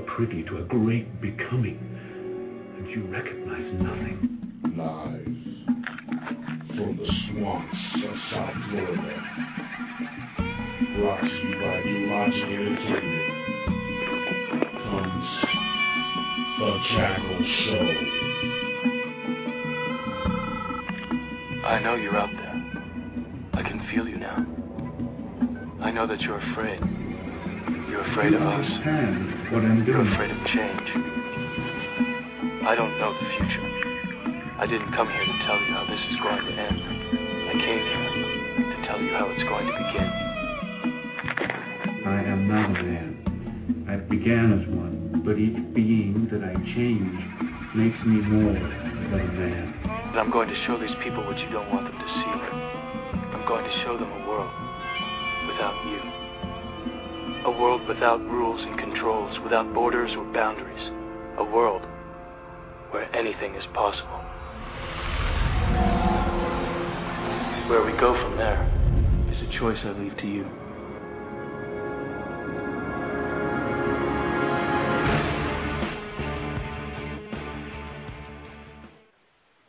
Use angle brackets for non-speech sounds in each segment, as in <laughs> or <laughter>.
are privy to a great becoming, and you recognize nothing. Live from the swamps of South Florida. Brought to you by Logic Entertainment. Comes The Jackal Show. I know you're out there. I can feel you now. I know that you're afraid. You're afraid you of us. What I'm You're afraid of change. I don't know the future. I didn't come here to tell you how this is going to end. I came here to tell you how it's going to begin. I am not a man. I began as one, but each being that I change makes me more than a man. And I'm going to show these people what you don't want them to see. I'm going to show them a world without you. A world without rules and controls, without borders or boundaries. A world where anything is possible. Where we go from there is a choice I leave to you.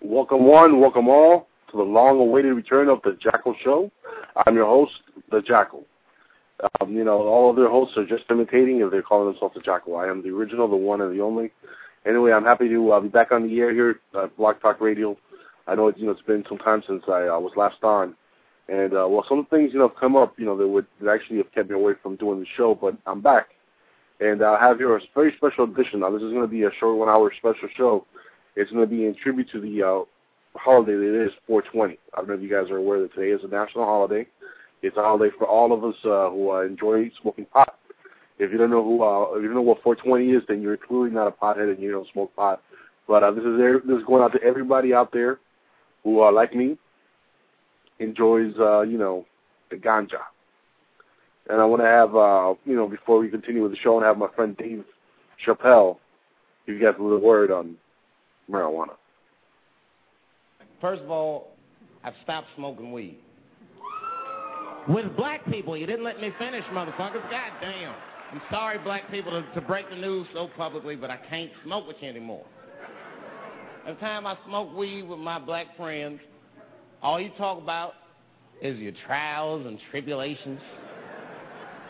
Welcome one, welcome all to the long-awaited return of the Jackal Show. I'm your host, the Jackal. Um, you know, all other hosts are just imitating if they're calling themselves the Jackal. I am the original, the one and the only. Anyway, I'm happy to uh, be back on the air here at Blog Talk Radio. I know it's you know it's been some time since I uh, was last on, and uh, well, some things you know have come up you know that would that actually have kept me away from doing the show, but I'm back, and I have here a very special edition. Now, this is going to be a short one-hour special show. It's going to be in tribute to the uh, holiday that it is 420. I don't know if you guys are aware that today is a national holiday. It's a holiday for all of us uh, who uh, enjoy smoking pot. If you don't know who, uh, if you don't know what 420 is, then you're clearly not a pothead and you don't smoke pot. But uh, this is this is going out to everybody out there who, uh, like me, enjoys, uh, you know, the ganja. And I want to have, uh, you know, before we continue with the show, and have my friend Dave Chappelle give you guys a little word on marijuana. First of all, I've stopped smoking weed. With black people, you didn't let me finish, motherfuckers. God damn. I'm sorry, black people, to, to break the news so publicly, but I can't smoke with you anymore. Every time I smoke weed with my black friends, all you talk about is your trials and tribulations.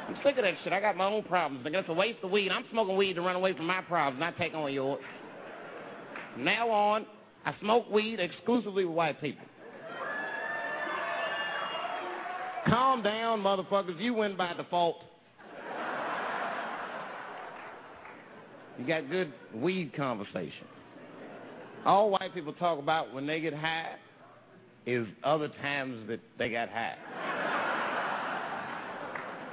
I'm sick of that shit. I got my own problems. I guess a waste of weed. I'm smoking weed to run away from my problems, not take on yours. Now on, I smoke weed exclusively with white people. Calm down, motherfuckers. You win by default. You got good weed conversation. All white people talk about when they get high is other times that they got high.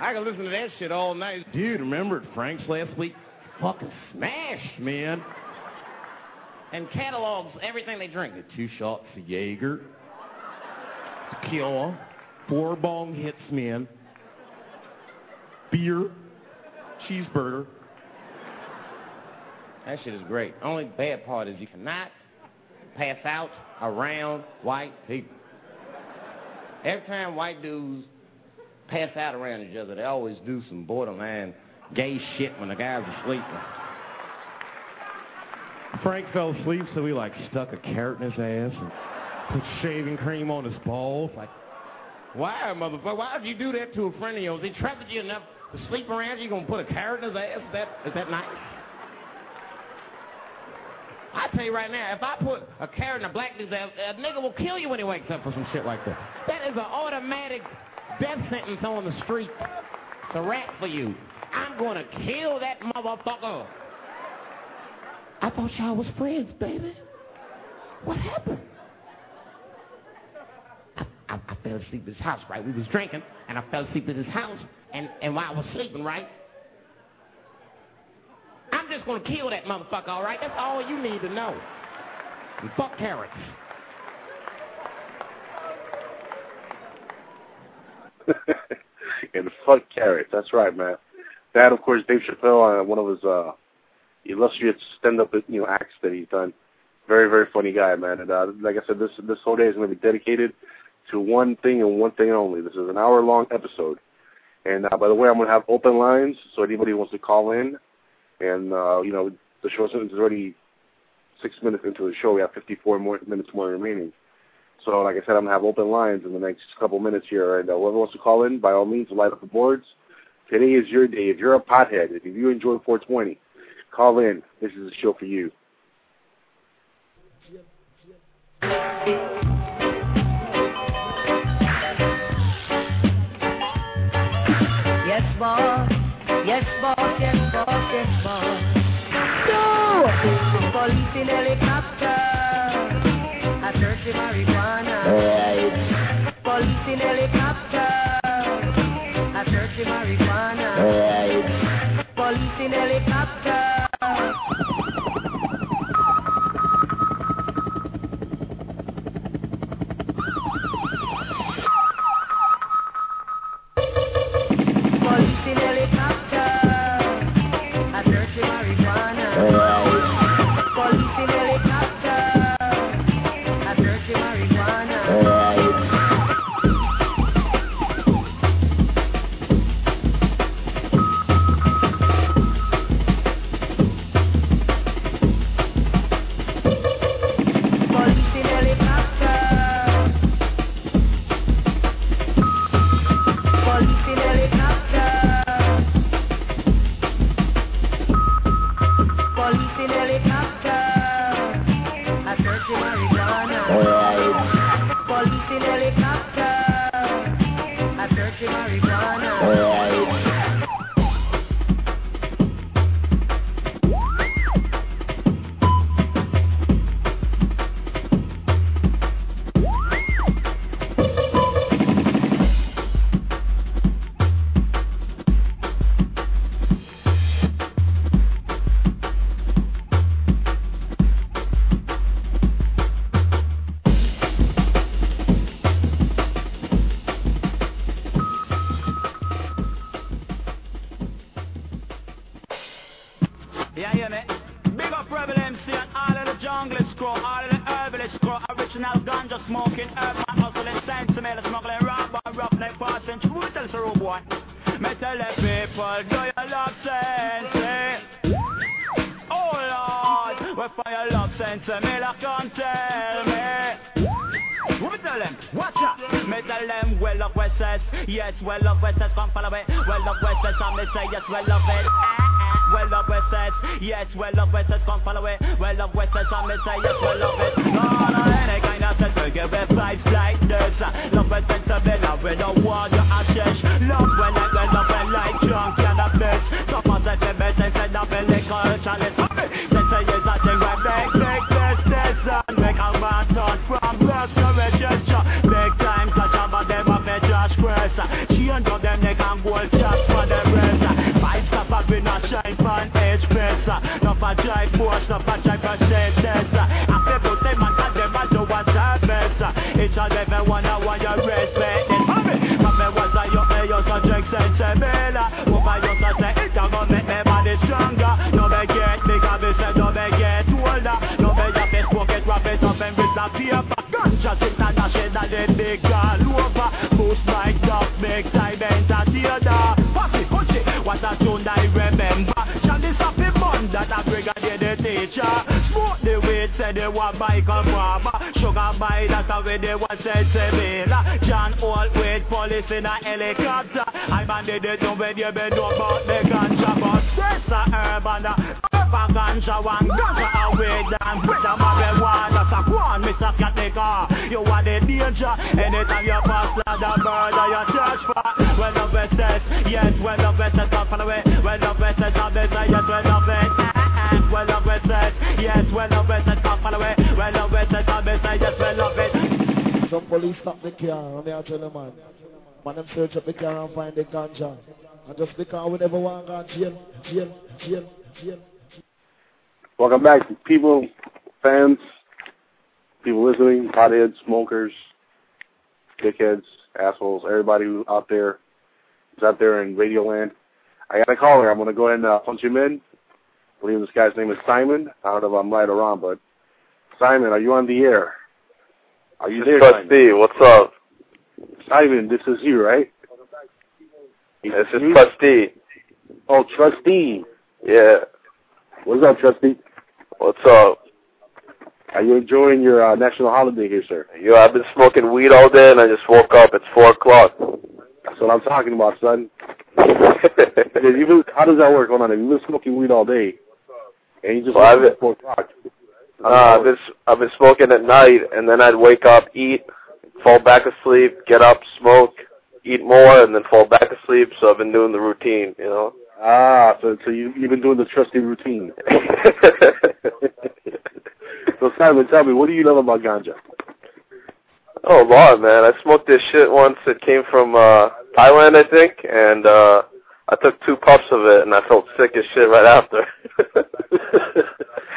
I can listen to that shit all night. Dude, remember at Frank's last week? Fucking smash, man. And catalogs everything they drink. Two shots of Jaeger, tequila, four bong hits, man, beer, cheeseburger. That shit is great. Only bad part is you cannot pass out around white people. Every time white dudes pass out around each other, they always do some borderline gay shit when the guys are sleeping. Frank fell asleep, so we like stuck a carrot in his ass and put shaving cream on his balls. Like, why, motherfucker? Why would you do that to a friend of yours? He trusted you enough to sleep around you. You gonna put a carrot in his ass? Is that is that nice? I tell you right now, if I put a carrot in a black dude's ass, a nigga will kill you when he wakes up for some shit like that. That is an automatic death sentence on the street. It's a rap for you. I'm gonna kill that motherfucker. I thought y'all was friends, baby. What happened? Fell asleep at his house, right? We was drinking, and I fell asleep at his house, and, and while I was sleeping, right? I'm just gonna kill that motherfucker, all right? That's all you need to know. And fuck carrots. <laughs> and fuck carrots. That's right, man. That, of course, Dave Chappelle, uh, one of his uh, illustrious stand-up you know acts that he's done. Very, very funny guy, man. And uh, like I said, this this whole day is going to be dedicated to one thing and one thing only. This is an hour long episode. And uh, by the way, I'm going to have open lines, so anybody wants to call in. And, uh, you know, the show is already six minutes into the show. We have 54 more minutes more remaining. So, like I said, I'm going to have open lines in the next couple minutes here. And uh, whoever wants to call in, by all means, light up the boards. Today is your day. If you're a pothead, if you enjoy 420, call in. This is a show for you. police in helicopter. I search the marijuana. Welcome back, people, fans, people listening, potheads, smokers, dickheads, assholes, everybody who out there is out there in Radio Land. I got a caller. I'm going to go ahead and uh, punch him in. I believe this guy's name is Simon. I don't know if I'm um, right or wrong, but Simon, are you on the air? Are you there, Trustee, Simon? what's up? Simon, this is you, right? This is Trustee. Oh, Trustee. Yeah. What's up, Trustee? Are you enjoying your uh, national holiday here, sir? Yo, I've been smoking weed all day and I just woke up. It's four o'clock. That's what I'm talking about, son. <laughs> Been, how does that work? Hold on. You've been smoking weed all day, and you just Well, I've- up at 4 o'clock. Uh, I've been I've been smoking at night, and then I'd wake up, eat, fall back asleep, get up, smoke, eat more, and then fall back asleep. So I've been doing the routine, you know. Ah, so, so you, you've been doing the trusty routine. <laughs> So, Simon, tell me, what do you love about ganja? oh, a lot, man. I smoked this shit once. It came from uh Thailand, I think, and uh I took two puffs of it, and I felt sick as shit right after. <laughs>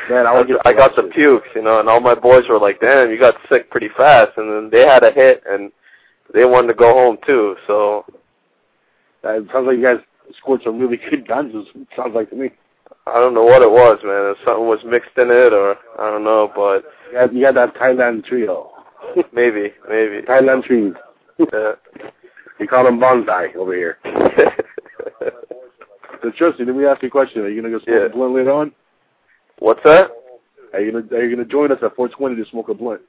Man, I, I, I got the pukes, you know, and all my boys were like, "Damn, you got sick pretty fast." And then they had a hit, and they wanted to go home too. So It sounds like you guys scored some really good ganjas. Sounds like to me. I don't know what it was, man. If something was mixed in it, or I don't know, but You got, you got that Thailand trio. <laughs> maybe, maybe. Thailand trees. Yeah. We call them bonsai over here. <laughs> So, Trusty, let me ask you a question. Are you gonna go smoke Yeah. a blunt later on? What's that? Are you gonna Are you gonna join us at 420 to smoke a blunt?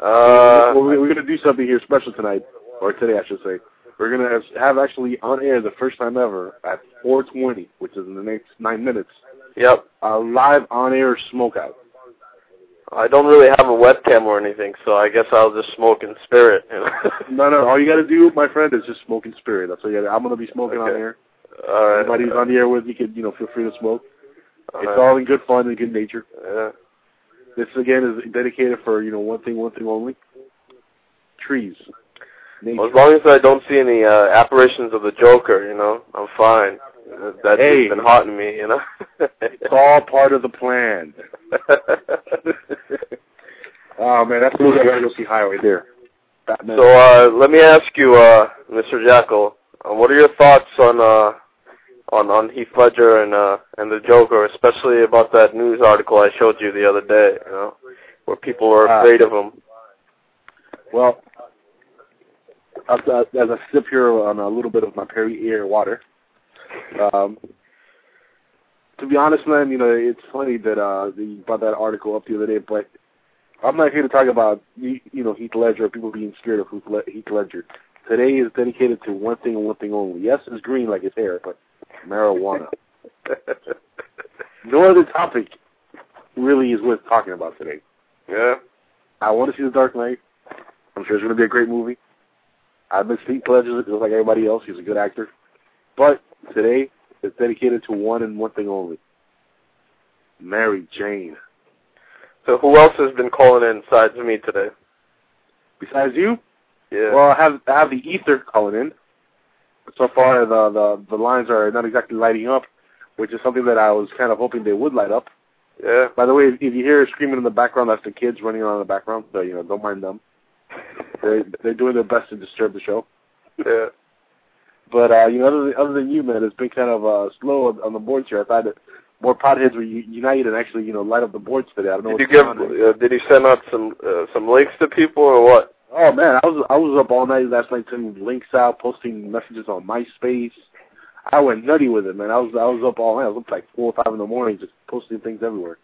Uh, we're, we're gonna do something here special tonight, or today, I should say. We're gonna have- have actually on air the first time ever at 420, which is in the next nine minutes, yep. a live on air smoke out. I don't really have a webcam or anything, so I guess I'll just smoke in spirit. You know? No, no, all you gotta do, my friend, is just smoke in spirit. That's all you gotta. I'm gonna be smoking on air. all right. Anybody who's on the air with you can, you know, feel free to smoke. All It's right. all in good fun and good nature. Yeah. This again is dedicated for you know one thing, one thing only. Trees. Nature. Well, as long as I don't see any uh, apparitions of the Joker, you know, I'm fine. That's Hey. been haunting me, you know. It's all part of the plan. <laughs> Oh man, that's the movie I gotta go see Highway there. Batman. so uh, let me ask you, uh, Mr. Jackal, uh, what are your thoughts on uh, on on Heath Ledger and uh, and the Joker, especially about that news article I showed you the other day, you know, where people were Ah. afraid of him. Well, as, as as I sip here on a little bit of my Perrier water, um, to be honest, man, you know, it's funny that uh, you brought that article up the other day, but I'm not here to talk about you know Heath Ledger or people being scared of Heath Heath Ledger. Today is dedicated to one thing and one thing only. Yes, it's green like his hair, but marijuana. <laughs> no other topic really is worth talking about today. yeah. I want to see The Dark Knight. I'm sure it's going to be a great movie. I've been Heath Ledger just like everybody else. He's a good actor. But today, it's dedicated to one and one thing only. Mary Jane. So who else has been calling in besides me today? Besides you, Yeah. well, I have I have the ether calling in. So far, the the the lines are not exactly lighting up, which is something that I was kind of hoping they would light up. yeah. By the way, if you hear screaming in the background, that's the kids running around in the background. So you know, don't mind them. They're they're doing their best to disturb the show. Yeah. But uh, you know, other than, other than you, man, it's been kind of uh, slow on, on the boards here. I thought that more potheads were united and actually, you know, light up the boards today. I don't know Did you give? Uh, did you send out some uh, some links to people or what? Oh man, I was I was up all night last night sending links out, posting messages on MySpace. I went nutty with it, man. I was I was up all night. I was up like four or five in the morning, just posting things everywhere.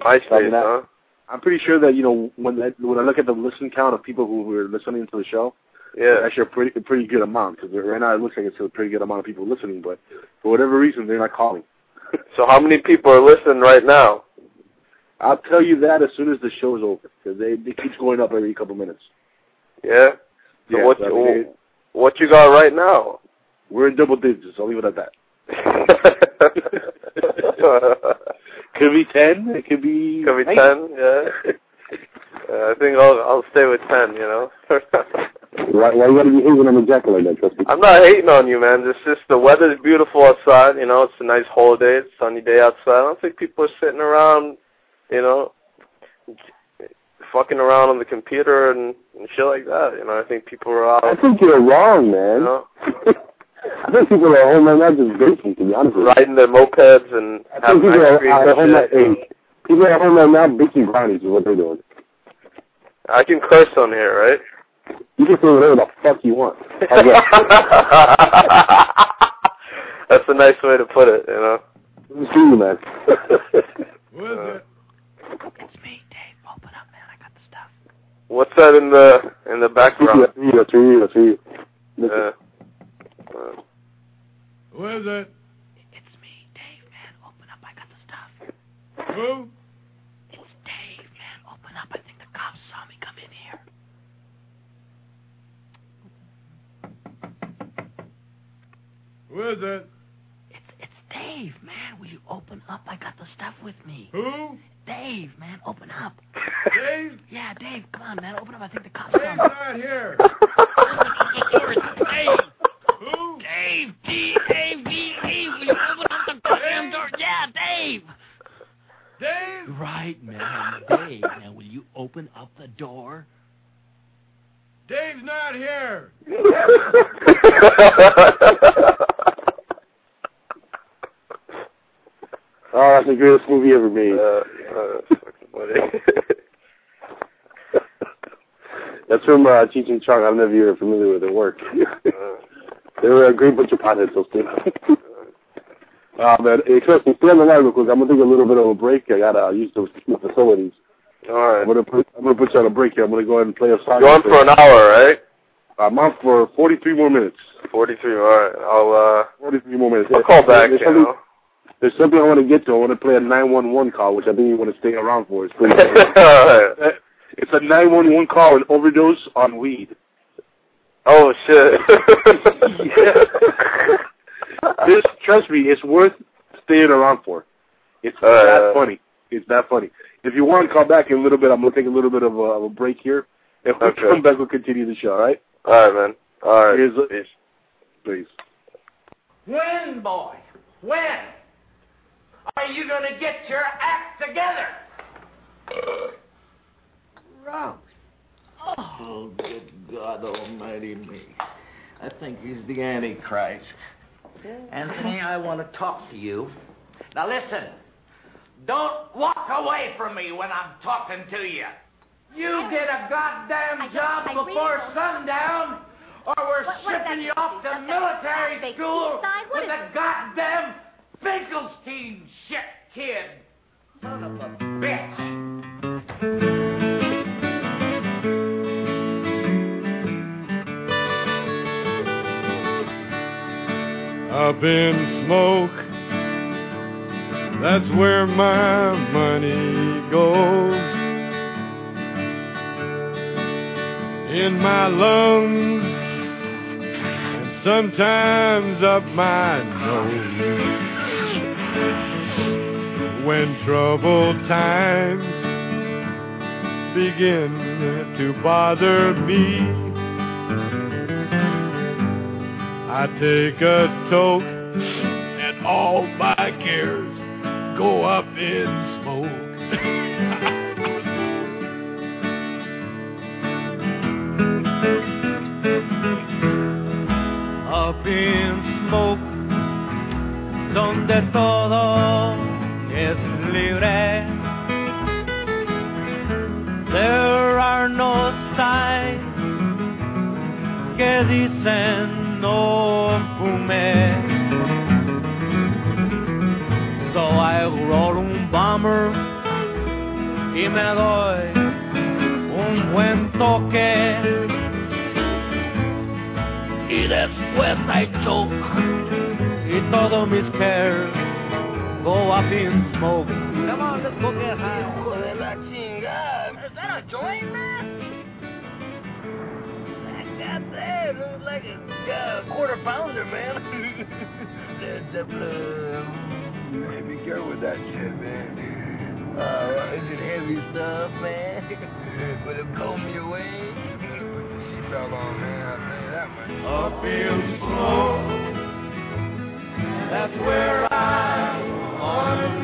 MySpace, huh? I'm pretty sure that you know when I, when I look at the listen count of people who were listening to the show, Yeah. it's actually a pretty a pretty good amount because right now it looks like it's a pretty good amount of people listening, but for whatever reason they're not calling. <laughs> So how many people are listening right now? I'll tell you that as soon as the show is over because they they keeps going up every couple minutes. Yeah. So Yeah, what so it- what you got right now? we're in double digits. I'll leave it at that. <laughs> <laughs> Could be ten. It could be. Could be nine. ten. Yeah. Uh, I think I'll I'll stay with ten. You know. <laughs> Why, why are you hating on the jackal like that, Trusty? I'm not hating on you, man. It's just the weather's beautiful outside. You know, it's a nice holiday, it's a sunny day outside. I don't think people are sitting around, you know, fucking around on the computer and, and shit like that. You know, I think people are out. I think you're wrong, You man. know, <laughs> I think people are home right now just baking, to be honest with you. riding their mopeds and I think having people ice are cream at home and right, hey, people are at home right now baking brownies is what they're doing. I can curse on here, right? You can say whatever the fuck you want. <laughs> That's a nice way to put it, you know. Good to see you, man. Who is it? It's me, Dave. Open up, man. I got the stuff. What's that in the in the background? That's me, that's me, that's me. Yeah. Uh, Who is it? It's me, Dave, man. Open up. I got the stuff. Who? It's Dave, man. Open up. I think the cops saw me come in here. Who is it? It's it's Dave, man. Will you open up? I got the stuff with me. Who? Dave, man. Open up. Dave? Yeah, Dave. Come on, man. Open up. I think the cops saw Dave's not here. <laughs> Dave. Who? Dave, D, Dave, D, Dave, will you open up the goddamn door? Yeah, Dave. Dave? Right, man. <laughs> Dave, now will you open up the door? Dave's not here. <laughs> Oh, that's the greatest movie ever made. uh, uh, fucking funny. <laughs> That's from uh, Cheech and Chong. I don't know if you're familiar with their work. uh, they were a great bunch of potheads, those two. uh, man, hey, Chris, stay on the line real quick. I'm gonna take a little bit of a break. I gotta use the facilities. all right. I'm gonna put I'm gonna put you on a break here. I'm gonna go ahead and play a song. You're on for an hour, right? I'm on for 43 more minutes. 43. All right. I'll uh 43 more minutes. I'll call back. There's You something, know. there's something I want to get to. I want to play a 911 call, which I think you want to stay around for. It's <laughs> pretty. all right. It's a 911 call, an overdose on weed. Oh shit. <laughs> this, trust me, it's worth staying around for. It's Uh, that funny. It's that funny. If you want to call back in a little bit, I'm gonna take a little bit of a, of a break here. If we Okay. come back, we'll continue the show. All right? all right, man. All right. Here's a- Peace. Please. When, boy? When? Are you going to get your act together? Rose. Oh, good God Almighty me. I think he's the Antichrist. Anthony, I want to talk to you. Now listen. Don't walk away from me when I'm talking to you. You get a goddamn I job I before sundown, or we're What- what shipping you off to military school with a goddamn Finkelstein shit kid. Son of a bitch. Up in smoke. That's where my money goes. In my lungs and sometimes up my nose. When troubled times begin to bother me. I take a toke and all my cares go up in smoke. <laughs> Up in smoke, donde todo es libre. There are no signs que dicen So I roll un bomber y me doy un buen toque. Y después I choke y todos mis cares go up in smoke. Come on, let's go get high. Hijo de la chingada. Is that a joint, man? Like a quarter pounder, man. <laughs> Led Zeppelin. Hey, be careful with that shit, man. Uh, is it heavy stuff, man? <laughs> Will it comb your way? Put the seatbelt on, man. I'll tell you that much. Up in smoke. That's where I wanna be.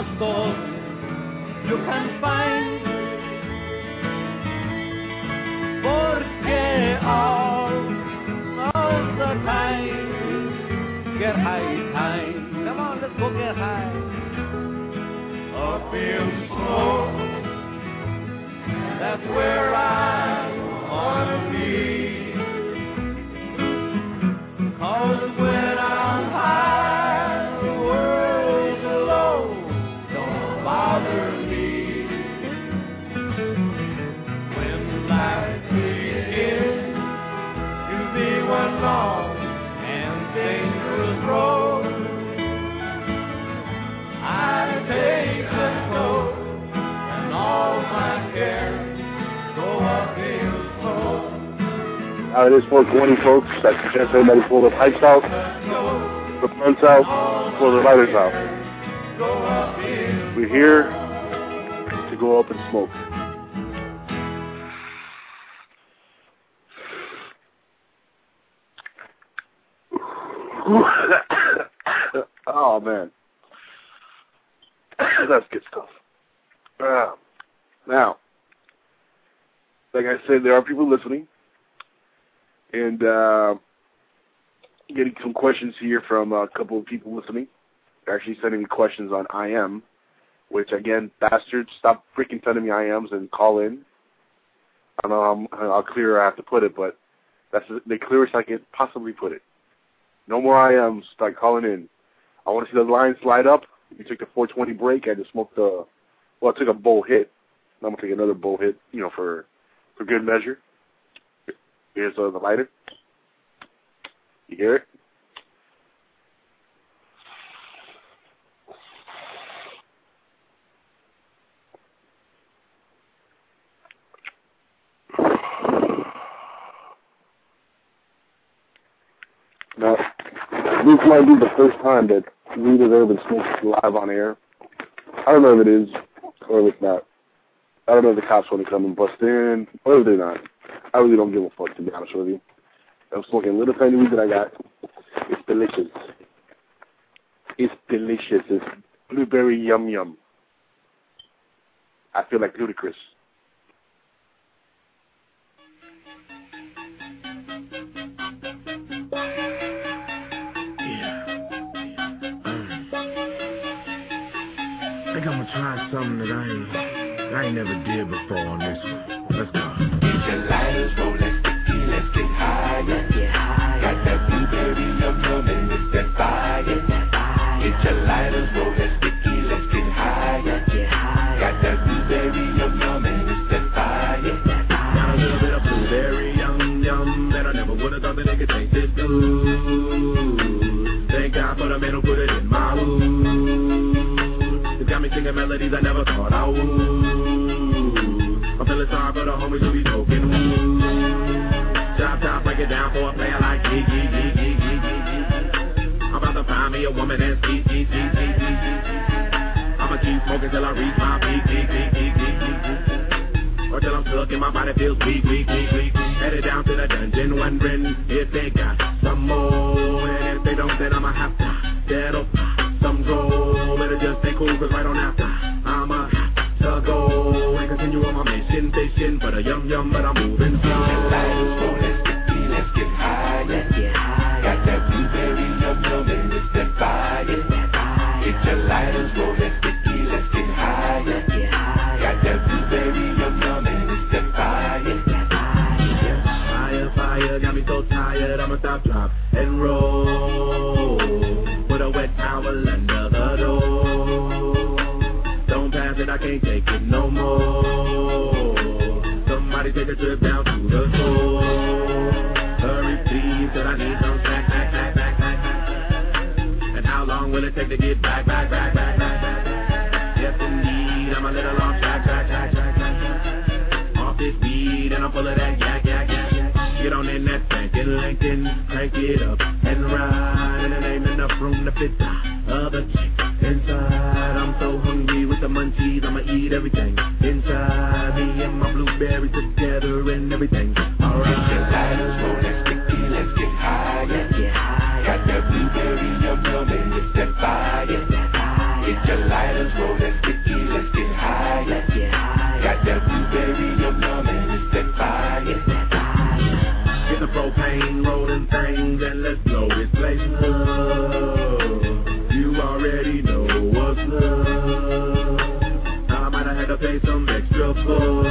gustos you can find. Porque all, all the time, get high time. Come on, let's go get high. Up in smoke, that's where I wanna be. Uh, it is 420, folks. I suggest everybody pull their pipes out, the blunts out, pull their lighters out. We're here to go up and smoke. <coughs> oh man, <coughs> that's good stuff. Uh, now, like I said, there are people listening, and uh, getting some questions here from a couple of people listening. They're actually sending me questions on IM, which again, bastards, stop freaking sending me IMs and call in. I don't know how, clear I have to put it, but that's the clearest I can possibly put it. No more IMs. Start calling in. I want to see the lines light up. We took the 420 break. I just smoked the, well, I took a bowl hit. I'm gonna take another bowl hit, you know, for for good measure. Here's uh, the lighter. You hear it? Now, this might be the first time that Weed has ever been smoked live on air. I don't know if it is or if it's not. I don't know if the cops want to come and bust in or if they're not. I really don't give a fuck, to be honest with you. I'm smoking a little tiny weed that I got. It's delicious. It's delicious. It's blueberry yum yum. I feel like Ludacris. Think I'm gonna try something that I ain't, that I ain't never did before on this one. Let's go. Get your lighters, roll that sticky, let's get high. Let's get high. Got that blueberry yum yum and it's that fire. It's that fire. Get your lighters, roll that sticky, let's get high. Let's get high. Got that blueberry yum yum and it's that fire. It's that fire. Got a little bit of blueberry yum yum that I never would've thought that it could taste this good. Thank God for the man who put it in my mood. Singing melodies I never thought I would. I'm feeling sorry for the homies who be smoking weed. Chop chop, break it down for a player like G G G G G G G. I'm about to find me a woman and see see see see see see. I'ma keep smoking till I reach my peak peak peak peak peak peak. Or till I'm stuck and my body feels weak weak weak weak. Headed down to the dungeon wondering if they got some more. And if they don't, then I'ma have to settle stay cool, cause right on after I'ma to go and continue on my mission, fishing for the yum yum, but I'm moving slow. Let's get high. Let's get high. Got that blueberry yum yum and it's that fire. Get your lighters, roll that sticky, let's get high. Let's get high. Got that blueberry yum yum and it's that fire. Fire. Fire, got me so tired, I'ma stop, drop, and roll. Put a wet towel under can't take it no more. Somebody take a trip down to the store. Hurry, please, cause I need some snack, snack, snack, snack, snack. And how long will it take to get back, back, back, back, back, back? Yes, indeed, I'm a little off track, track, track, track, track. Off this weed, and I'm full of that yak, yak, yak, yak. Get on in that tank and Lincoln, crank it up and ride. And it ain't enough room to fit the other chick inside. I'm so hungry the munchies, I'ma eat everything inside. Me and my blueberries together and everything. Alright. Get your lighters, sticky, let's get high. Let's get high. Got that blueberry yum yum and it's that fire. It's that fire. Get your lighters, roll that sticky, let's get high. Let's get high. Got that blueberry yum yum and it's that fire. It's that fire. Get the propane rolling things and let's pay some extra for,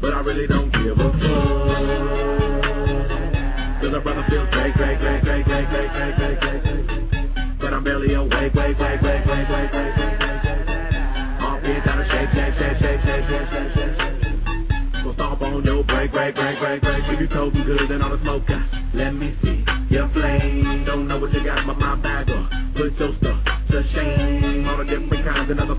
but I really don't give a fuck. Cause a brother feels great, great, great, great, great, great, great, great, great. But I'm barely awake, wake, wake, wake, wake, wake, wake, wake, wake. All kids gotta shake, shake, shake, shake, shake, shake, shake, shake, shake. Go stomp on your break, break, break, break, break. If you told me good, then all the smoke got. Let me see your flame. Don't know what you got, but my bag up. Put your stuff to shame. All the different kinds and other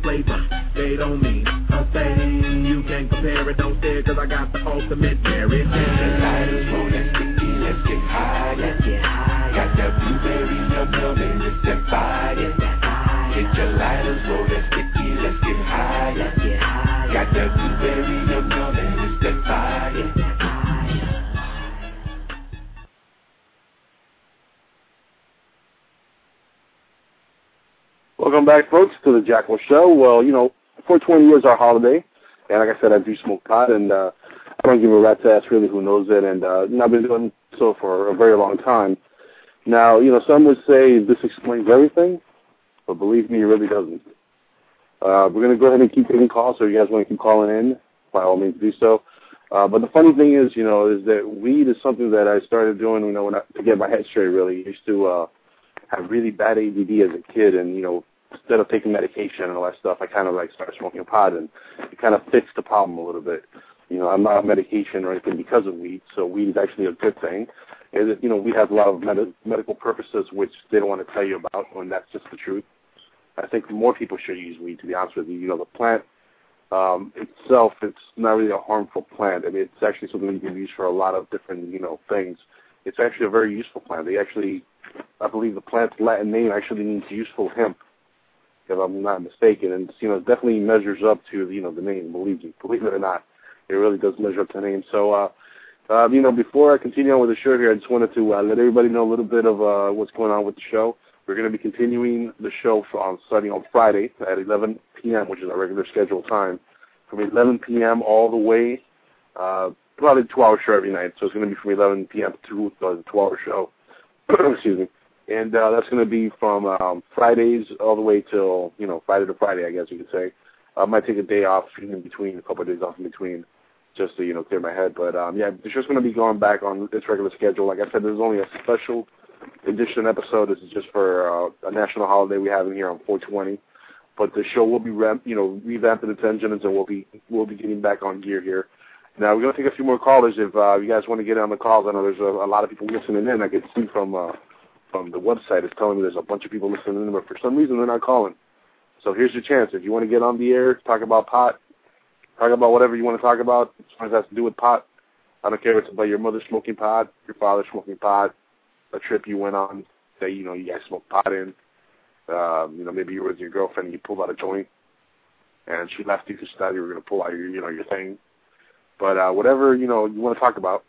flavors. They don't mean a thing. You can't compare it, don't stare, cause I got the ultimate Mary Lighters, roll that sticky, let's get high. Let's get high. Got that blueberry yum yum and it's that fire. It's. Get your lighters, roll that sticky, let's get high. Let's get high. Got that blueberry yum yum and it's that fire. It's that fire. Welcome back, folks, to the Jackal Show. Well, you know, 420 is our holiday, and like I said, I do smoke pot, and uh, I don't give a rat's ass really who knows it, and uh, I've been doing so for a very long time. Now, you know, some would say this explains everything, but believe me, it really doesn't. Uh, we're going to go ahead and keep taking calls, so if you guys want to keep calling in, by all means do so. Uh, but the funny thing is, you know, is that weed is something that I started doing, you know, when I, to get my head straight, really. I used to uh, have really bad ADD as a kid, and, you know, instead of taking medication and all that stuff, I kind of like started smoking pot, and it kind of fixed the problem a little bit. You know, I'm not on medication or anything because of weed, so weed is actually a good thing. And you know, we have a lot of med- medical purposes which they don't want to tell you about, and that's just the truth. I think more people should use weed. To be honest with you, you know, the plant um, itself, it's not really a harmful plant. I mean, it's actually something you can use for a lot of different, you know, things. It's actually a very useful plant. They actually, I believe, the plant's Latin name actually means useful hemp if I'm not mistaken. And you know, it definitely measures up to you know the name. Believe me, believe it or not, it really does measure up to the name. So, uh, uh, you know, before I continue on with the show here, I just wanted to uh, let everybody know a little bit of uh, what's going on with the show. We're going to be continuing the show on starting on Friday at 11 p.m., which is our regular scheduled time, from 11 p.m. all the way, uh, probably two-hour show every night. So it's going to be from 11 p.m. to uh, the 12-hour show. <clears throat> Excuse me and uh, that's going to be from um, Fridays all the way till you know Friday to Friday, I guess you could say. I might take a day off in between, a couple of days off in between, just to you know clear my head. But um, yeah, the show's going to be going back on its regular schedule. Like I said, there's only a special edition episode. This is just for uh, a national holiday we have in here on 420. But the show will be ramp, you know revamping its engines, and we'll be we'll be getting back on gear here. Now we're going to take a few more callers if uh, you guys want to get on the calls. I know there's a, a lot of people listening in. I can see from uh, from the website is telling me there's a bunch of people listening in, but for some reason they're not calling. So here's your chance. If you want to get on the air, talk about pot, talk about whatever you want to talk about, as long as it has to do with pot. I don't care if it's about your mother smoking pot, your father smoking pot, a trip you went on, say, you know, you guys smoked pot in. Um, you know, maybe you were with your girlfriend and you pulled out a joint and she left you she thought you were going to pull out your, you know, your thing. But uh, whatever, you know, you want to talk about,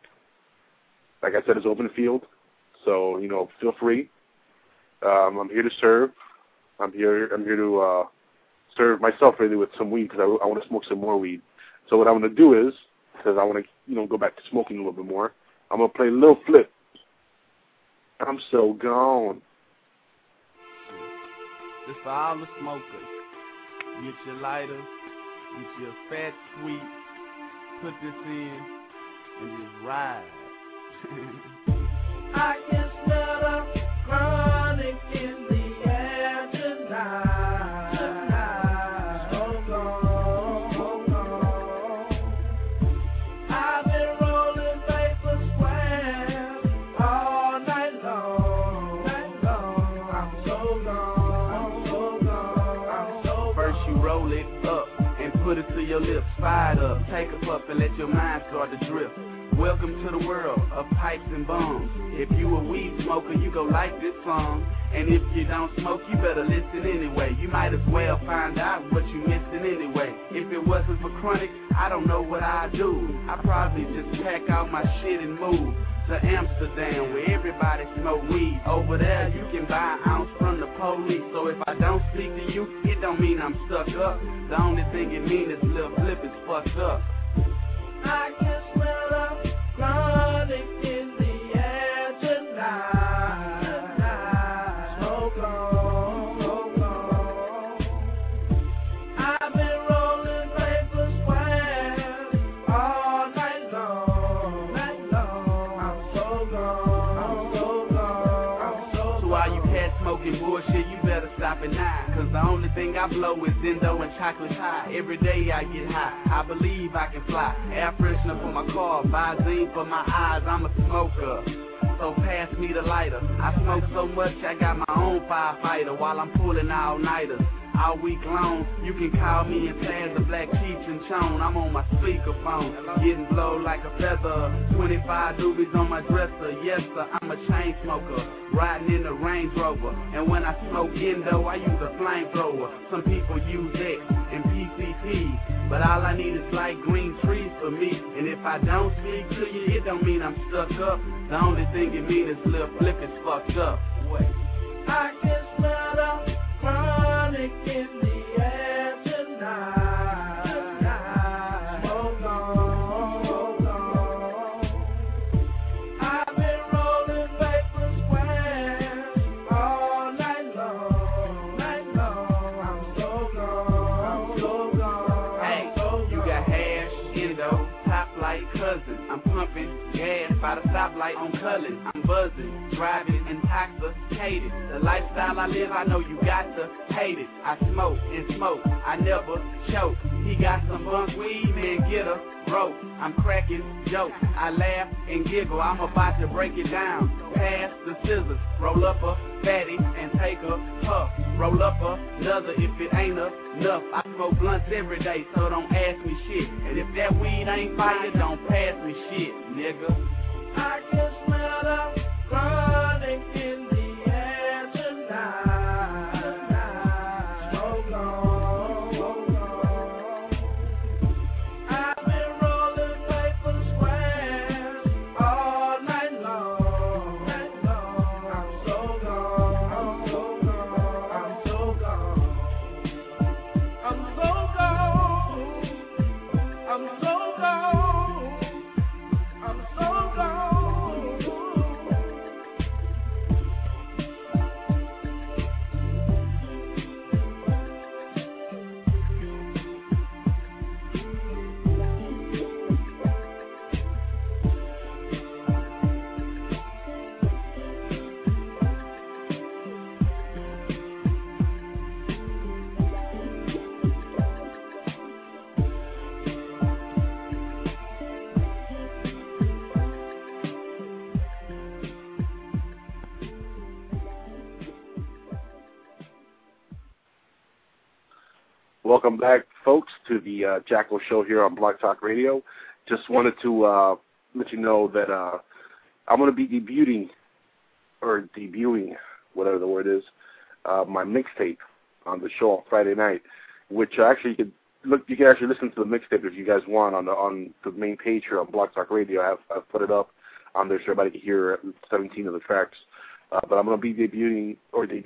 like I said, it's open field. So you know, feel free. Um, I'm here to serve. I'm here. I'm here to uh, serve myself really with some weed because I, I want to smoke some more weed. So what I want to do is, because I want to you know go back to smoking a little bit more, I'm gonna play Lil Flip. I'm so gone. This for all the smokers. Get your lighter, get your fat sweet, put this in, and just ride. <laughs> put Put it to your lips, fire it up, take a puff and let your mind start to drift. Welcome to the world of pipes and bombs. If you a weed smoker, you go like this song. And if you don't smoke, you better listen anyway. You might as well find out what you missing anyway. If it wasn't for chronic, I don't know what I'd do. I'd probably just pack out my shit and move to Amsterdam where everybody smoke weed. Over there, you can buy an ounce from the police. So if I don't speak to you, it don't mean I'm stuck up. The only thing it means is Lil Flip is fucked up. I can smell the uh, chronic I blow is Zindo and chocolate high. Every day I get high, I believe I can fly. Air freshener for my car, Visine for my eyes, I'm a smoker. So pass me the lighter. I smoke so much, I got my own firefighter while I'm pulling all nighters. All week long, you can call me and Taz the Black Cheech and Chong. I'm on my speakerphone, getting blowed like a feather. 25 doobies on my dresser, yes sir, I'm a chain smoker. Riding in the Range Rover, and when I smoke Indo, I use a flamethrower. Some people use X and PCP, but all I need is light green trees for me. And if I don't speak to you, it don't mean I'm stuck up. The only thing it means is little Flip is fucked up. Wait. I can smell the chronic by the stoplight on Cullen. I'm buzzing, driving intoxicated. The lifestyle I live, I know you got to hate it. I smoke and smoke, I never choke. He got some bunk weed, man, get a I'm cracking jokes, I laugh and giggle. I'm about to break it down. Pass the scissors, roll up a fatty and take a puff. Roll up another if it ain't enough. I smoke blunts every day, so don't ask me shit. And if that weed ain't fire, don't pass me shit, nigga. I can smell the chronic Welcome back, folks, to the uh, Jackal Show here on Blog Talk Radio. Just wanted to uh, let you know that uh, I'm going to be debuting, or debuting, whatever the word is, uh, my mixtape on the show on Friday night, which actually you can look. You can actually listen to the mixtape if you guys want on the on the main page here on Blog Talk Radio. I've, I've put it up on there so everybody can hear 17 of the tracks. Uh, but I'm going to be debuting or the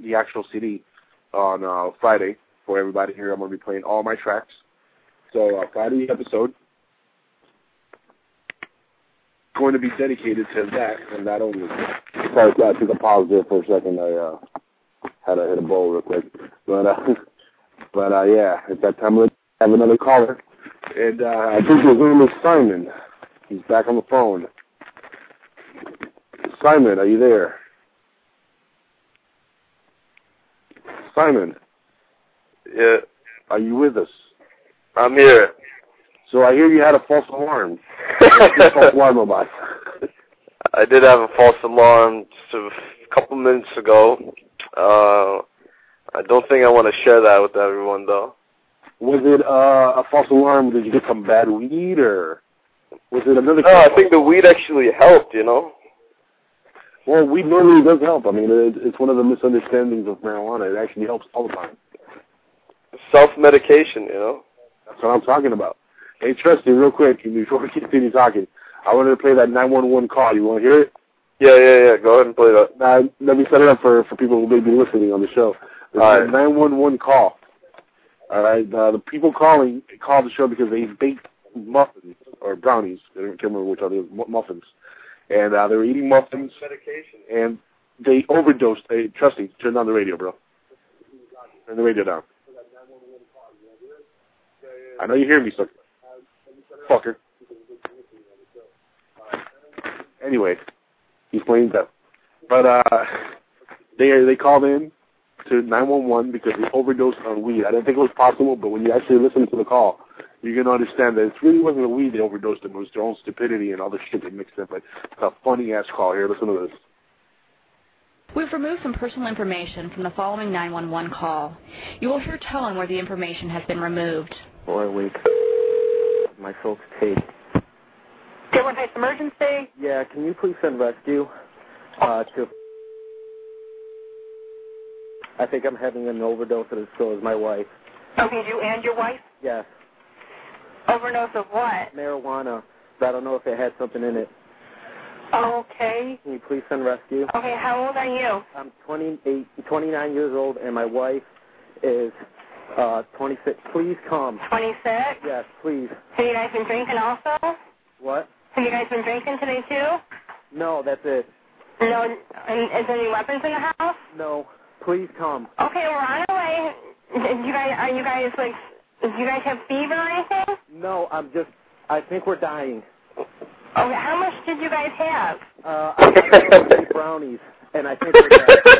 the actual CD on uh, Friday for everybody here. I'm going to be playing all my tracks. So uh, Friday episode is going to be dedicated to that and not only. Sorry, I took a pause there for a second. I uh, had to hit a bowl real quick, but uh, <laughs> but uh, yeah, at that time let's have another caller, and uh, I think his name is Simon. He's back on the phone. Simon, are you there? Simon. Yeah. Are you with us? I'm here. So I hear you had a false alarm. False alarm about? I did have a false alarm just a couple minutes ago. Uh, I don't think I want to share that with everyone though. Was it uh, a false alarm? Did you get some bad weed, or was it another? No, I think the weed actually helped. You know. Well, weed normally does help. I mean, it, it's one of the misunderstandings of marijuana. It actually helps all the time. Self-medication, you know. That's what I'm talking about. Hey, Trusty, real quick, before we continue talking, I wanted to play that 911 call. You want to hear it? Yeah, yeah, yeah. Go ahead and play that. Now, let me set it up for, for people who may be listening on the show. This All a 911 call. All right. Uh, the people calling called the show because they baked muffins or brownies. I can't remember which are the mu- muffins. And uh, they were eating muffins. Medication. And they overdosed. Hey, Trusty, turn on the radio, bro. Turn the radio down. I know you hear me, sucker. Fucker. Anyway, he's playing deaf. But uh, they they called in to 911 because they overdosed on weed. I didn't think it was possible, but when you actually listen to the call, you're gonna understand that it really wasn't the weed they overdosed on. It was their own stupidity and other shit they mixed in. But it's a funny ass call. Here, listen to this. We've removed some personal information from the following 911 call. You will hear tone where the information has been removed. Boy, wait. My folks tape. Dearborn Heights Emergency. Yeah, can you please send rescue uh, to... I think I'm having an overdose and so is my wife. Okay, you and your wife? Yes, Overdose of what? marijuana. But I don't know if it had something in it. Okay. Can you please send rescue? Okay, how old are you? I'm 28, 29 years old and my wife is uh, 26. Please come. 26? Yes, please. Have you guys been drinking also? What? Have you guys been drinking today too? No, that's it. No, and is there any weapons in the house? No, please come. Okay, we're on our way. You guys, are you guys like, do you guys have fever or anything? No, I'm just, I think we're dying. Okay, how much did you guys have? Uh, I have brownies, and I think.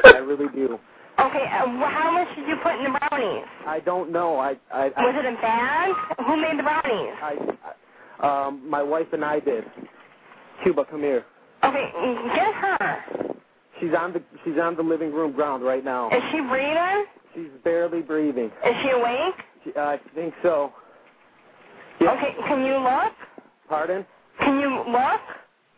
I really do. Okay, uh, how much did you put in the brownies? I don't know. I, I, I Was it a bag? Who made the brownies? I, I, um, my wife and I did. Cuba, come here. Okay, get her. She's on the she's on the living room ground right now. Is she breathing? She's barely breathing. Is she awake? She, I think so. Yeah. Okay, can you look? Pardon? Can you look?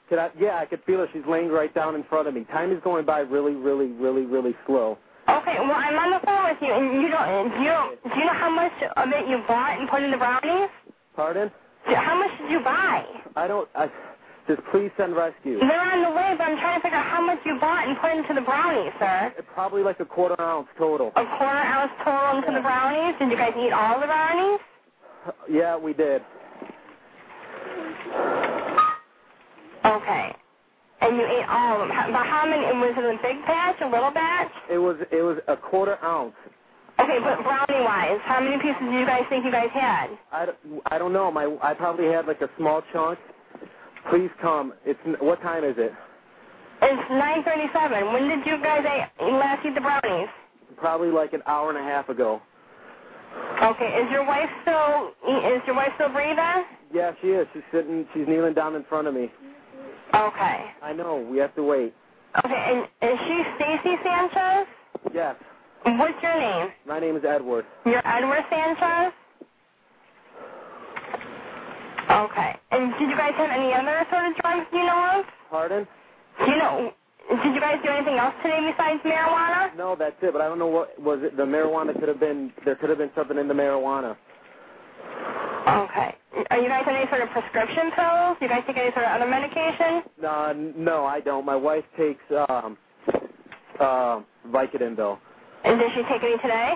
Could I? Yeah, I could feel her. She's laying right down in front of me. Time is going by really, really, really, really slow. Okay, well I'm on the phone with you, and you don't, you don't, do you know how much of it you bought and put in the brownies? Pardon? How much did you buy? I don't. I just please send rescue. They're on the way, but I'm trying to figure out how much you bought and put into the brownies, sir. Probably like a quarter ounce total. A quarter ounce total into the brownies? Did you guys eat all the brownies? Yeah, we did. Okay. And you ate all of them. How, but how many? Was it a big batch, a little batch? It was it was a quarter ounce. Okay, but brownie wise, how many pieces do you guys think you guys had? I, don't- I don't know. My I probably had like a small chunk. Please come. It's what time is it? It's 9:37. When did you guys eat, last eat the brownies? Probably like an hour and a half ago. Okay, is your wife still is your wife still breathing? Yeah, she is. She's sitting. She's kneeling down in front of me. Okay. I know. We have to wait. Okay, and is she Stacy Sanchez? Yes. What's your name? My name is Edward. You're Edward Sanchez? Okay. And did you guys have any other sort of drugs you know of? Pardon? Do you know, did you guys do anything else today besides marijuana? No, that's it. But I don't know what was it. The marijuana could have been. There could have been something in the marijuana. Okay. Are you guys on any sort of prescription pills? Do you guys take any sort of other medication? Uh, no, I don't. My wife takes um, uh, Vicodin though. And does she take any today?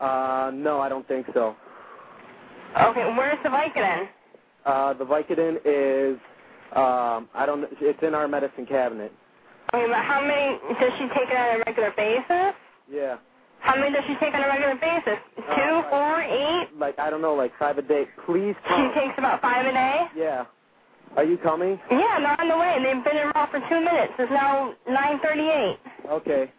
Uh, no, I don't think so. Okay, where's the Vicodin? Uh, the Vicodin is, um, I don't. It's in our medicine cabinet. Okay, but how many does she take it on a regular basis? Yeah. How many does she take on a regular basis? Two, four, eight? Like I don't know, like five a day. Please She takes about five a day? Yeah. Are you coming? Yeah, they're on the way. And they've been in for two minutes. It's now 9.38. Okay.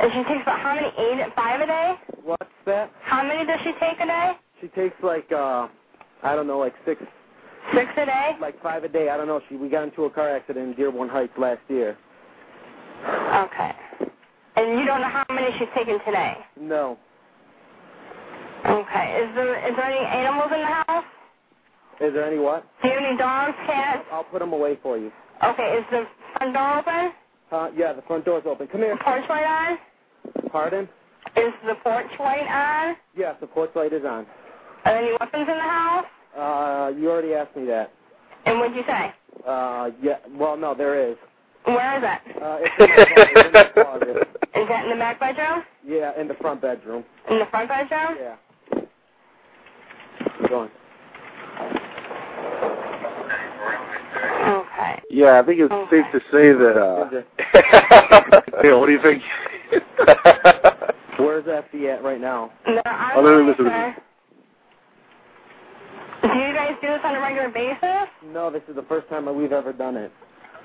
And she takes about how many? Eight at five a day? What's that? How many does she take a day? She takes like uh, I don't know, like six. Six a day? Like five a day. I don't know. She we got into a car accident in Dearborn Heights last year. Okay. And you don't know how many she's taken today? No. Okay. Is there is there any animals in the house? Is there any what? Do you have any dogs, cats? I'll put them away for you. Okay. Is the front door open? Uh, yeah, the front door's open. Come here. The Porch light on? Pardon? Is the porch light on? Yes, the porch light is on. Are there any weapons in the house? Uh, you already asked me that. And what'd you say? Uh, yeah. Well, no, there is. Where is it? Uh, it's in the, closet, it's in the closet. Is that in the back bedroom? Yeah, in the front bedroom. In the front bedroom? Yeah. Keep going. Okay. Yeah, I think it's safe to say that. uh <laughs> Yeah, what do you think? Where's FD at right now? No, I'm Oh, no, no, not sure. Do you guys do this on a regular basis? No, this is the first time that we've ever done it.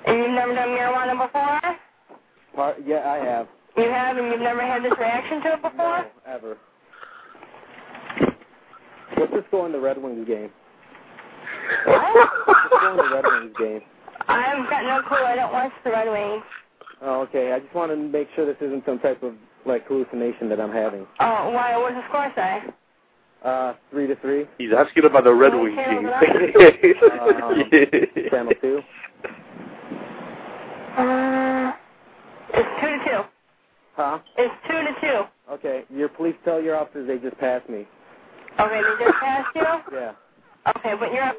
And you've never done marijuana before? Part, yeah, I have. You have, and you've never had this reaction to it before? No, Ever. What's the score in the Red Wings game? What? What's the score in the Red Wings game? I've got no clue. I don't watch the Red Wings. Oh, okay. I just want to make sure this isn't some type of like hallucination that I'm having. Oh, why? What's the score say? Uh, three to three. He's asking about the Red Wings Okay, team. um, channel two. Uh, it's two to two. Huh? It's two to two. Okay. Your police tell your officers they just passed me. Okay, they just passed you? <laughs> Yeah. Okay, but you're up.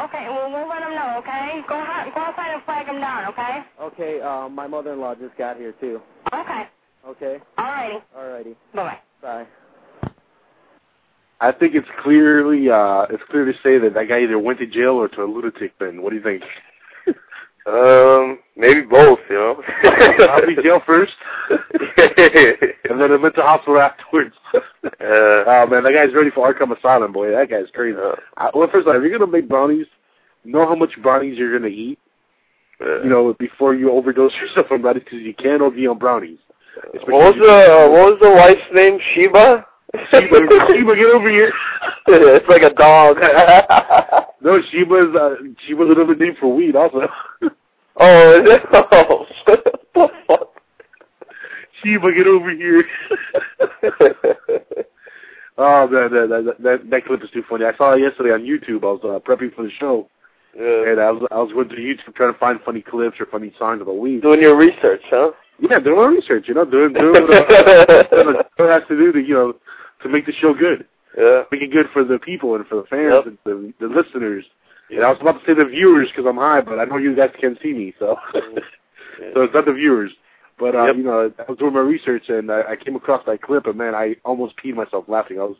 Okay, well, we'll let them know, okay? Go, out, go outside and flag them down, okay? Okay. Uh, my mother-in-law just got here too. Okay. Okay. Alrighty. Alrighty. Bye-bye. Bye. I think it's clearly uh it's clear to say that that guy either went to jail or to a lunatic bin. What do you think? Um, maybe both, you know. <laughs> Probably jail first, <laughs> and then a mental hospital afterwards. Uh, oh man, that guy's ready for Arkham Asylum, boy. That guy's crazy. I, well, first of all, if you're gonna make brownies, know how much brownies you're gonna eat. uh, You know, before you overdose <laughs> yourself on brownies, because you can't OD on brownies. what was the uh, what was the wife's name? Sheba. Sheba, Sheba, get over here. it's like a dog. <laughs> No, Sheba's uh, Sheba's another name for weed, also. oh, is it? Oh, what the fuck? Sheba, get over here. <laughs> oh man, that, that that that clip is too funny. I saw it yesterday on YouTube. I was uh, prepping for the show, Yeah. and I was I was going through YouTube trying to find funny clips or funny songs about weed. Doing your research, huh? Yeah, doing my research. You know, doing doing <laughs> what, uh, what to do to you know to make the show good. Yeah. Make it good for the people and for the fans Yep. and the, the listeners. And I was about to say the viewers because I'm high, but I know you guys can't see me, so <laughs> so it's not the viewers. But uh, Yep. you know, I was doing my research and I, I came across that clip, and man, I almost peed myself laughing. I was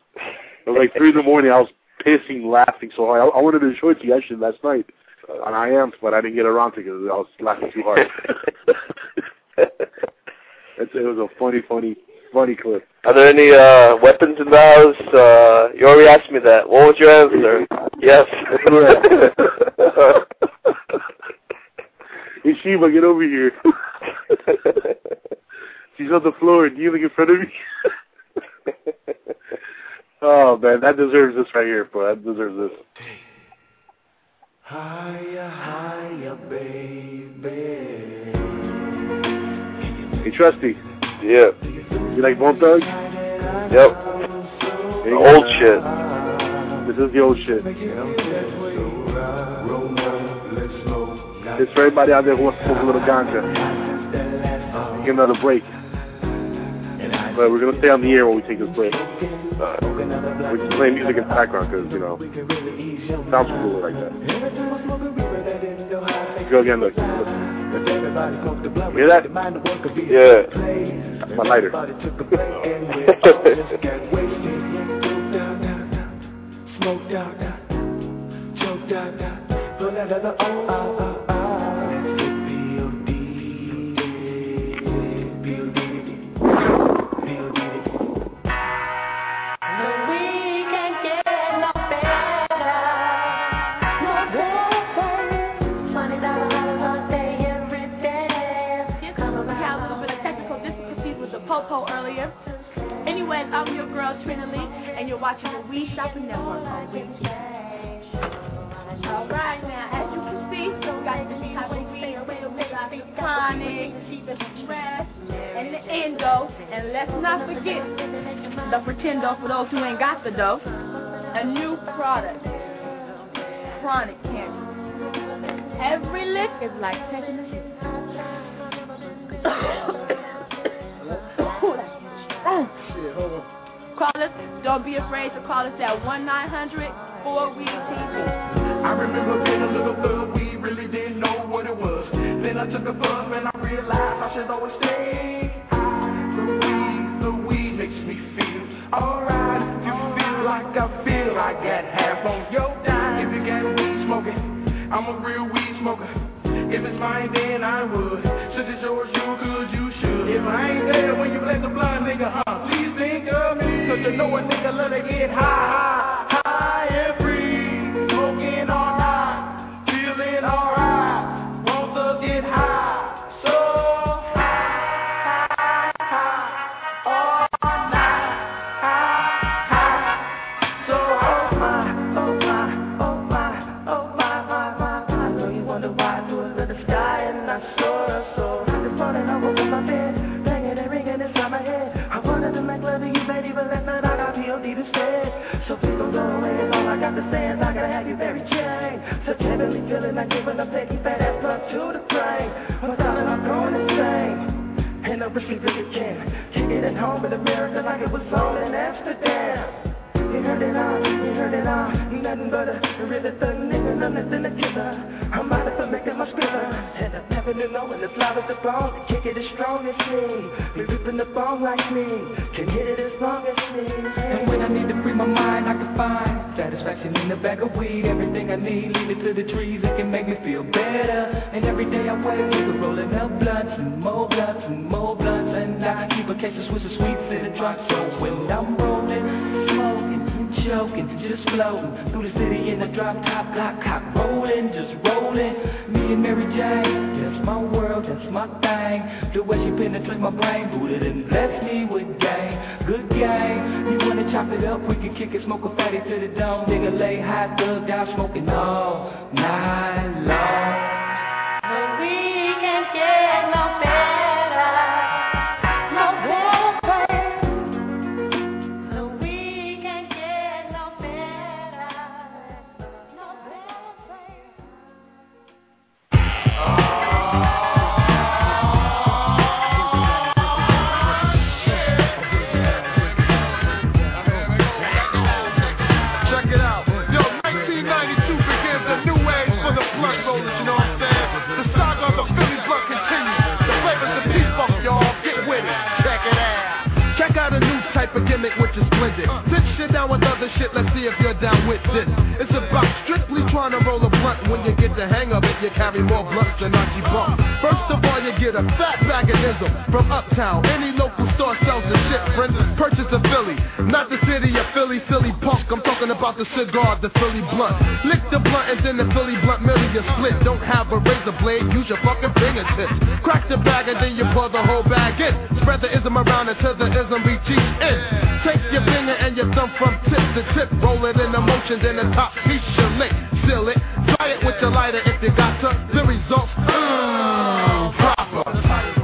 it was like three in the morning. I was pissing, laughing so hard. I, I wanted to show it to you actually last night on I am, but I didn't get around to it because I was laughing too hard. <laughs> <laughs> it was a funny, funny, funny clip. Are there any uh weapons in the house? Uh, you already asked me that. What was your answer? Yes. <laughs> Hey Sheba, get over here. <laughs> She's on the floor kneeling in front of me. <laughs> oh man, that deserves this right here, bro. That deserves this. Higher, higher, baby. Hey Trusty, yeah. you like Bone Thugs? Yep. Hey, Old shit. This is the old shit. It's for everybody out there who wants to smoke a little ganja. Get another break. But we're gonna stay on the air when we take this break. Uh, we just play music in the background because you know sounds cooler like that. Go again, look. look. Hear that? Yeah. That's my lighter. <laughs> Smoked out, choked out, girl Trina Lee, and you're watching the We Shopping Network on We. All right, now as you can see, we got this type of weed with of tonic, stress, and the endo. And let's not forget the pretendo for those who ain't got the dough. A new product, chronic candy. Every lick is like taking a hit. Call us, don't be afraid to call us at 1 900 4 weed TV. I remember being a little thug, we really didn't know what it was. Then I took a buzz and I realized I should always stay. The weed, the weed makes me feel alright. You feel like I feel, I got half on your dime. If you got weed smoking, I'm a real weed smoker. If it's mine, then I would. Since it's yours, you could, you should. If I ain't there when you bless the blind nigga, you know a nigga love to get high, high giving a petty fat ass blood to the brain. Without it, I'm going insane. And I wish we really can kick it at home in America like it was on in Amsterdam. Heard it all, you heard it all. Nothing but a really thug nigga, nothing to killer. I'm out of making my scribbler. And I'm having to know when it's live as the bone. Kick it as strong as me. Be ripping the bone like me. Can hit it as long as me. And when I need to free my mind, I can find satisfaction in the bag of weed. Everything I need, leave it to the trees. It can make me feel better. And every day I wake up rolling up blunts and more blunts and more blunts. And I keep a case of Swisher Sweets in trunk. So when I'm choking, just floating through the city in a drop top, block cock rolling, just rolling. Me and Mary Jane, that's my world, that's my thing. The way she penetrates my brain, booted and bless me with game, good game. You wanna chop it up, we can kick it, smoke a fatty to the dome. Nigga lay high, thug down, smoking all night long. We can't get type of gimmick which is splendid. Shit down with other shit, let's see if you're down with this. It's about strictly trying to roll a blunt. When you get the hang of it, you carry more blunts than Archie Bump. First of all, you get a fat bag of ism from Uptown. Any local store sells the shit, friends. Purchase a Philly, not the city of Philly, silly punk. I'm talking about the cigar, the Philly blunt. Lick the blunt and then the Philly blunt middle you split. Don't have a razor blade, use your fucking fingertips. Crack the bag and then you pour the whole bag in. Spread the ism around until the ism reaches in. Take your finger and your thumb from tip to tip. Roll it in the motion, then the top piece you lick. Seal it, try it with your lighter if you got to. The results, mmm, proper.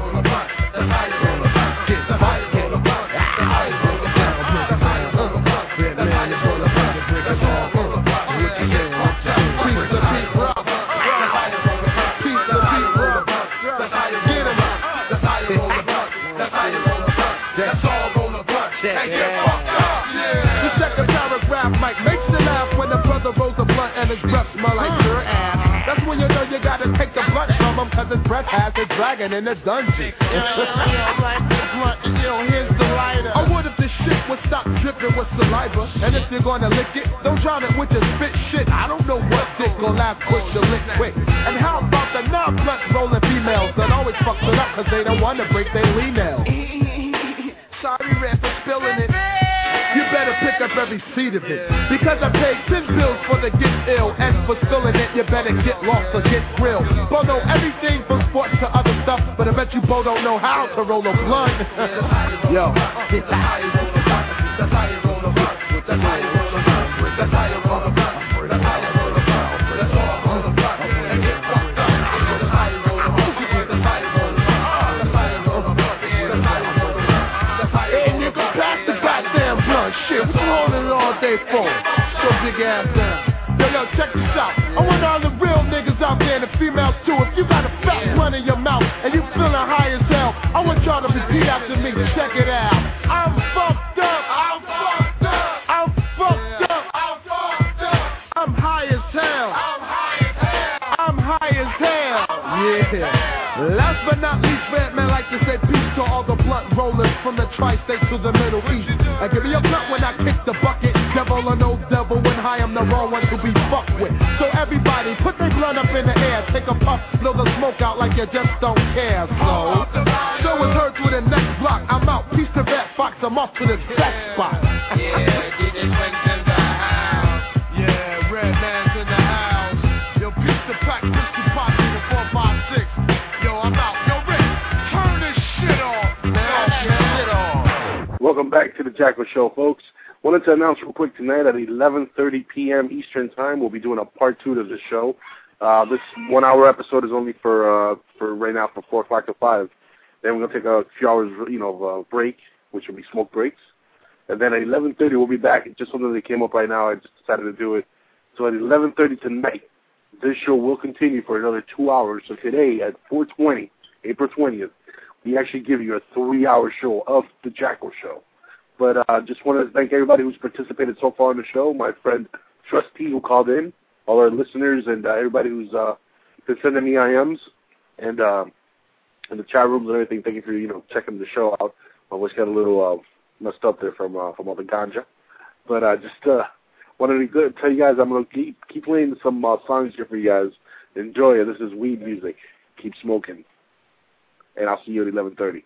And his breath smell like your ass. That's when you know you gotta take the blunt from him cause his breath has a dragon in a dungeon. It's the dungeon. Yo, here's the lighter. I would if this shit would stop dripping with saliva. And if you're gonna lick it, don't drown it with your spit shit. I don't know what dick will last push you lick quick. And how about the non-blunt rolling females that always fucks it up cause they don't wanna break their nails? <laughs> Sorry, Red, for spilling it. Better pick up every seed of it. Because I paid 10 bills for the get ill. And for spilling it, you better get lost or get grilled. Bo know everything from sports to other stuff. But I bet you Bo don't know how to roll a blunt. <laughs> Yo. That's how you roll a blunt. That's how you roll a blunt. That's how you roll a blunt. That's how you roll a blunt. Stay phone. So big ass down. Yo, yo, check this out. I want all the real niggas out there and the females too. If you got a fat one in your mouth and you feeling high as hell, I want y'all to repeat after me. Check it out. I'm fucked up. I'm fucked up. I'm fucked up. I'm fucked up. I'm high as hell. I'm high as hell. I'm high as hell. Yeah. Last but not least, man, man, like to say peace to all the rollers from the tri-state to the Middle East. And give me a blunt when I kick the bucket. Devil or no devil, when high, I'm the wrong one to be fucked with. So everybody, put their blunt up in the air, take a puff, blow the smoke out like you just don't care. So, so it's heard to the next block. I'm out, peace to that fox, I'm off to the best spot. Welcome back to the Jackal Show, folks. Wanted to announce real quick tonight at 11:30 p.m. Eastern Time, we'll be doing a part two to the show. Uh, this one-hour episode is only for uh, for right now for four o'clock to five. Then we're gonna take a few hours, you know, uh, break, which will be smoke breaks, and then at 11:30 we'll be back. It's just something that came up right now. I just decided to do it. So at 11:30 tonight, this show will continue for another two hours. So today at 4:20, April 20th, we actually give you a three-hour show of the Jackal Show. But uh, just want to thank everybody who's participated so far in the show. My friend Trustee who called in, all our listeners, and uh, everybody who's uh, been sending me IMs and uh, in the chat rooms and everything. Thank you for you know checking the show out. I always got a little uh, messed up there from uh, from all the ganja, but uh, just uh, wanted to tell you guys I'm gonna keep keep playing some uh, songs here for you guys. Enjoy it. This is weed music. Keep smoking, and I'll see you at 11:30.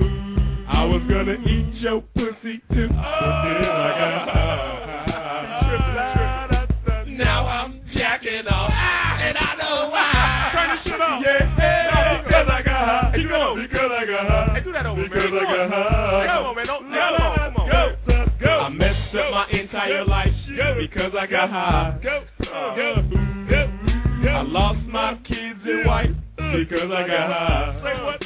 I was gonna eat your pussy too, oh. but then I got high. Now I'm jacking off, ah, and I know why. Turn this shit off. Yeah, because I got high. Because I got high. Hey, do that over, because I got high. Come on, man. Don't, come on. Go, go. I messed up my entire life because I got high. Go, uh, go, go. I lost my kids and wife uh, because I got high. Say what?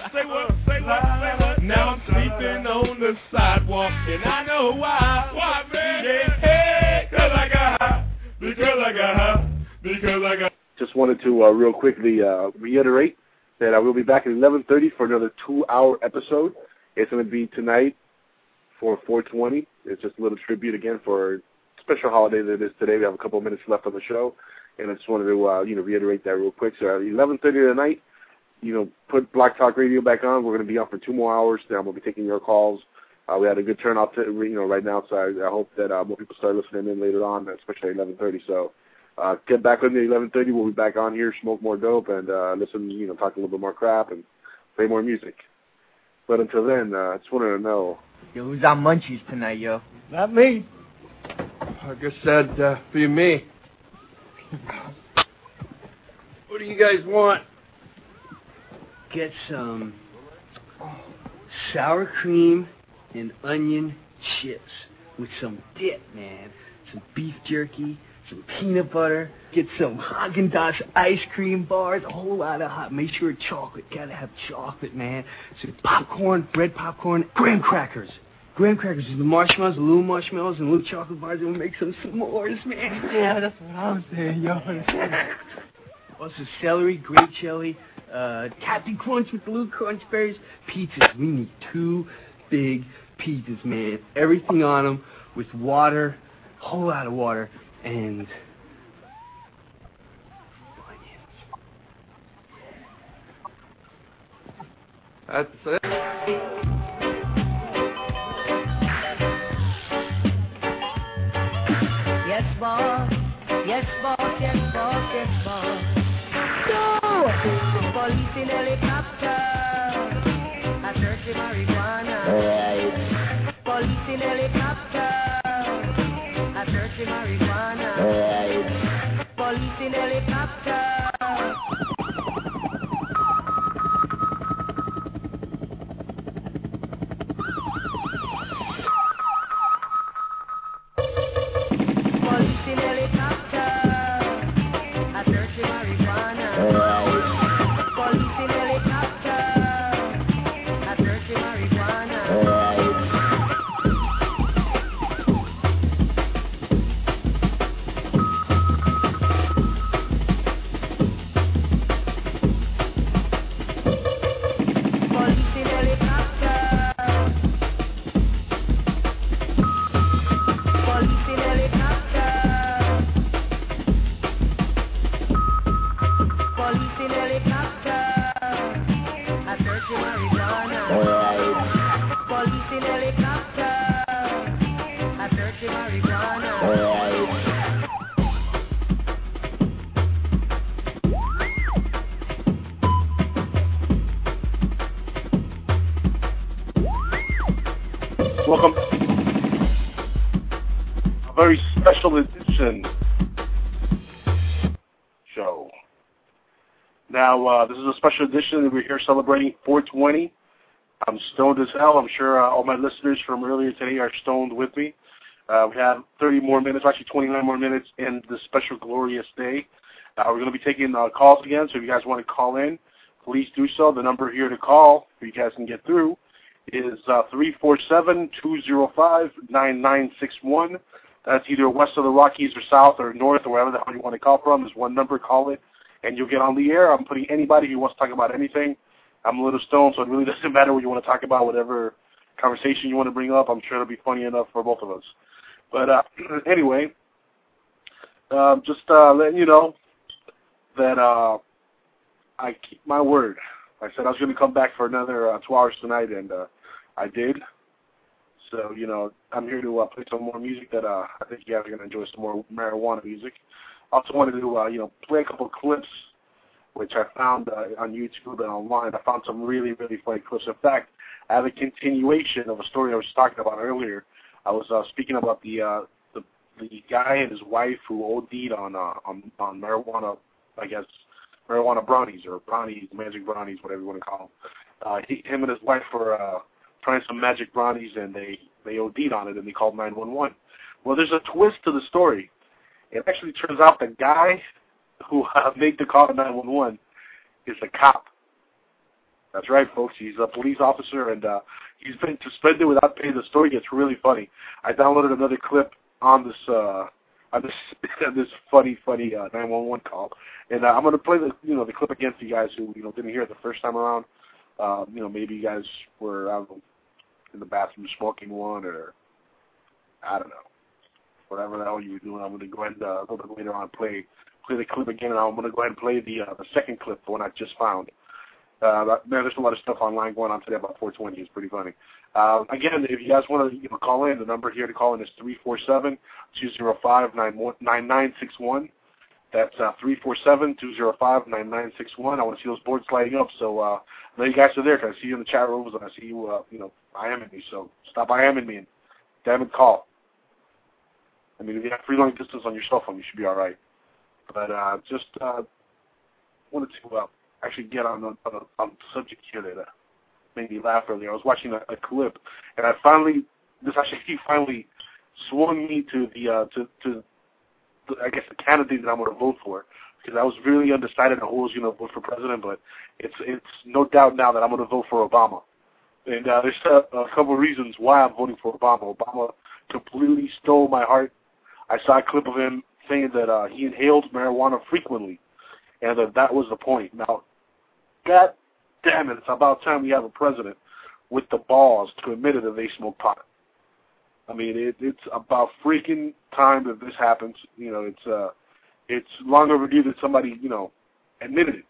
Now I'm sleeping on the sidewalk and I know why. Why? Yeah, hey, cause I got high. Because I got high. Because I got. Just wanted to uh, real quickly uh, reiterate that I will be back at 11:30 for another two-hour episode. It's going to be tonight for 420. It's just a little tribute again for a special holiday that it is today. We have a couple of minutes left on the show, and I just wanted to uh, you know reiterate that real quick. So at 11:30 tonight, you know, put Blog Talk Radio back on. We're going to be on for two more hours. Then we'll be taking your calls. Uh, we had a good turnout, to, you know, right now. So I, I hope that uh, more people start listening in later on, especially at 11:30. So uh, get back with me at 11:30. We'll be back on here, smoke more dope, and uh, listen. You know, talk a little bit more crap and play more music. But until then, uh, I just wanted to know. Yo, who's on munchies tonight, yo? Not me. I guess that'd uh, be me. <laughs> what do you guys want? Get some sour cream and onion chips with some dip, man. Some beef jerky, some peanut butter. Get some Haagen Dazs ice cream bars, a whole lot of hot. Make sure it's chocolate. Gotta have chocolate, man. Some popcorn, bread popcorn, graham crackers. Graham crackers with the marshmallows, the little marshmallows, and little chocolate bars, and we'll make some s'mores, man. Yeah, that's what I'm saying, yo. <laughs> Also celery, grape jelly, uh, Captain Crunch with blue little crunch berries, pizzas. We need two big pizzas, man. Everything on them with water, whole lot of water, and That's it. Yes, boss. The marijuana. Police in helicopter. I marijuana. Police in helicopter. Special edition. that We're here celebrating 420. I'm stoned as hell. I'm sure uh, all my listeners from earlier today are stoned with me. Uh, we have 30 more minutes, actually 29 more minutes in this special glorious day. Uh, we're going to be taking uh, calls again, so if you guys want to call in, please do so. The number here to call, if you guys can get through, is uh, 347-205-9961. That's either west of the Rockies or south or north or wherever the hell you want to call from. There's one number, call it, and you'll get on the air. I'm putting anybody who wants to talk about anything. I'm a little stoned, so it really <laughs> doesn't matter what you want to talk about, whatever conversation you want to bring up. I'm sure it'll be funny enough for both of us. But uh, <clears throat> anyway, um, just uh, letting you know that uh, I keep my word. I said I was going to come back for another uh, two hours tonight, and uh, I did. So you know, I'm here to uh, play some more music that uh, I think you guys are going to enjoy some more marijuana music. Also wanted to uh, you know play a couple clips which I found uh, on YouTube and online. I found some really really funny clips. In fact, I have a continuation of a story I was talking about earlier. I was uh, speaking about the uh, the the guy and his wife who OD'd on uh, on on marijuana, I guess marijuana brownies or brownies, magic brownies, whatever you want to call them. Uh, he, him and his wife were uh, trying some magic brownies and they they OD'd on it and they called 911. Well, there's a twist to the story. It actually turns out the guy who <laughs> uh, made the call to 911 is a cop. That's right, folks. He's a police officer, and uh, he's been suspended without paying. The story gets really funny. I downloaded another clip on this uh, on this <laughs> on this funny, funny uh, 911 call, and uh, I'm to play the you know the clip again for you guys who you know didn't hear it the first time around. Um, you know, maybe you guys were I in the bathroom smoking one, or I don't know, whatever the hell you were doing. I'm going to go ahead and uh, a little bit later on play play the clip again, and I'm going to go ahead and play the uh, the second clip, the one I just found. Uh, man, there's a lot of stuff online going on today about 420. It's pretty funny. Uh, again, if you guys want to you know, call in, the number here to call in is 347-205-9961. That's uh, 347-205-9961. I want to see those boards lighting up, so uh, I know you guys are there because I see you in the chat rooms and I see you, uh, you know, IMing me. So stop IMing me and damn it, call. I mean, if you have free long distance on your cell phone, you should be all right. But uh, just uh, wanted to uh, actually get on the, on the subject here that uh, made me laugh earlier. I was watching a, a clip, and I finally, this actually <laughs> finally swung me to the, uh, to, to the, I guess, the candidate that I'm going to vote for. Because I was really undecided on who was going to vote for president, but it's it's no doubt now that I'm going to vote for Obama. And uh, there's a, a couple of reasons why I'm voting for Obama. Obama completely stole my heart. I saw a clip of him saying that uh, he inhaled marijuana frequently, and that that was the point. Now, God damn it, it's about time we have a president with the balls to admit it that they smoke pot. I mean, it, it's about freaking time that this happens. You know, it's uh, it's long overdue that somebody, you know, admitted it.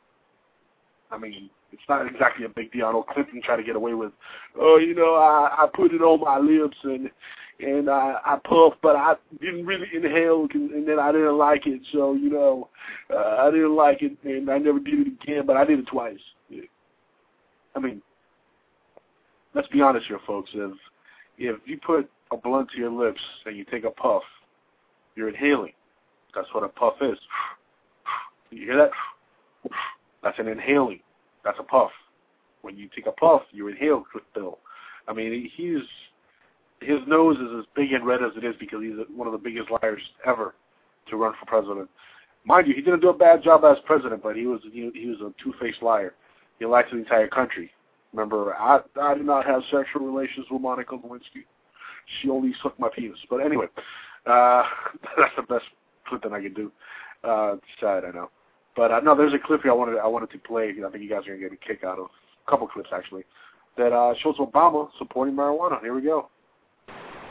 I mean, it's not exactly a big deal. I know Clinton tried to get away with, oh, you know, I, I put it on my lips and and I, I puffed, but I didn't really inhale, and, and then I didn't like it. So you know, uh, I didn't like it, and I never did it again. But I did it twice. Yeah. I mean, let's be honest here, folks. If if you put a blunt to your lips and you take a puff, you're inhaling. That's what a puff is. You hear that? That's an inhaling. That's a puff. When you take a puff, you inhale Bill. I mean, he's his nose is as big and red as it is because he's one of the biggest liars ever to run for president. Mind you, he didn't do a bad job as president, but he was he, he was a two-faced liar. He lied to the entire country. Remember, I I did not have sexual relations with Monica Lewinsky. She only sucked my penis. But anyway, uh, <laughs> that's the best clip that I could do. Uh, sad, I know. But uh, no, there's a clip here I wanted I wanted to play. I think you guys are gonna get a kick out of. A couple clips actually that uh, shows Obama supporting marijuana. Here we go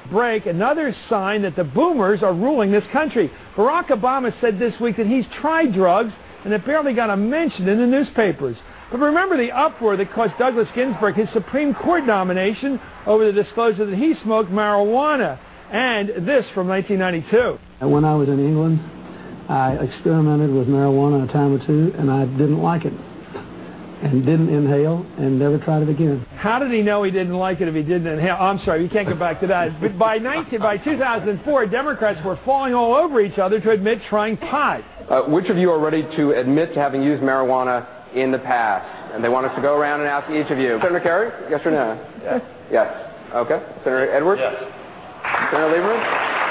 break, another sign that the boomers are ruling this country. Barack Obama said this week that he's tried drugs and it barely got a mention in the newspapers. But remember the uproar that cost Douglas Ginsburg his Supreme Court nomination over the disclosure that he smoked marijuana. And this from 1992. When I was in England, I experimented with marijuana a time or two, and I didn't like it and didn't inhale and never tried it again. How did he know he didn't like it if he didn't inhale? I'm sorry, you can't go back to that. But by 19, by 2004, Democrats were falling all over each other to admit trying pot. Uh, which of you are ready to admit to having used marijuana in the past? And they want us to go around and ask each of you. Senator Kerry, yes or no? Yes. Yes. Okay. Senator Edwards? Yes. Senator Lieberman?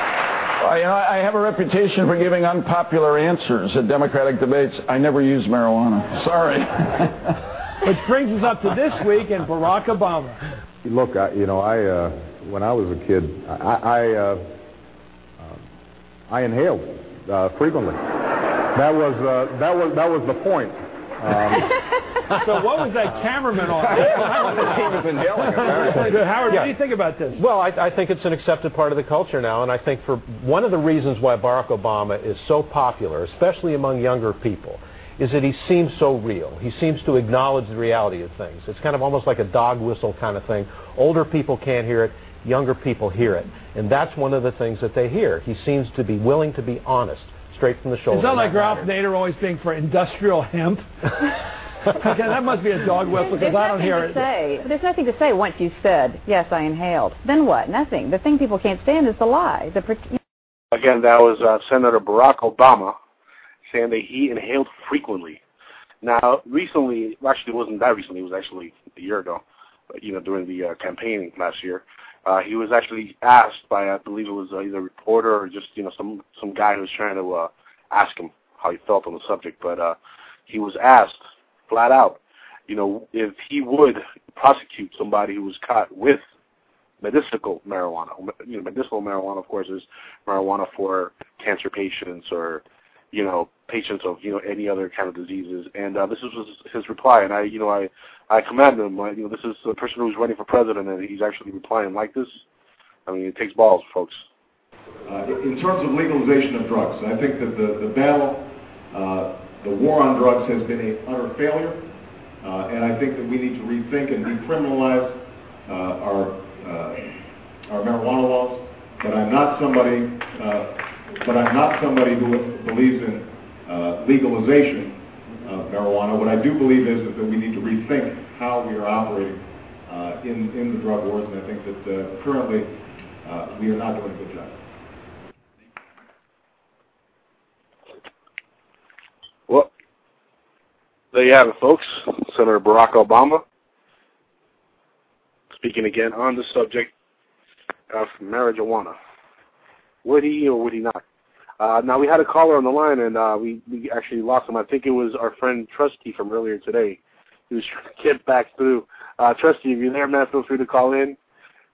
Well, you know, I have a reputation for giving unpopular answers at Democratic debates. I never use marijuana. Sorry. <laughs> Which brings us up to this week and Barack Obama. Look, I, you know, I uh, when I was a kid, I I, uh, uh, I inhaled uh, frequently. That was uh, that was that was the point. Um, <laughs> so what was that cameraman on? Howard, what do you think about this? Well, I, I think it's an accepted part of the culture now, and I think for one of the reasons why Barack Obama is so popular, especially among younger people, is that he seems so real. He seems to acknowledge the reality of things. It's kind of almost like a dog whistle kind of thing. Older people can't hear it, younger people hear it. And that's one of the things that they hear. He seems to be willing to be honest, straight from the shoulder. Is that like Ralph. Nader always being for industrial hemp? <laughs> okay, that must be a dog whistle because There's I don't nothing hear to it. say. There's nothing to say once you've said, yes, I inhaled. Then what? Nothing. The thing people can't stand is the lie. The Again, that was uh, Senator Barack Obama saying that he inhaled frequently. Now, recently, actually, it wasn't that recently. It was actually a year ago. You know, during the uh, campaigning last year, uh, he was actually asked by, I believe it was uh, either a reporter or just you know some some guy who was trying to uh, ask him how he felt on the subject. But uh, he was asked flat out, you know, if he would prosecute somebody who was caught with medicinal marijuana. You know, medicinal marijuana, of course, is marijuana for cancer patients or, you know, patients of you know any other kind of diseases. And uh, this was his reply, and I, you know, I I commend him. I, you know, this is a person who's running for president, and he's actually replying like this. I mean, it takes balls, folks. Uh, in terms of legalization of drugs, I think that the, the battle, uh, the war on drugs has been a utter failure, uh, and I think that we need to rethink and decriminalize uh, our uh, our marijuana laws. But I'm not somebody, uh, but I'm not somebody who believes in uh, legalization of marijuana. What I do believe is that we need to rethink how we are operating uh, in in the drug wars, and I think that uh, currently uh, we are not doing a good job. Well, there you have it, folks. Senator Barack Obama speaking again on the subject of marijuana. Would he or would he not? Uh, now we had a caller on the line, and uh, we we actually lost him. I think it was our friend Trusty from earlier today. He was <laughs> trying to get back through. Uh, Trusty, if you're there, man, feel free to call in.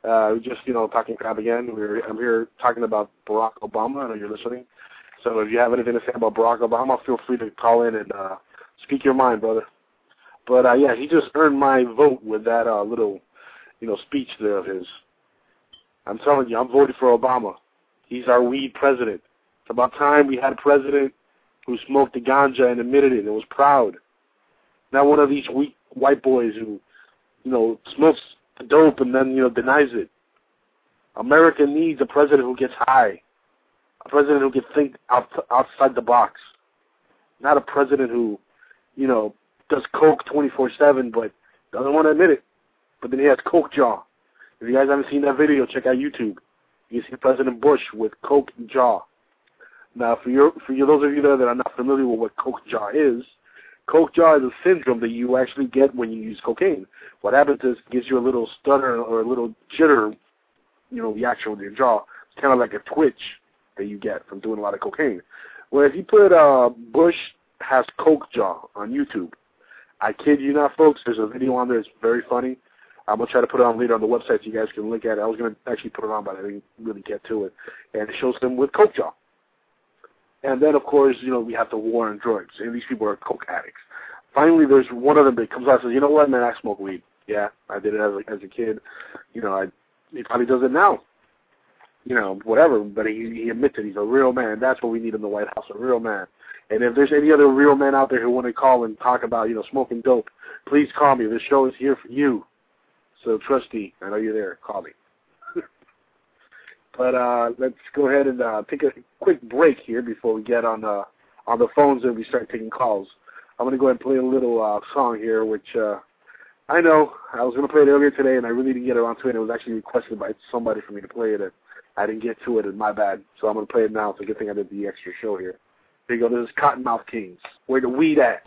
Uh, just you know talking crap again. We're I'm here talking about Barack Obama. I know you're listening. So if you have anything to say about Barack Obama, feel free to call in and uh, speak your mind, brother. But uh, yeah, he just earned my vote with that uh, little, you know, speech there of his. I'm telling you, I'm voting for Obama. He's our weed president. It's about time we had a president who smoked the ganja and admitted it and was proud. Not one of these weak white boys who, you know, smokes the dope and then, you know, denies it. America needs a president who gets high. A president who can think out, outside the box. Not a president who, you know, does coke 24/7 but doesn't want to admit it. But then he has coke jaw. If you guys haven't seen that video, check out YouTube. You see President Bush with coke jaw. Now, for your for you, those of you there that are not familiar with what coke jaw is, coke jaw is a syndrome that you actually get when you use cocaine. What happens is it gives you a little stutter or a little jitter, you know, reaction with your jaw. It's kind of like a twitch that you get from doing a lot of cocaine. Well, if you put uh, Bush has coke jaw on YouTube, I kid you not, folks. There's a video on there. It's very funny. I'm gonna try to put it on later on the website so you guys can look at it. I was gonna actually put it on, but I didn't really get to it. And it shows them with coke jaw. And then, of course, you know, we have the war on drugs, and these people are coke addicts. Finally, there's one of them that comes out and says, you know what, man, I smoke weed. Yeah, I did it as a, as a kid. You know, I, he probably does it now. You know, whatever, but he, he admits it. He's a real man. That's what we need in the White House, a real man. And if there's any other real men out there who want to call and talk about, you know, smoking dope, please call me. This show is here for you. So, Trusty, I know you're there. Call me. <laughs> but uh, let's go ahead and uh, take a quick break here before we get on uh, on the phones and we start taking calls. I'm going to go ahead and play a little uh, song here, which uh, I know I was going to play it earlier today, and I really didn't get around to it. It was actually requested by somebody for me to play it, and I didn't get to it, and my bad. So I'm going to play it now. It's a good thing I did the extra show here. You go. This is Cottonmouth Kings. Where the weed at?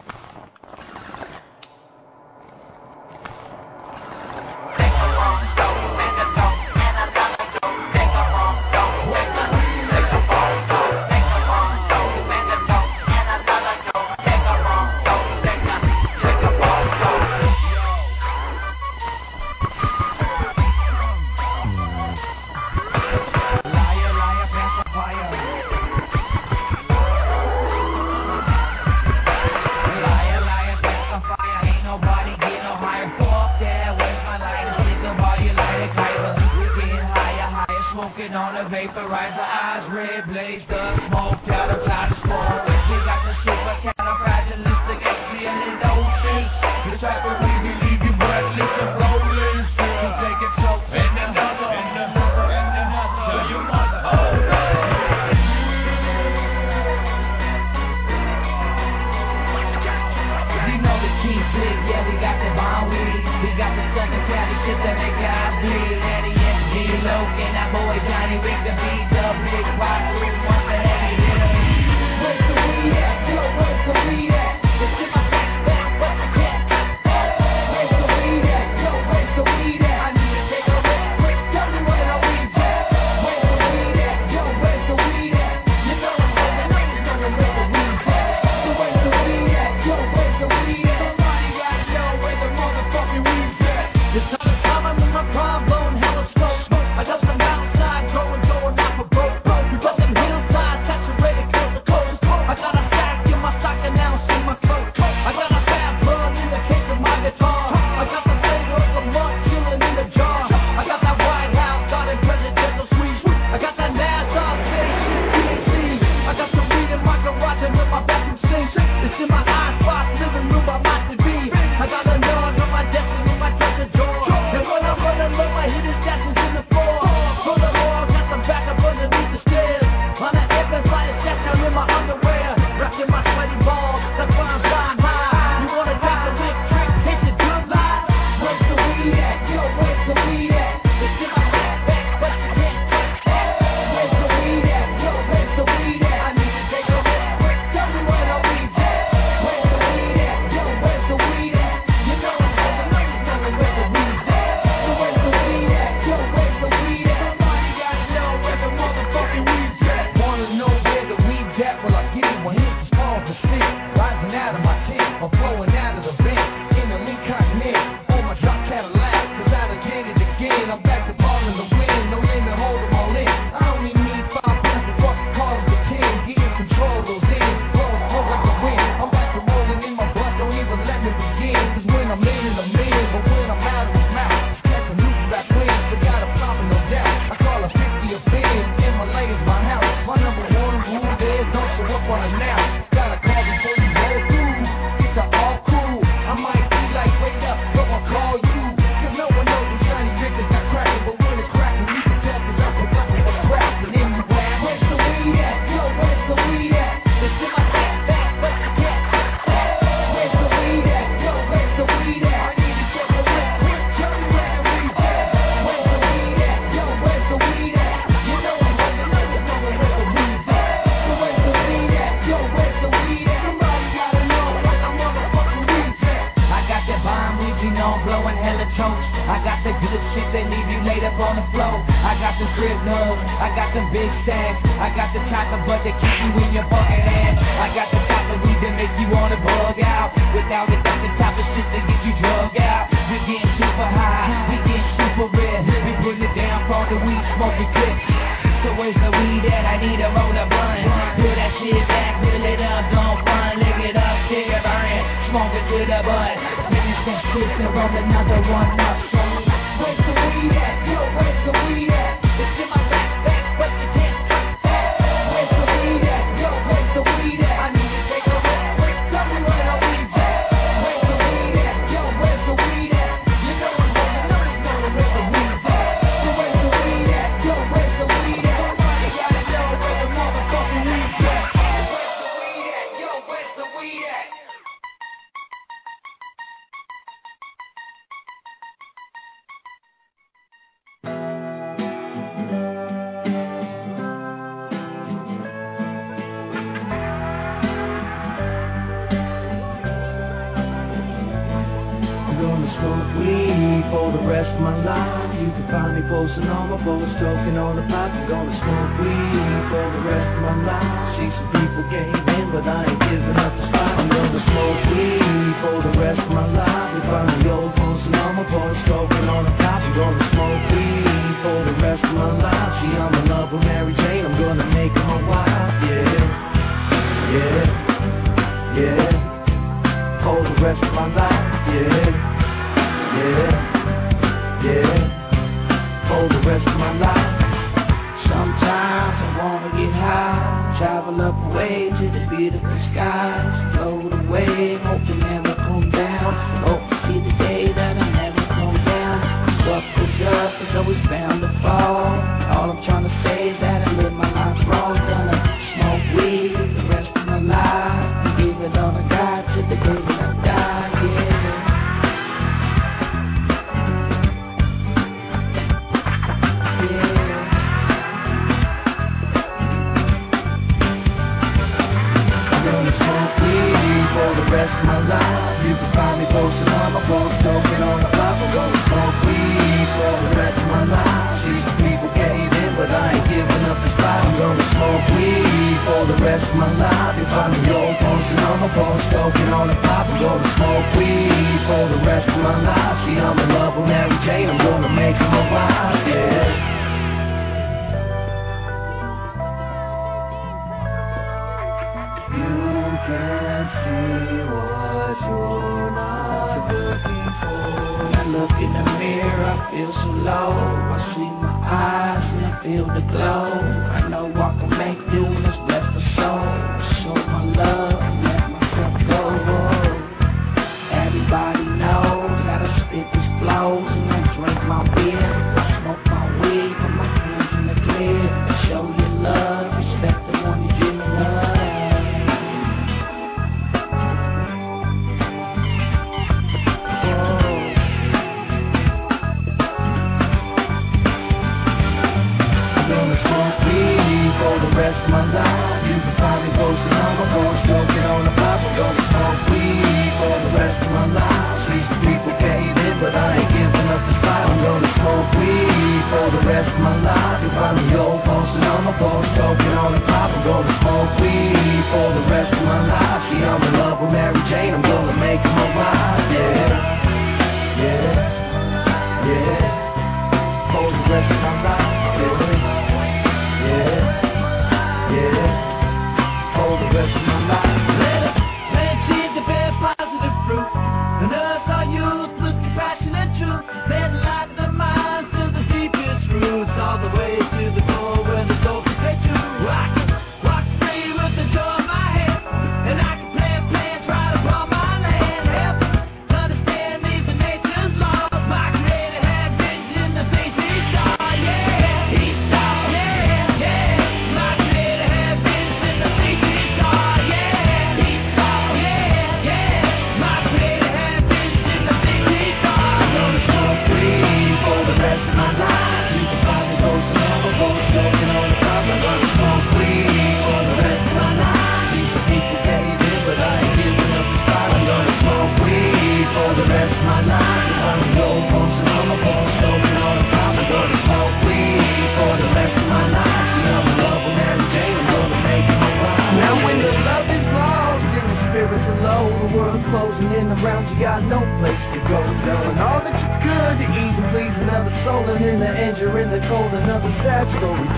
Sitting on a vaporizer, eyes red blaze, the smoke out of cloud of smoke. She got the super counterfragilistic, alien notion. The trapper.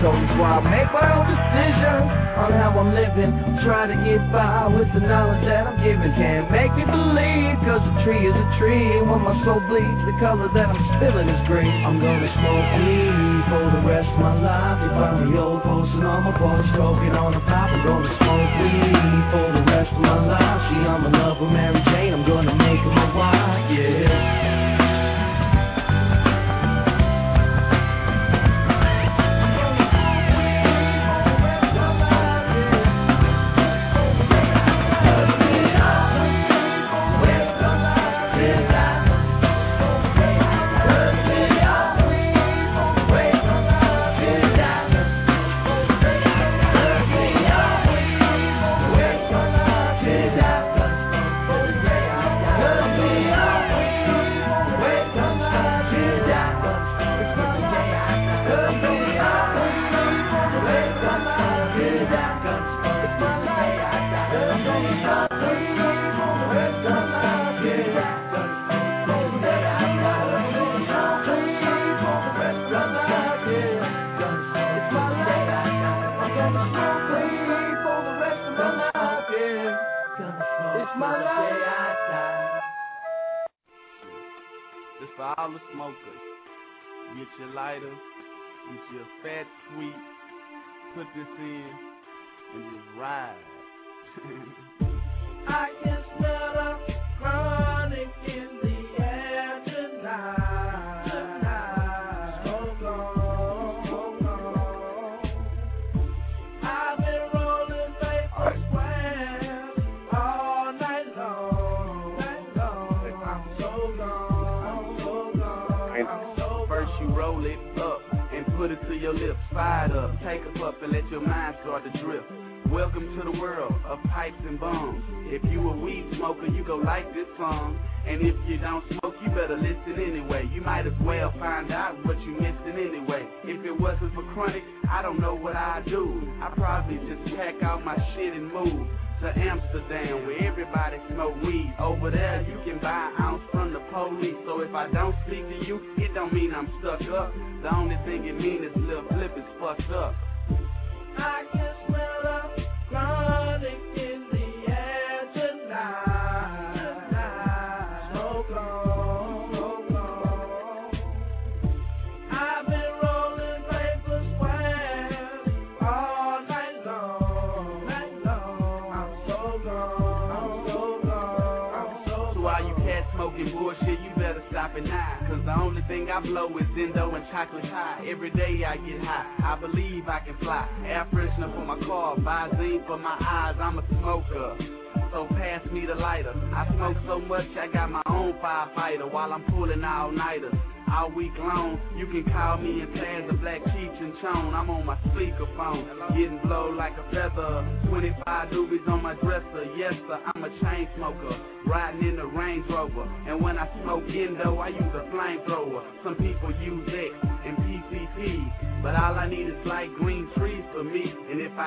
So before I make my own decisions on how I'm living, Try trying to get by with the knowledge that I'm giving. Can't make me believe, cause a tree is a tree. And when my soul bleeds, the color that I'm spilling is green. I'm gonna smoke weed for the rest of my life. You find me old person on my porch, smoking on the pop. I'm gonna smoke weed for the rest of my life. See, I'm in love with Mary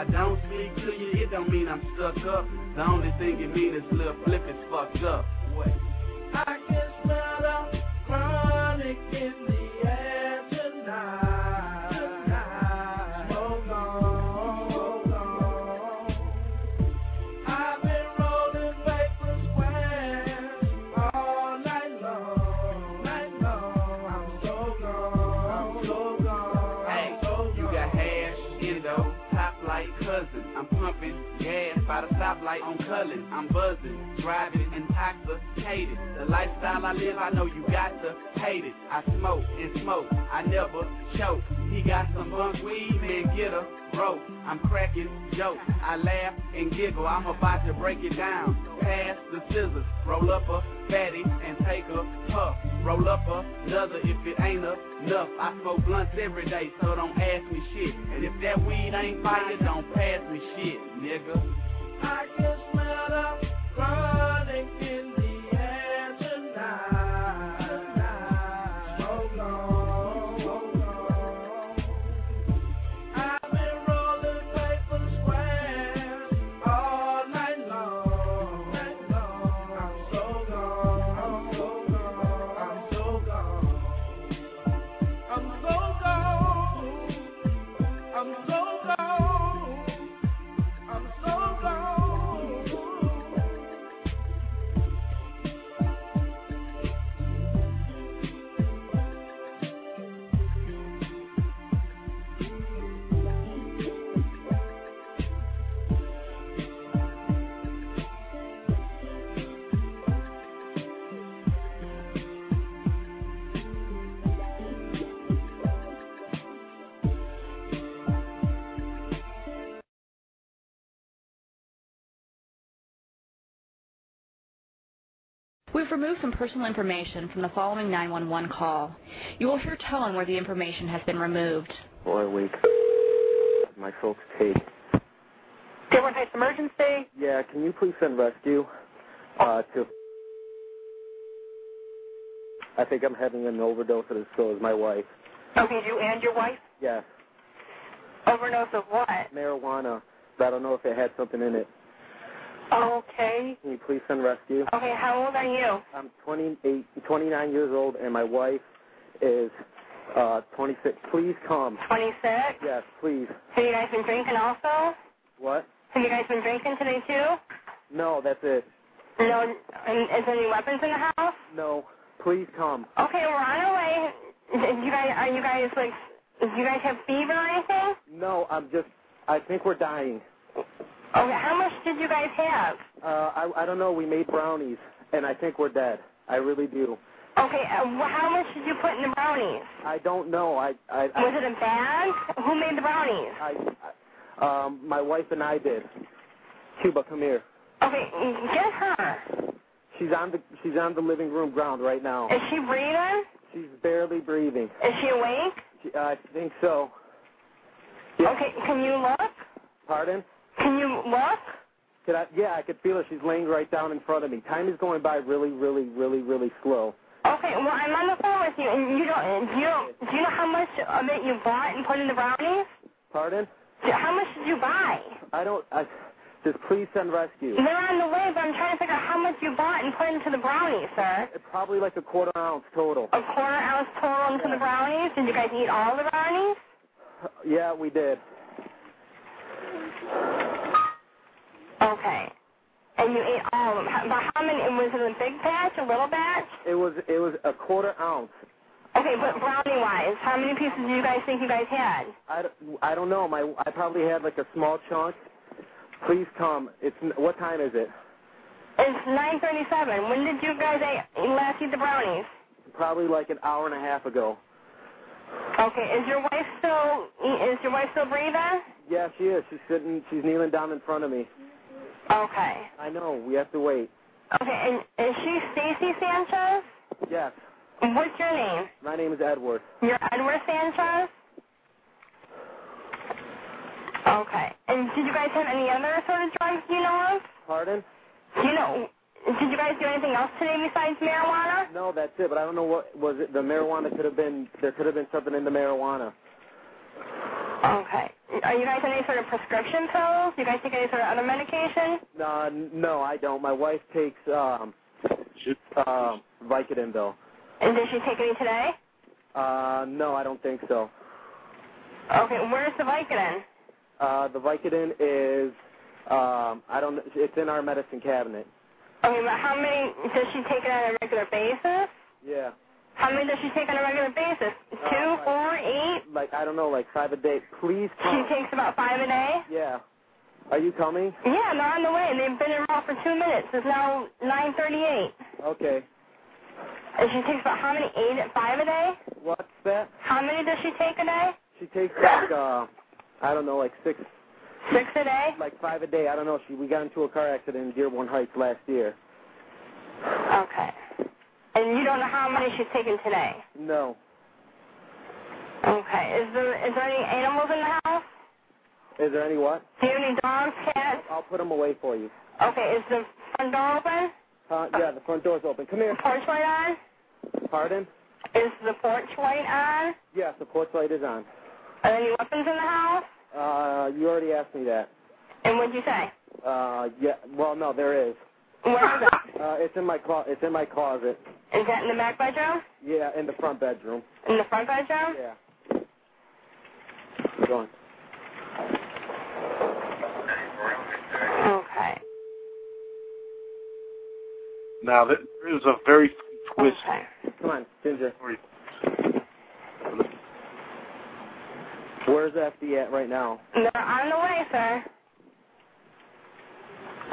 I don't speak to you, it don't mean I'm stuck up. The only thing it means is Lil Flip is fucked up. I'm buzzing, driving intoxicated. The lifestyle I live, I know you got to hate it. I smoke and smoke, I never choke. He got some bunk weed, man, get a rope. I'm cracking jokes, I laugh and giggle. I'm about to break it down. Pass the scissors, roll up a fatty and take a puff. Roll up another if it ain't enough. I smoke blunts every day, so don't ask me shit. And if that weed ain't fire, don't pass me shit, nigga. I can smell the chronic in removed some personal information from the following 911 call. You will hear tone where the information has been removed. Boy, wait. My folks take. Dearborn Heights Emergency. Yeah, can you please send rescue uh, to? I think I'm having an overdose of this. So is my wife. Okay, you and your wife? Yes, Overdose of what? marijuana. But I don't know if it had something in it. Okay. Can you please send rescue? Okay, how old are you? I'm 28, 29 years old, and my wife is uh, 26. Please come. 26? Yes, please. Have you guys been drinking also? What? Have you guys been drinking today too? No, that's it. No, and is there any weapons in the house? No, please come. Okay, we're on our way. You guys, are you guys like, do you guys have fever or anything? No, I'm just. I think we're dying. Okay, how much did you guys have? Uh, I I don't know. We made brownies, and I think we're dead. I really do. Okay, uh, wh- how much did you put in the brownies? I don't know. I I. I Was it a bag? Who made the brownies? I, I um, my wife and I did. Cuba, come here. Okay, get her. She's on the she's on the living room ground right now. Is she breathing? She's barely breathing. Is she awake? She, I think so. Yeah. Okay, can you look? Pardon? Can you look? Could I, yeah, I could feel her. She's laying right down in front of me. Time is going by really, really, really, really slow. Okay, well, I'm on the phone with you, and you don't, you don't, do you know how much of it you bought and put in the brownies? Pardon? How much did you buy? I don't. I, just please send rescue. They're on the way, but I'm trying to figure out how much you bought and put into the brownies, sir. Probably like a quarter ounce total. A quarter ounce total into the brownies? Did you guys eat all the brownies? Yeah, we did. Okay. And you ate all of them. How, but how many? Was it a big batch, a little batch? It was. It was a quarter ounce. Okay, but brownie-wise, how many pieces do you guys think you guys had? I, don't- I don't know. My I probably had like a small chunk. Please come. It's what time is it? It's 9:37. When did you guys eat, last eat the brownies? Probably like an hour and a half ago. Okay. Is your wife still? Is your wife still breathing? Yeah, she is. She's sitting. She's kneeling down in front of me. Okay. I know. We have to wait. Okay. And is she Stacy Sanchez? Yes. What's your name? My name is Edward. You're Edward Sanchez? Okay. And did you guys have any other sort of drugs you know of? Pardon? Do you know, did you guys do anything else today besides marijuana? No, that's it. But I don't know what was it. The marijuana could have been. There could have been something in the marijuana. Okay. Are you guys on any sort of prescription pills? Do you guys take any sort of other medication? Uh, no, I don't. My wife takes um, uh, Vicodin though. And did she take any today? Uh, no, I don't think so. Okay. Where's the Vicodin? Uh, the Vicodin is, um, I don't. It's in our medicine cabinet. Okay, but how many does she take it on a regular basis? Yeah. How many does she take on a regular basis? Two, Two, four, eight? Like I don't know, like five a day. Please She takes about five a day? Yeah. Are you coming? Yeah, they're on the way. They've been in for two minutes. It's now 9.38. Okay. And she takes about how many? Eight at five a day? What's that? How many does she take a day? She takes like uh, I don't know, like six. Six a day? Like five a day. I don't know. She we got into a car accident in Dearborn Heights last year. Okay. And you don't know how many she's taken today? No. Okay. Is there is there any animals in the house? Is there any what? Do you have any dogs, cats? I'll put them away for you. Okay. Is the front door open? Uh, yeah, the front door's open. Come here. Porch light on? Pardon? Is the porch light on? Yes, the porch light is on. Are there any weapons in the house? Uh, you already asked me that. And what'd you say? Uh, yeah. Well, no, there is. Where is it? Uh, it's in my clo- It's in my closet. Is that in the back bedroom? Yeah, in the front bedroom. In the front bedroom? Yeah. Go on. Okay. Now there is a very twist. Come on, Ginger. Where's FD at right now? They're on the way, sir.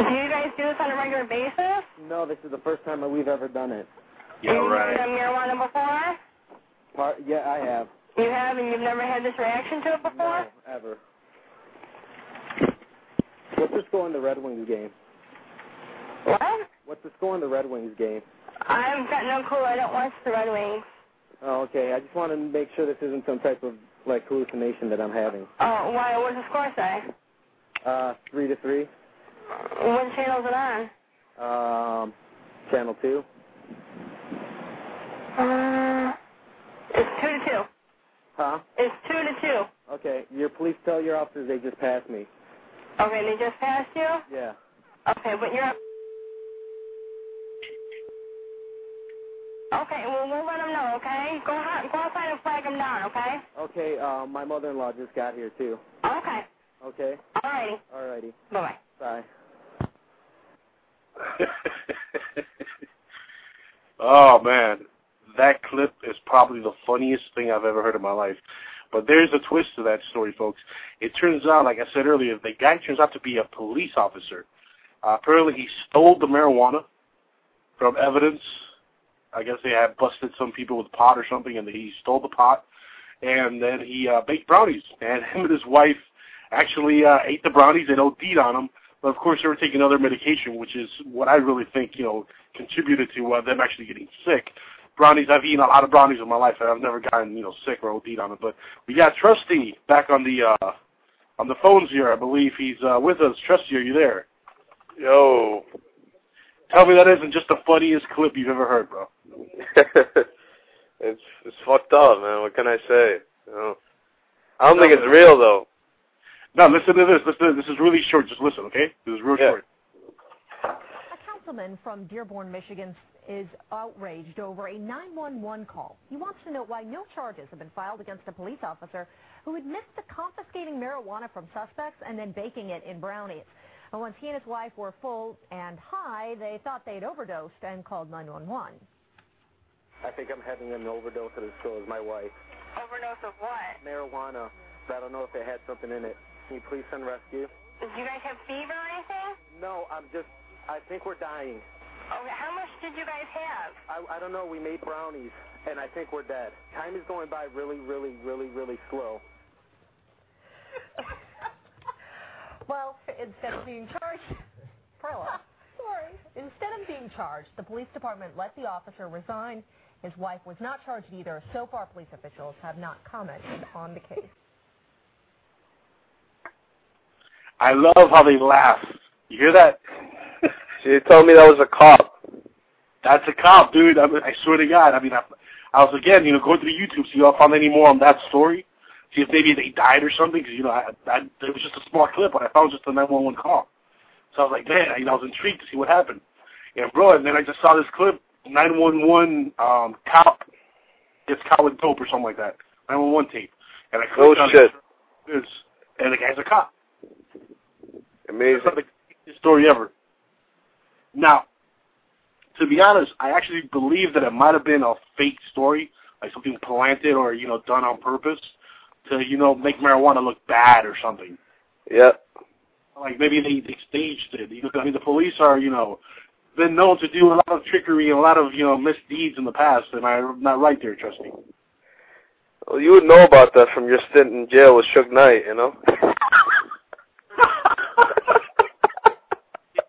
Do you guys do this on a regular basis? No, this is the first time that we've ever done it. Yeah, You've right. never done marijuana before? Part, yeah, I have. You have, and you've never had this reaction to it before? No, ever. What's the score in the Red Wings game? What? What's the score in the Red Wings game? I've got no clue. I don't watch the Red Wings. Oh, okay. I just want to make sure this isn't some type of like hallucination that I'm having. Oh, why? What does the score say? Uh, three to three. What channel is it on? Um, channel two. Uh, it's two to two. Huh? It's two to two. Okay. Your police tell your officers they just passed me. Okay, they just passed you? Yeah. Okay, but you're... Up. Okay, well, we'll let them know, okay? Go, out, go outside and flag them down, okay? Okay. Uh, my mother-in-law just got here too. Okay. Okay. Alrighty. Alrighty. Bye-bye. Bye. <laughs> oh man, that clip is probably the funniest thing I've ever heard in my life. But there's a twist to that story, folks. It turns out, like I said earlier, the guy turns out to be a police officer. Uh, apparently, he stole the marijuana from evidence. I guess they had busted some people with pot or something, and he stole the pot. And then he uh, baked brownies, and <laughs> him and his wife actually uh, ate the brownies and OD'd on them. But of course, they were taking other medication, which is what I really think you know contributed to uh, them actually getting sick. Brownies, I've eaten a lot of brownies in my life, and I've never gotten you know sick or OD'd on them. But we got Trusty back on the uh, on the phones here. I believe he's uh, with us. Trusty, are you there? Yo. Tell me that isn't just the funniest clip you've ever heard, bro. <laughs> it's it's fucked up, man. What can I say? You know? I don't think it's real though. No, listen to this. Listen. To this. this is really short. Just listen, okay? This is real Yeah. short. A councilman from Dearborn, Michigan is outraged over a 911 call. He wants to know why no charges have been filed against a police officer who admits to confiscating marijuana from suspects and then baking it in brownies. And once he and his wife were full and high, they thought they'd overdosed and called 911. I think I'm having an overdose of this so is my wife. Overdose of what? Marijuana. But I don't know if it had something in it. Can you please send rescue? Did you guys have fever or anything? No, I'm just, I think we're dying. Okay, how much did you guys have? I, I don't know, we made brownies, and I think we're dead. Time is going by really, really, really, really slow. <laughs> Well, instead of being charged, <laughs> Perla, sorry. Instead of being charged, the police department let the officer resign. His wife was not charged either. So far, police officials have not commented on the case. I love how they laugh. You hear that? <laughs> She told me that was a cop. That's a cop, dude. I, mean, I swear to God. I mean, I, I was again, you know, going through YouTube, see if I found any more on that story. See if maybe they died or something, because you know, I, I, it was just a small clip, but I found just a 911 call. So I was like, man, you know, I was intrigued to see what happened. And bro, and then I just saw this clip, 911 um, cop gets caught with dope or something like that. 911 tape. And I Oh clicked on shit. it. And the guy's a cop. Amazing. That's the story ever. Now, to be honest, I actually believe that it might have been a fake story, like something planted or you know done on purpose to you know make marijuana look bad or something. Yeah. Like maybe they, they staged it. You know, I mean, the police are you know been known to do a lot of trickery and a lot of you know misdeeds in the past. Am I not right there, trust me? Well, you would know about that from your stint in jail with Suge Knight, you know. <laughs>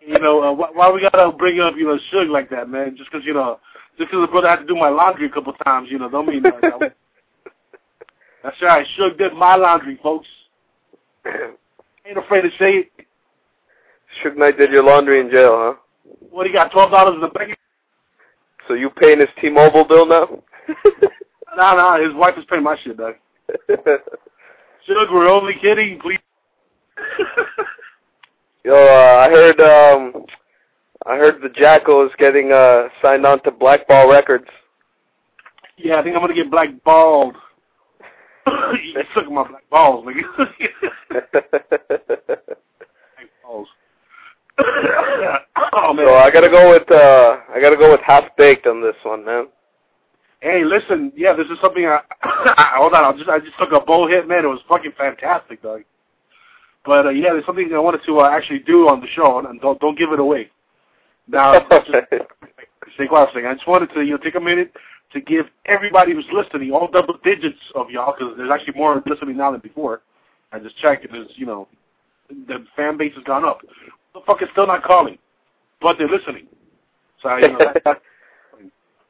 You know, uh, why, why we gotta bring up you know Suge like that, man? Just 'cause you know, just because the brother had to do my laundry a couple times, you know, don't mean that. that <laughs> That's right. Suge did my laundry, folks. <clears throat> Ain't afraid to say it. Suge Knight did your laundry in jail, huh? What he got? Twelve dollars in the bank? So you paying his T-Mobile bill now? <laughs> Nah, nah. His wife is paying my shit, dog. <laughs> Suge, we're only kidding. Please. Yo, uh, I heard um I heard the Jackal is getting uh signed on to Blackball Records. Yeah, I think I'm gonna get blackballed. <laughs> you took my black balls, nigga. black balls. <laughs> oh man. So I gotta go with uh I gotta go with half baked on this one, man. Hey, listen, yeah, this is something I, <coughs> I hold on, I just I just took a bow hit, man. It was fucking fantastic, dog. But uh, yeah, there's something I wanted to uh, actually do on the show, and don't don't give it away. Now, <laughs> just, stay quiet for. I just wanted to you know take a minute to give everybody who's listening, all double digits of y'all, because there's actually more listening now than before. I just checked, and there's you know the fan base has gone up. The fuck is still not calling, but they're listening. So you know, that, that,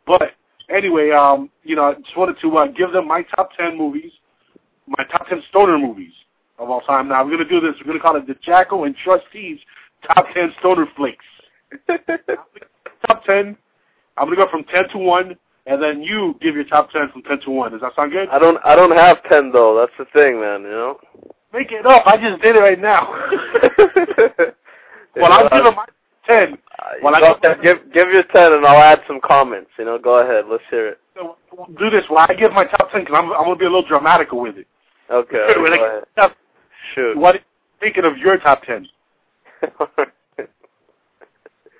but anyway, um, you know, I just wanted to uh, give them my top ten movies, my top ten stoner movies of all time. Now we're gonna do this. We're gonna call it the Jackal and Trusty's Top Ten Stoner Flicks. <laughs> top ten. I'm gonna go from ten to one, and then you give your top ten from ten to one. Does that sound good? I don't I don't have ten though, that's the thing, man, you know? Make it up. I just did it right now. <laughs> well, I'll give them my ten. Uh, I Go give give your ten and I'll add some comments, you know, go ahead, let's hear it. So do this. Well, I give my top ten because I'm, I'm gonna be a little dramatical with it. Okay, <laughs> go I ahead. get top- Shoot. What are you thinking of your top ten? <laughs>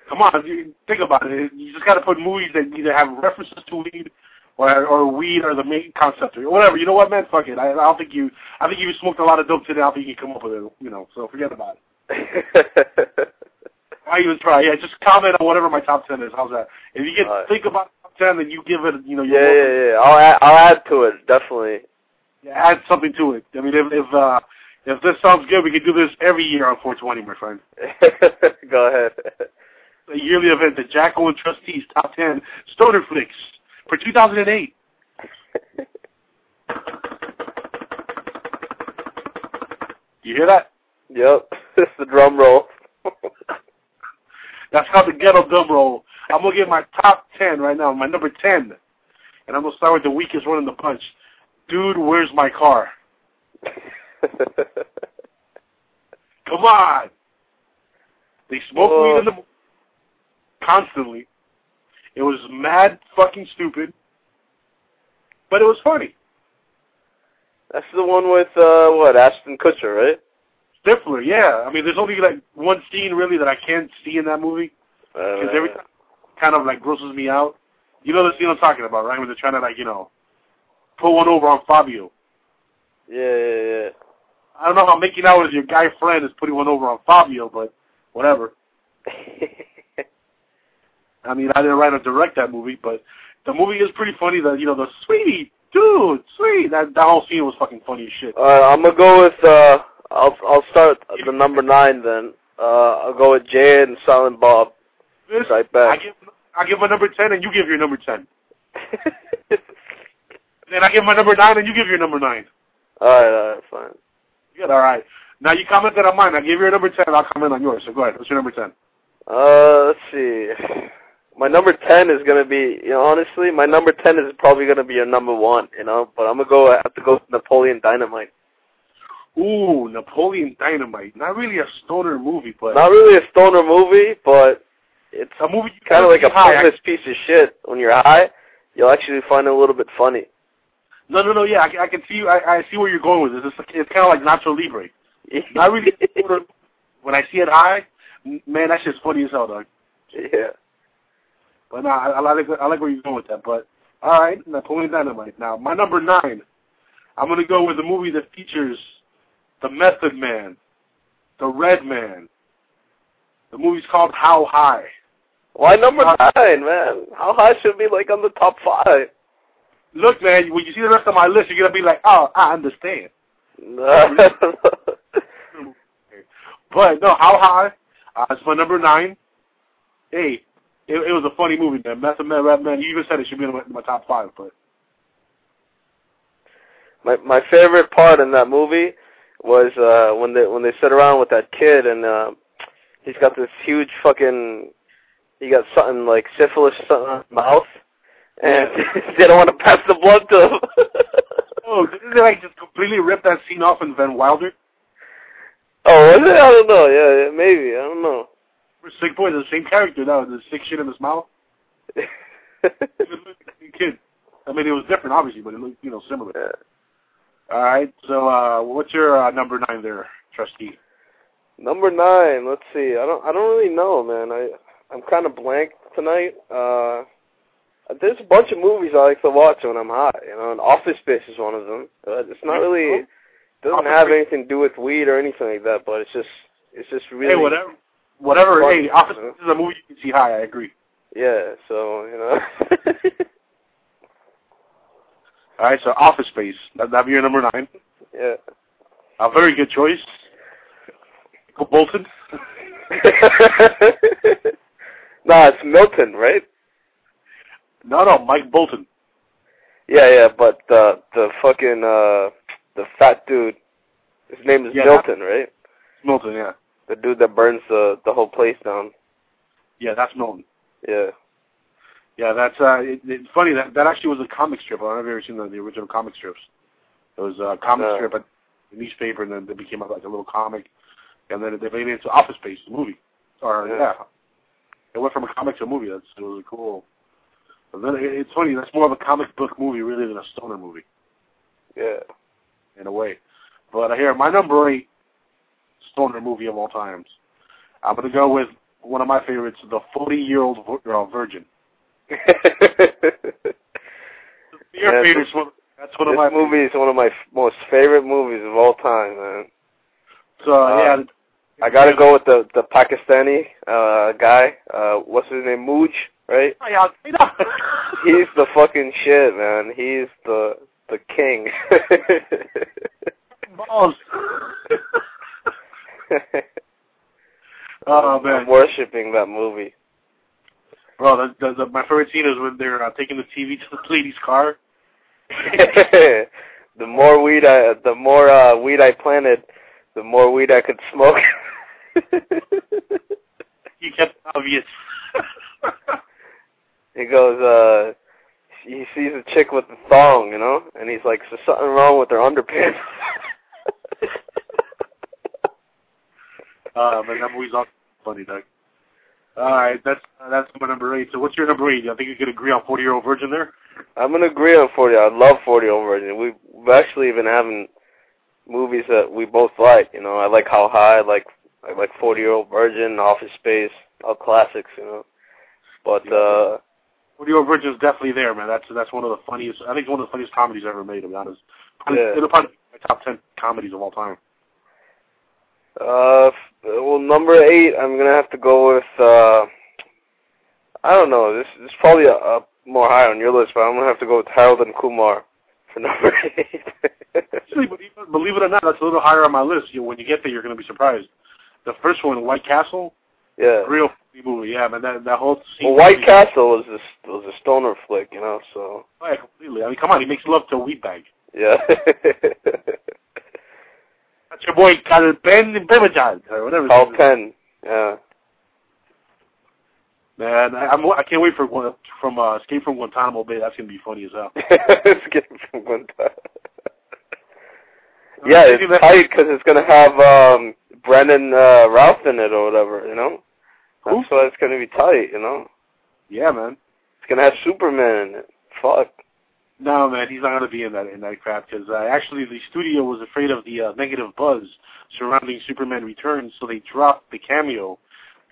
Come on, you think about it. You just got to put movies that either have references to weed or or weed or the main concept or whatever. You know what, man? Fuck it. I, I don't think you. I think you smoked a lot of dope today. I don't think you can come up with it. You know, so forget about it. <laughs> Why even try? Yeah, just comment on whatever my top ten is. How's that? If you get think about top ten, then you give it. You know, Yeah, yeah, yeah. I'll add, I'll add to it, definitely. Yeah, add something to it. I mean, if if uh, if this sounds good, we could do this every year on 420, my friend. <laughs> go ahead. A yearly event, the Jackal and Trusty's Top 10 Stoner Flicks for 2008. You hear that? Yep. <laughs> it's the drum roll. <laughs> That's how the ghetto drum roll. I'm gonna give my top ten right now. My number ten, and I'm gonna start with the weakest one in the bunch. Dude, where's my car? <laughs> Come on. They smoke weed in the constantly. It was mad fucking stupid, but it was funny. That's the one with uh what Ashton Kutcher, right? Stifler, yeah. I mean, there's only like one scene really that I can't see in that movie Uh, because every time kind of like grosses me out. You know the scene I'm talking about, right? When they're trying to like you know put one over on Fabio. yeah, yeah, yeah. I don't know how making out with your guy friend is putting one over on Fabio, but whatever. <laughs> I mean, I didn't write or direct that movie, but the movie is pretty funny. That you know, the sweetie, dude, sweet. That that whole scene was fucking funny as shit. Alright, I'm gonna go with uh I'll I'll start the number nine then. Uh I'll go with Jay and Silent Bob. This, Right I give I give my number ten, and you give your number ten. <laughs> then I give my number nine, and you give your number nine. Alright, alright, fine. Good, all right. Now you commented on mine. I gave you your number ten. I'll comment on yours. So go ahead. What's your number ten? Uh let's see. My number ten is gonna be you know, honestly, my number ten is probably gonna be your number one, you know, but I'm gonna go I have to go with Napoleon Dynamite. Ooh, Napoleon Dynamite. Not really a stoner movie, but Not really a stoner movie, but it's a movie kind of like a pointless piece of shit. When you're high, you'll actually find it a little bit funny. No, no, no. Yeah, I, I can see. I, I see where you're going with this. It's, it's kind of like Nacho Libre. <laughs> Not really. when I see it high, man, that shit's funny as hell, dog. Yeah. But no, I, I like I like where you're going with that. But all right, Napoleon Dynamite. Now my number nine, I'm gonna go with a movie that features the Method Man, the Redman. The movie's called How High. Why number nine, man? How high should be like on the top five? Look, man, when you see the rest of my list, you're gonna be like, oh, I understand. <laughs> But no, How High? Uh, it's my number nine. Hey, it, it was a funny movie, man. Method Man, Redman. You even said it should be in my, my top five, but my my favorite part in that movie was uh when they when they sit around with that kid and uh he's got this huge fucking he got something like syphilis something in his mouth and <laughs> they don't want to pass the blood to him. <laughs> oh, didn't they like just completely rip that scene off in Van Wilder? oh, was it? I don't know. Yeah, yeah, maybe. I don't know. Sick boy, the same character now, the sick shit in his mouth. <laughs> kid. I mean, it was different, obviously, but it looked, you know, similar. All right. So, uh, what's your uh, number nine there, Trusty? Number nine. Let's see. I don't. I don't really know, man. I I'm kind of blank tonight. Uh, there's a bunch of movies I like to watch when I'm high. You know, and Office Space is one of them. Uh, it's not really. Doesn't have anything to do with weed or anything like that. But it's just. It's just really. Hey, whatever. Whatever. fun, hey, Office you know? Space is a movie you can see high. I agree. Yeah. So you know. <laughs> All right. So, Office Space. That, that'd be your number nine. yeah. A very good choice. Bolton. <laughs> <laughs> nah, it's Milton, right? No, no, Mike Bolton. Yeah, yeah. But the the fucking uh the fat dude. His name is Yeah, Milton, right? Milton, yeah. The dude that burns the the whole place down. Yeah, that's Milton. Yeah. Yeah, that's uh, it, it's funny that that actually was a comic strip. I don't know if you've ever seen the, the original comic strips. It was a comic No. strip at the newspaper, and then it became like a little comic, and then they made it into Office Space, the movie. Or Yeah. yeah, it went from a comic to a movie. That's it was cool. It's funny. That's more of a comic book movie really than a stoner movie Yeah. in a way. But uh, here, my number eight stoner movie of all times. I'm gonna go with one of my favorites, The 40 Year Old uh, Virgin. <laughs> Your Yeah, favorite one. That's one of my movie is one of my f- most favorite movies of all time, man. So Uh, yeah, I gotta go with the the Pakistani uh guy. Uh what's his name? Mooj, right? yeah, <laughs> He's the fucking shit, man. He's the the king. <laughs> balls. <laughs> oh man, I'm worshiping that movie. bro, the, the, the, my favorite scene is when they're uh, taking the TV to the lady's car. the more weed I the more uh weed I planted, The more weed I could smoke. You kept obvious. He goes, uh, he sees a chick with a thong, you know, and he's like, "Is something wrong with her underpants?" <laughs> Uh, but that movie's all funny, Doug. All right, that's uh, that's my number eight. So what's your number eight? I think you could agree on Forty Year Old Virgin there. I'm gonna agree on 40. I love 40 Year Old Virgin. We've, we've actually been having movies that we both like. You know, I like How High. I like I like 40 Year Old Virgin, Office Space, all classics. You know, but uh, Year Old is definitely there, man. That's that's one of the funniest. I think it's one of the funniest comedies ever made. To be honest, probably, Yeah. it'll probably be my top ten comedies of all time. uh, well, number eight, I'm gonna have to go with. uh I don't know. This this is probably a, a more high on your list, but I'm gonna have to go with Harold and Kumar for <laughs> number eight. Actually, believe it, or not, that's a little higher on my list. You, when you get there, you're going to be surprised. The first one, White Castle, yeah. real movie. Yeah, man, that that whole scene. Well, White Castle was a, was a stoner flick, you know. So Oh, yeah, completely. I mean, come on, he makes love to a weed bag. yeah. <laughs> That's your boy, Carl Ben Bemajad, or whatever. name. Penn. Yeah. Man, I, I'm, I can't wait for Gu- from uh, Escape from Guantanamo Bay. That's gonna be funny as hell. <laughs> Escape from Guantanamo. Yeah, it's tight because it's gonna have um Brendan uh, Ralph in it or whatever, you know. That's why it's gonna be tight, you know. Yeah, man. It's gonna have Superman in it. Fuck. No, man, he's not gonna be in that in that crap because uh, actually the studio was afraid of the uh, negative buzz surrounding Superman Returns, so they dropped the cameo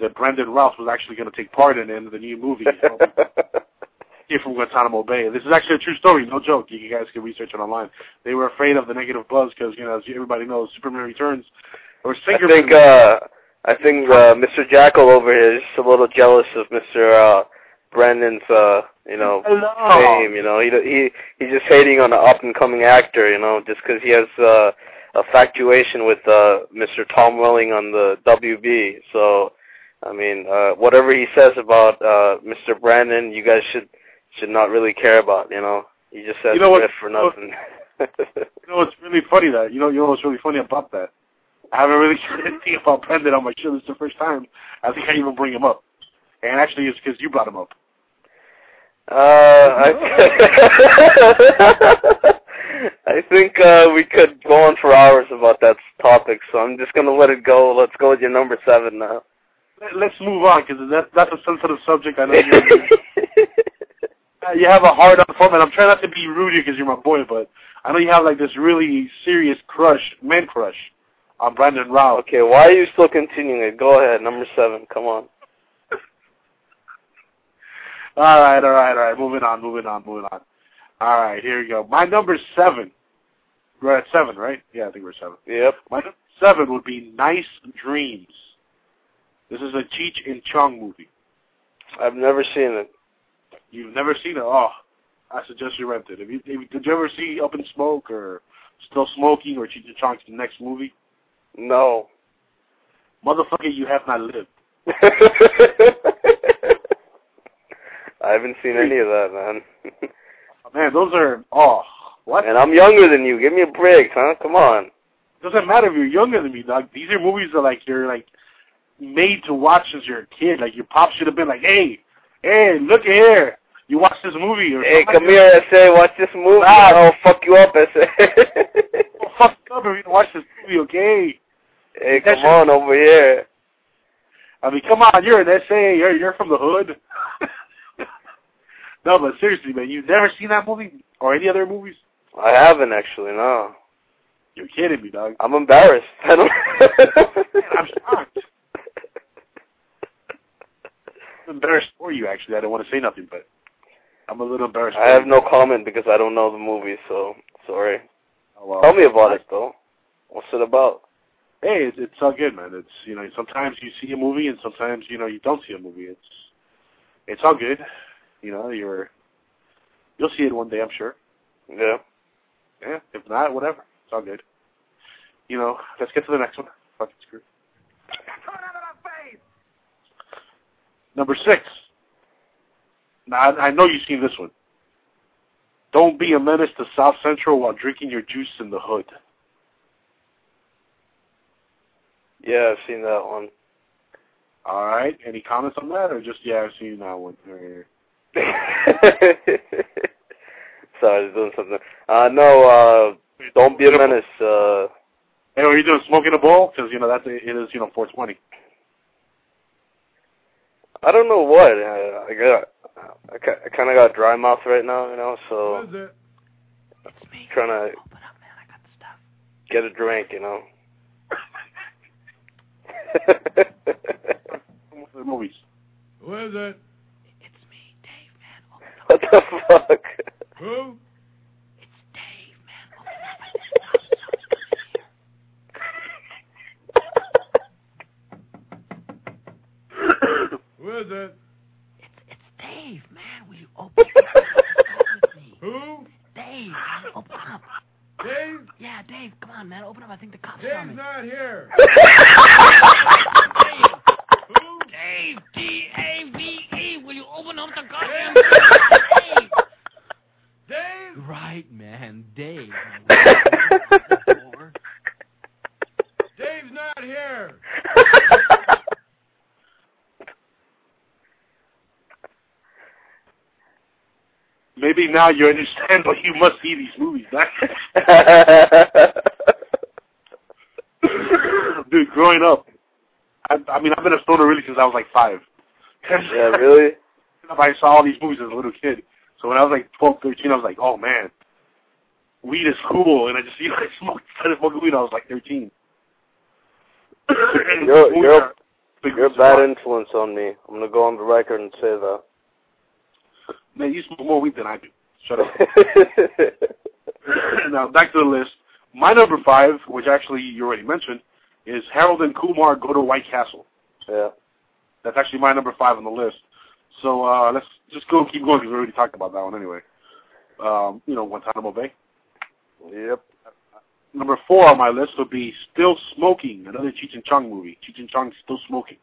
that Brandon Ralph was actually going to take part in in the new movie. Escape <laughs> from Guantanamo Bay. This is actually a true story, no joke. You guys can research it online. They were afraid of the negative buzz because you know, as everybody knows, Superman Returns or I Singer. think uh I think uh Mr. Jackal over here is just a little jealous of Mr. uh Brandon's uh you know Hello. fame, you know. He he he's just hating on an up and coming actor, you know, just cuz he has uh a factuation with uh Mr. Tom Welling on the WB. So I mean, uh whatever he says about uh Mr. Brandon, you guys should should not really care about, you know. He just says You know what- for nothing. You know it's <laughs> really funny that you know you know what's really funny about that. I haven't really <laughs> said anything about Brendan on my show. This is the first time I think I even bring him up, and actually it's because you brought him up. Uh, I, <laughs> <laughs> I think uh, we could go on for hours about that topic, so I'm just gonna let it go. Let's go with your number seven now. Let- Let's move on because that, that's a sensitive subject. I know you're, uh, you have a hard on for me. I'm trying not to be rude because you're my boy, but I know you have like this really serious crush, man crush, on Brandon Routh. Okay, why are you still continuing it? Go ahead, number seven. Come on. <laughs> All right, all right, all right. Moving on, moving on, moving on. All right, here we go. My number seven. We're at seven, right? Yeah, I think we're seven. Yep. My number seven would be Nice Dreams. This is a Cheech and Chong movie. I've never seen it. You've never seen it? Oh, I suggest you rent it. You, did you ever see Up in Smoke or Still Smoking or Cheech and Chong's next movie? No. Motherfucker, you have not lived. <laughs> I haven't seen any of that, man. <laughs> Man, those are oh what? and I'm younger than you. Give me a break, huh? Come on. doesn't matter if you're younger than me, dog. These are movies that like you're like made to watch as you're a kid. Like your pop should have been like, hey, hey, look here, you watch this movie or Hey, come here, SA. Watch this movie. Ah. I'll fuck you up, SA. Oh, <laughs> fuck you up if you don't watch this movie, okay? Hey, come on over here. I mean, come on, you're an SA. You're you're from the hood. <laughs> no, but seriously, man, you've never seen that movie or any other movies? I haven't actually, no. You're kidding me, dog. I'm embarrassed. <laughs> I don't. I'm shocked. I'm embarrassed for you, actually. I don't want to say nothing, but I'm a little embarrassed. I have you. no comment because I don't know the movie, so sorry. Oh, well. Tell me about it though. What's it about? Hey, it's, it's all good, man. It's you know sometimes you see a movie and sometimes you know you don't see a movie. It's it's all good. You know you're you'll see it one day, I'm sure. Yeah. Yeah. If not, whatever. It's all good. You know, let's get to the next one. Fucking screw. Number six. Now I, I know you've seen this one. Don't be a menace to South Central while drinking your juice in the hood. Yeah, I've seen that one. All right. Any comments on that, or just yeah, I've seen that one. Through here. <laughs> Sorry, I was doing something. Uh, no, uh, don't be a menace. Uh, Hey, are you doing smoking a bowl? Because you know that's it is you know 420. I don't know what. I, I got, I, I kind of got dry mouth right now, you know. So It's me. trying to get a drink, you know. The movies. Who is it? what the fuck? Who? Who is it? Dave, man, will you open up? Who? Dave, open up. Dave? Yeah, Dave, come on, man, open up. I think the cops Dave's on me. not here. <laughs> Dave, D A V E, will you open up the goddamn Dave? Dave? Right, man, Dave. <laughs> Dave's not here. <laughs> Maybe now you understand why you must see these movies. <laughs> Dude, growing up, I, I mean, I've been a stoner really since I was like five. yeah, really? <laughs> I saw all these movies as a little kid. So when I was like 12, 13, I was like, oh man, weed is cool. And I just, <laughs> you know, I smoked, started smoking weed I was like 13. You're, you're, you're a bad influence on me. I'm gonna go on the record and say that. Man, you smoke more weed than I do. Shut up. <laughs> now, back to the list. My number five, which actually you already mentioned, is Harold and Kumar Go to White Castle. Yeah. That's actually my number five on the list. So uh, let's just go keep going because we already talked about that one anyway. Um, you know, Guantanamo Bay. Yep. Number four on my list would be Still Smoking, another Cheech and Chong movie. Cheech and Chong Still Smoking.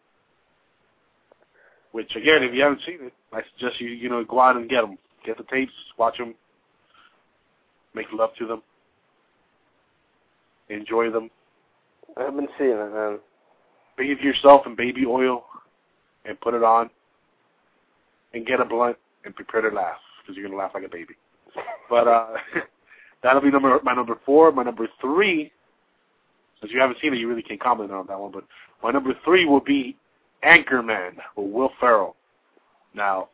Which again, if you haven't seen it, I suggest you you know go out and get them, get the tapes, watch them, make love to them, enjoy them. I haven't seen it, man. bathe yourself in baby oil and put it on and get a blunt and prepare to laugh because you're gonna laugh like a baby. <laughs> But uh <laughs> that'll be number my number four. My number three, since you haven't seen it, you really can't comment on that one. But my number three will be Anchorman with Will Ferrell. Now,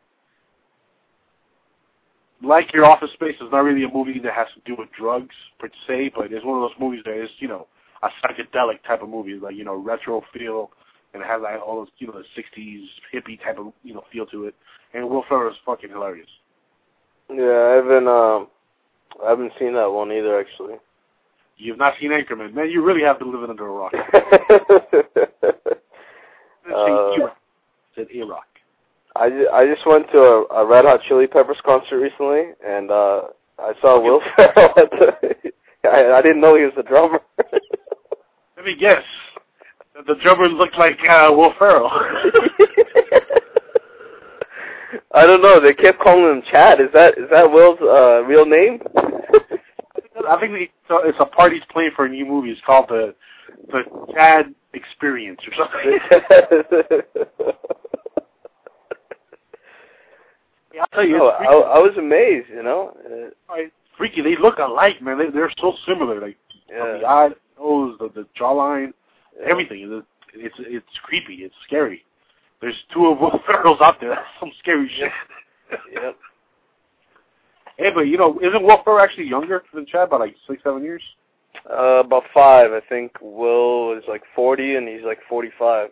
like your Office Space is not really a movie that has to do with drugs per se, but it's one of those movies that is you know a psychedelic type of movie, like you know retro feel, and it has like all those you know the '60s hippie type of you know feel to it. And Will Ferrell is fucking hilarious. Yeah, I haven't. Um, I haven't seen that one either, actually. You've not seen Anchorman, man. You really have been living under a rock. <laughs> Uh, said A-Rock. I, ju- I just went to a, a Red Hot Chili Peppers concert recently, and uh I saw Will <laughs> Ferrell. At the, I, I didn't know he was the drummer. <laughs> Let me guess. The drummer looked like uh, Will Ferrell. <laughs> I don't know. They kept calling him Chad. Is that is that Will's uh, real name? I think the, so it's a party's playing for a new movie. It's called the the Chad Experience or <laughs> something. yeah, I'll tell you, No, I, I was amazed. You know. Uh, freaky. freaky. They look alike, man. They, they're so similar. Like Yeah. the eye, the nose, the, the jawline, everything. It's, it's it's creepy. It's scary. There's two of Will <laughs> Ferrells out there. That's some scary shit. <laughs> Yep. Hey, but you know, isn't Will Ferrell actually younger than Chad by like six, seven years? Uh, about five. I think Will is like forty, and he's like forty-five.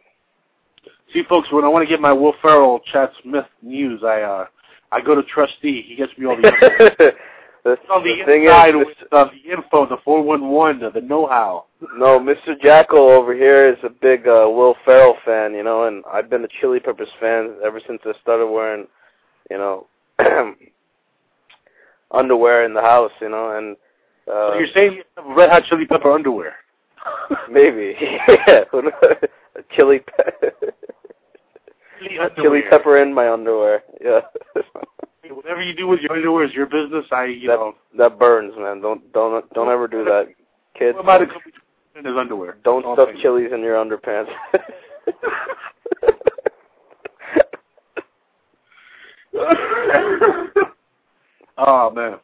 See, folks, when I want to get my Will Ferrell, Chad Smith news, I uh, I go to Trusty. He gets me all the info. <laughs> The, on the, the thing inside is, with uh, the info, the four one one, the know-how. No, Mr. Jackal over here is a big uh, Will Ferrell fan, you know, and I've been a Chili Peppers fan ever since I started wearing, you know, <clears throat> underwear in the house, you know, and uh, so you're saying you have Red Hot Chili Pepper underwear? <laughs> maybe, <laughs> yeah, a chili, pe- <laughs> Chili chili pepper in my underwear, yeah. Whatever you do with your underwear is your business. I, you that know, that burns, man. Don't don't don't ever do that, kids. what I to come, in his underwear. Don't stuff chilies in your underpants. oh man.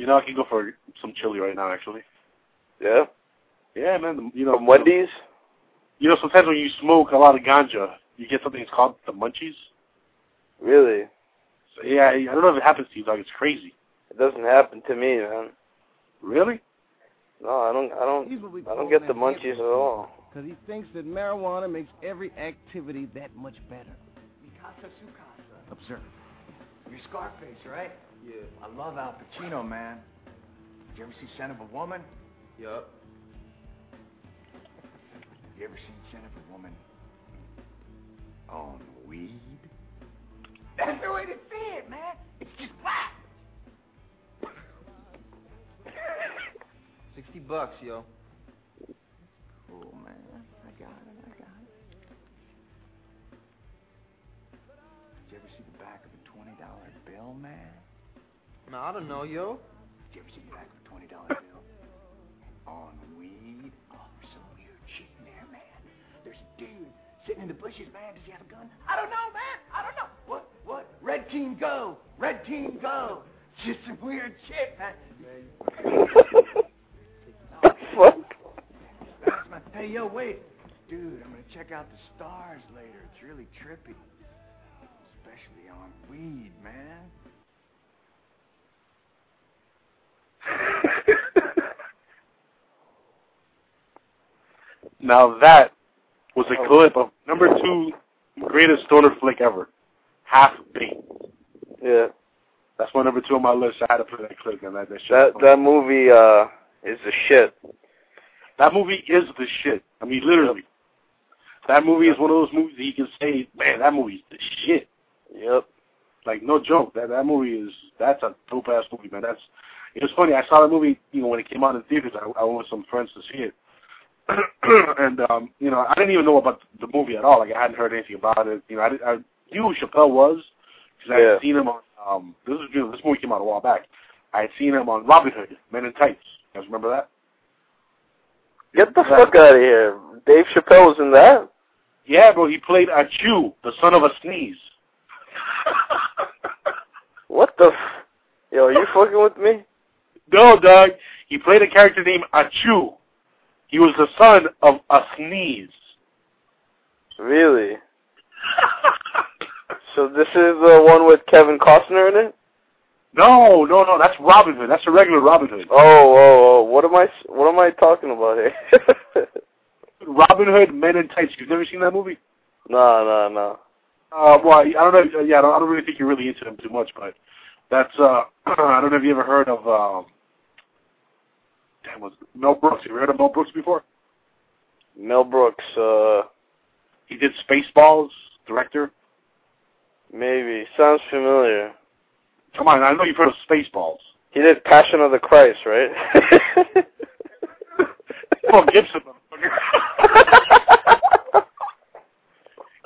You know I can go for some chili right now actually. yeah. Yeah, man. You know From Wendy's. You know sometimes when you smoke a lot of ganja, you get something that's called the munchies. Really? So, yeah, I don't know if it happens to you, dog. It's crazy. It doesn't happen to me, man. Really? No, I don't. I don't. He's what we I don't get the munchies at all. Because he thinks that marijuana makes every activity that much better. Observe. You're Scarface, right? Yeah. I love Al Pacino, man. Did you ever see Scent of a Woman? Yup. You ever seen Scent of a Woman on weed? That's the way to see it, man. It's just black. 60 bucks, yo. Cool, man. I got it. I got it. Did you ever see the back of a twenty dollar bill, man? No, I don't know, yo. Did you ever see the back of a twenty dollar bill on weed? Oh, there's some weird shit in there, man. There's a dude sitting in the bushes, man. Does he have a gun? I don't know, man. I don't know. What? What? Red team go. Red team go. Just some weird shit, man. what? That's my- Hey, yo, wait. Dude, I'm gonna check out the stars later. It's really trippy. Especially on weed, man. <laughs> Now that was a clip of number two greatest stoner flick ever, Half Baked. Yeah. That's my number two on my list. I had to put that clip, man. That that shit. That that movie uh is the shit. That movie is the shit. I mean, literally. That movie is one of those movies that you can say, man, that movie's the shit. Yep. Like no joke. That that movie is that's a dope ass movie, man. That's it was funny. I saw the movie, you know, when it came out in theaters. I, I went with some friends to see it, <clears throat> and um, you know, I didn't even know about the movie at all. Like I hadn't heard anything about it. You know, I, did, I knew who Chappelle was because I Yeah. had seen him on. Um, this is you know, this movie came out a while back. I had seen him on Robin Hood, Men in Tights. You guys remember that? Get the fuck out of here. Dave Chappelle was in that? Yeah, bro. He played a Chew, the son of a sneeze. <laughs> What the? F- Yo, are you fucking with me? No, dog. He played a character named Ahchoo. He was the son of a sneeze. Really? <laughs> so this is the one with Kevin Costner in it? No, no, no. That's Robin Hood. That's a regular Robin Hood. Oh, oh, oh. What am I? What am I talking about here? <laughs> Robin Hood, Men in Tights. You've never seen that movie? no, no, no. Uh, well, I don't know. Yeah, I don't, I don't really think you're really into them too much, but that's. uh <clears throat> I don't know if you ever heard of. um Damn, was Mel Brooks? You ever heard of Mel Brooks before? Mel Brooks. Uh, He did Spaceballs, director. maybe sounds familiar. Come on, I know you've heard of Spaceballs. He did Passion of the Christ, right? Well, Gibson, <laughs>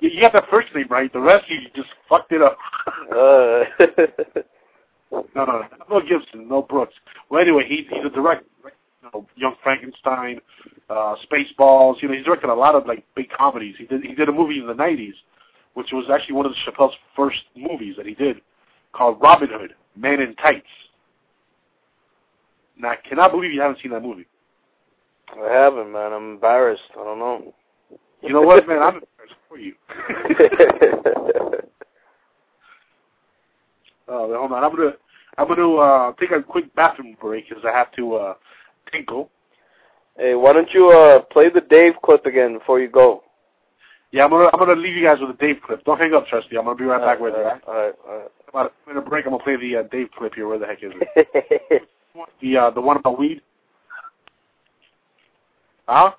you, you got the first name right. The rest you just fucked it up. <laughs> uh, <laughs> No, no, no. Gibson, no Brooks. Well, anyway, he, he's a director. You know, Young Frankenstein, uh, Spaceballs. You know, he's directed a lot of like big comedies. He did he did a movie in the '90s, which was actually one of the Chappelle's first movies that he did, called Robin Hood, Man in Tights. Now, I cannot believe you haven't seen that movie. I haven't, man. I'm embarrassed. I don't know. You know what, man? I'm embarrassed for you. <laughs> Oh, hold on. I'm gonna I'm gonna uh, take a quick bathroom break because I have to uh, tinkle. hey, why don't you uh play the Dave clip again before you go? Yeah, I'm gonna I'm gonna leave you guys with the Dave clip. Don't hang up, Trusty. I'm gonna be right back with you. all right? All right, all right. About a minute break, I'm gonna play the uh, Dave clip here. Where the heck is it? <laughs> the uh, the one about weed. Huh?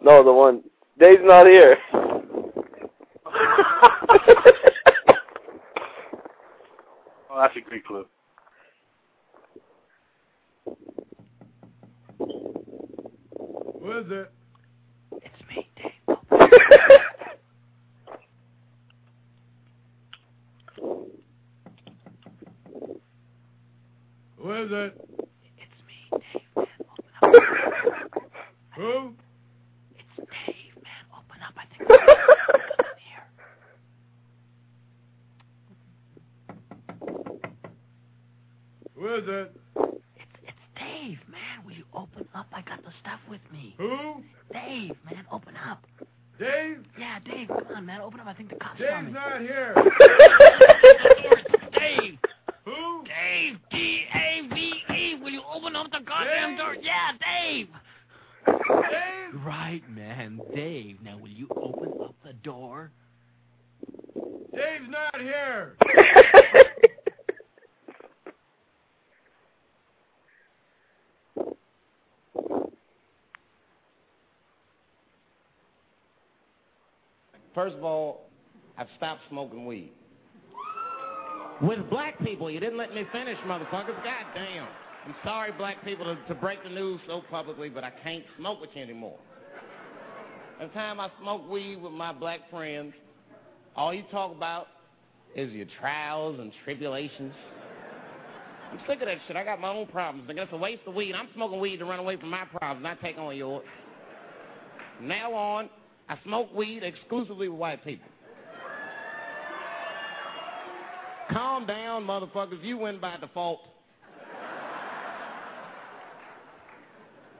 No, the one. Dave's not here. <laughs> Oh, that's a great clip. What is it? It's me, Dave. What is it? It's me, Dave. Who? It's Dave, man. Open up. I think here. Who is it? Got the stuff with me. Who? Dave, man, open up. Dave? Yeah, Dave, come on, man, open up. I think the cops Dave's coming. not here. <laughs> Dave. Who? Dave, D-A-V-E. Will you open up the goddamn Dave? door? Yeah, Dave. Dave? Right, man, Dave. Now, will you open up the door? Dave's not here. <laughs> First of all, I've stopped smoking weed. With black people, you didn't let me finish, motherfuckers. God damn. I'm sorry, black people, to, to break the news so publicly, but I can't smoke with you anymore. Every time I smoke weed with my black friends, all you talk about is your trials and tribulations. I'm sick of that shit. I got my own problems. I guess a waste of weed. I'm smoking weed to run away from my problems, not take on yours. Now on, I smoke weed exclusively with white people. Calm down, motherfuckers. You win by default.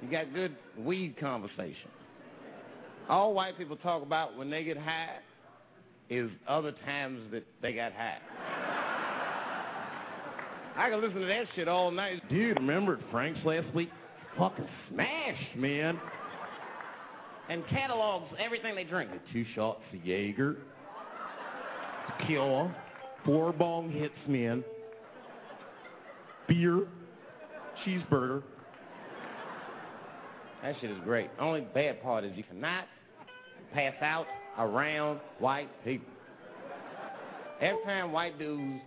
You got good weed conversation. All white people talk about when they get high is other times that they got high. I can listen to that shit all night. Dude, remember Frank's last week? Fucking smashed, man. And catalogs everything they drink. Two shots of Jaeger, tequila, four bong hits, man, beer, cheeseburger. That shit is great. Only bad part is you cannot pass out around white people. Every time white dudes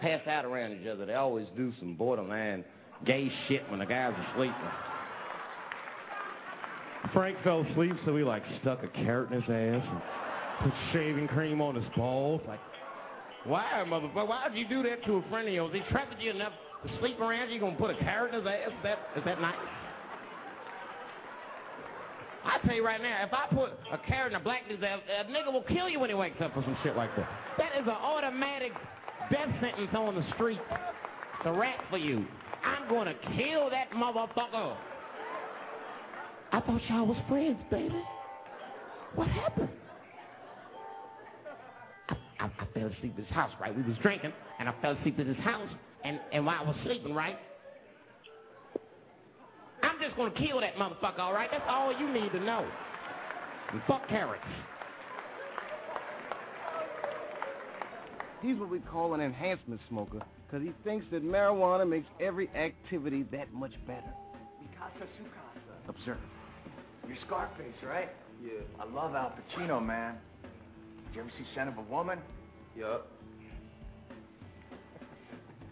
pass out around each other, they always do some borderline gay shit when the guys are sleeping. Frank fell asleep, so we like stuck a carrot in his ass and put shaving cream on his balls. Like, why, motherfucker? Why'd you do that to a friend of yours? He trusted you enough to sleep around you. Gonna put a carrot in his ass? Is that is that nice? I tell you right now, if I put a carrot in a black dude's ass, a nigga will kill you when he wakes up for some shit like that. That is an automatic death sentence on the street. It's a rap for you. I'm gonna kill that motherfucker. I thought y'all was friends, baby. What happened? I, I, I fell asleep at his house, right? We was drinking, and I fell asleep at his house, and, and while I was sleeping, right? I'm just gonna kill that motherfucker, all right? That's all you need to know. And fuck carrots. He's what we call an enhancement smoker, because he thinks that marijuana makes every activity that much better. Mikasa Sukasa. Observe. You're Scarface, right? Yeah. I love Al Pacino, man. Did you ever see Scent of a Woman? Yup. <laughs>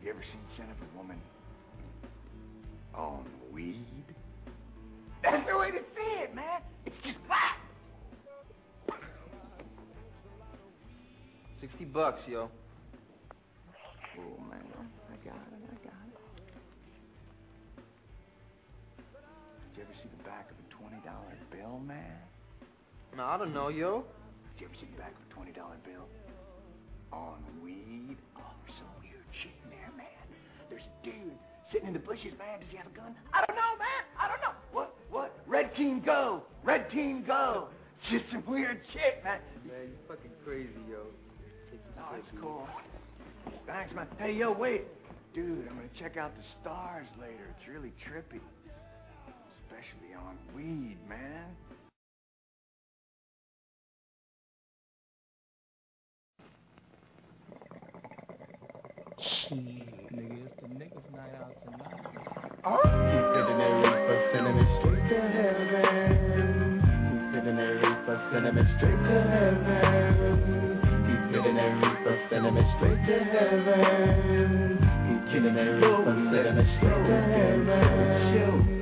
You ever seen Scent of a Woman on weed? That's the way to see it, man. It's just black. 60 bucks, yo. Oh, man. I got it. I got it. Did you ever see the back of $20 bill, man? No, I don't know, yo. Did you ever see the back of a $20 bill? On weed? Oh, there's some weird shit in there, man. There's a dude sitting in the bushes, man. Does he have a gun? I don't know, man. I don't know. What? What? Red team go. Red team go. Just some weird shit, man. Man, you fucking crazy, yo. Oh, it's cool. Thanks, man. Hey, yo, wait. Dude, I'm gonna check out the stars later. It's really trippy. Especially on weed, man. Shit, nigga, it's the niggas night out tonight. He's sitting there reaper, sending me straight to heaven. He's sitting there reaper, sending me straight to heaven. He's sitting there reaper, sending me straight to heaven. He's sitting there reaper, sending me straight to heaven.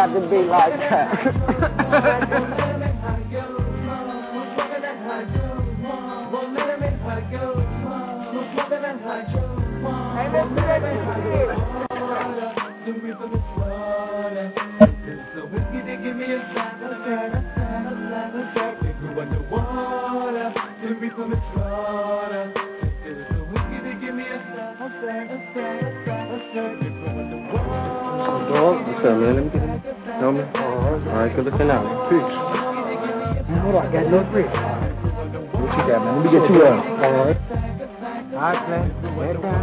Got to be like that. Dog, what's man? Let me get it. Tell me. All right, good looking out. Peace. Man, hold on, I got no grip. What you got, man? Let me get you one. All right. All right, man. Head down.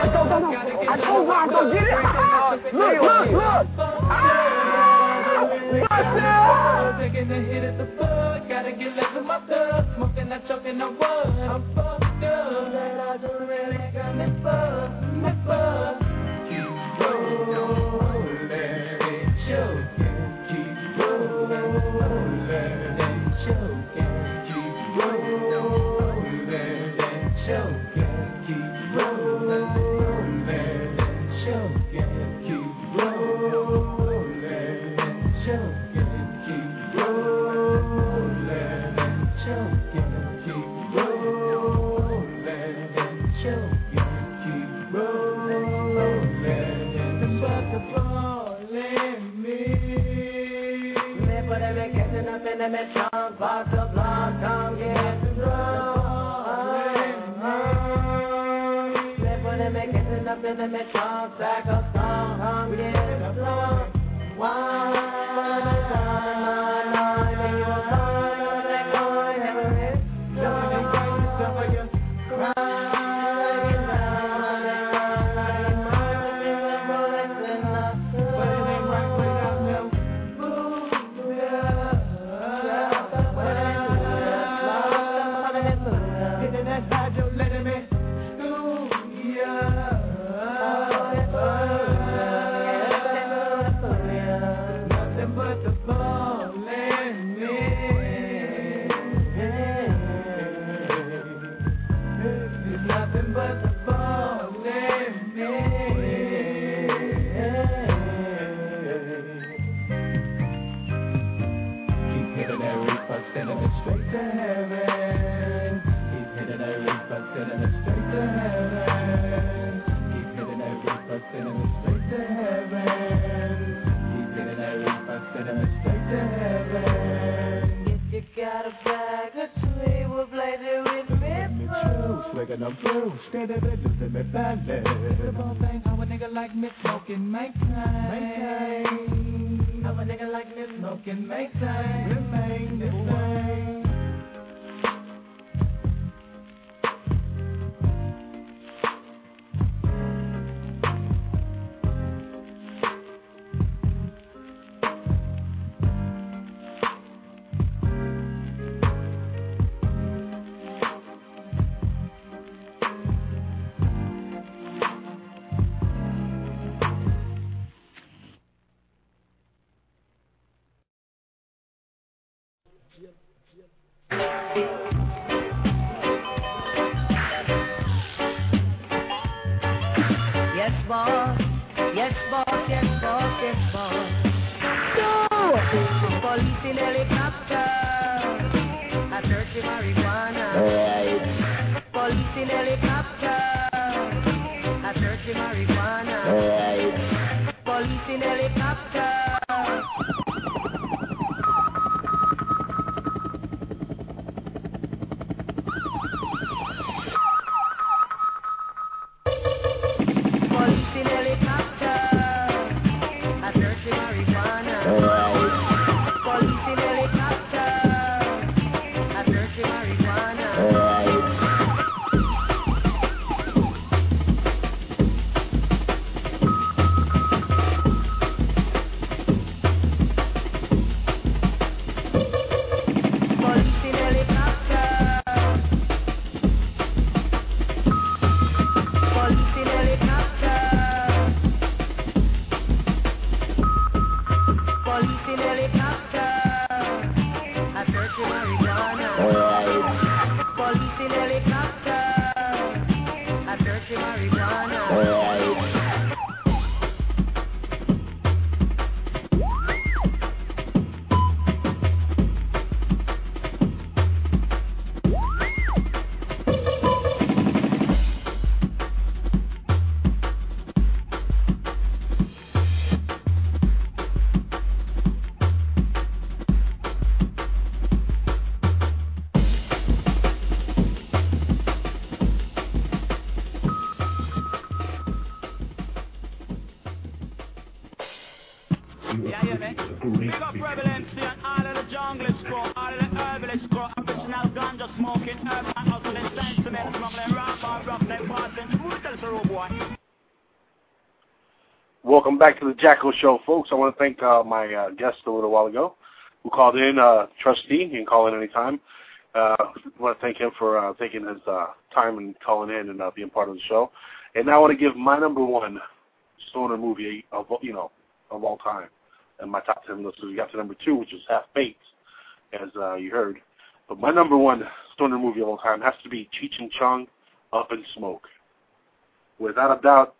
I told I told Ron, go get it. Look, look, look. Ah! Taking a hit at the bud, gotta get less of my stuff. Smoking that choking no wood. I'm fucked up. That I don't really got me fucked, me fucked. Up in the mission, sack of song, come get the blood. Why? A bag of tree, we'll it with me. Swigging them through, steady bit, losing me balance. The ball thing, how a nigga like me smoking, make time. How a nigga like me smoking, make time. Remain the same. Back to the Jacko Show, folks. I want to thank uh, my uh, guest a little while ago who called in, uh, Trusty. He can call in anytime. Uh, I want to thank him for uh, taking his uh, time and calling in and uh, being part of the show. And now I want to give my number one stoner movie of you know of all time and my top ten list. We got to number two, which is Half Baked, as uh, you heard. But my number one stoner movie of all time has to be Cheech and Chong, Up in Smoke. Without a doubt,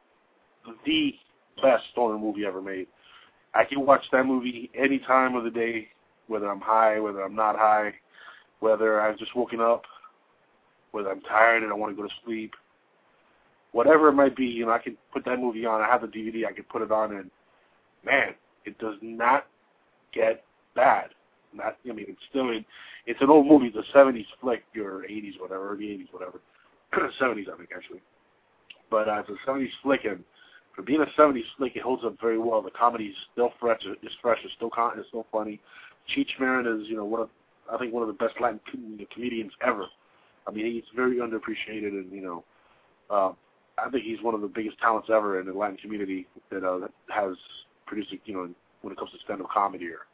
the best stoner movie ever made. I can watch that movie any time of the day, whether I'm high, whether I'm not high, whether I've just woken up, whether I'm tired and I want to go to sleep, whatever it might be. You know, I can put that movie on. I have the DVD. I can put it on, and man, it does not get bad. Not, I mean, it's still in, it's an old movie. It's a '70s flick or '80s, whatever, the '80s, whatever, <clears throat> '70s, I think actually. But uh, it's a '70s flick, and for being a '70s flick, it holds up very well. The comedy is still fresh. It's fresh. It's still con- it's still funny. Cheech Marin is, you know, one of I think one of the best Latin com- comedians ever. I mean, he's very underappreciated, and you know, uh, I think he's one of the biggest talents ever in the Latin community that, uh, has produced, you know, when it comes to stand-up comedy or,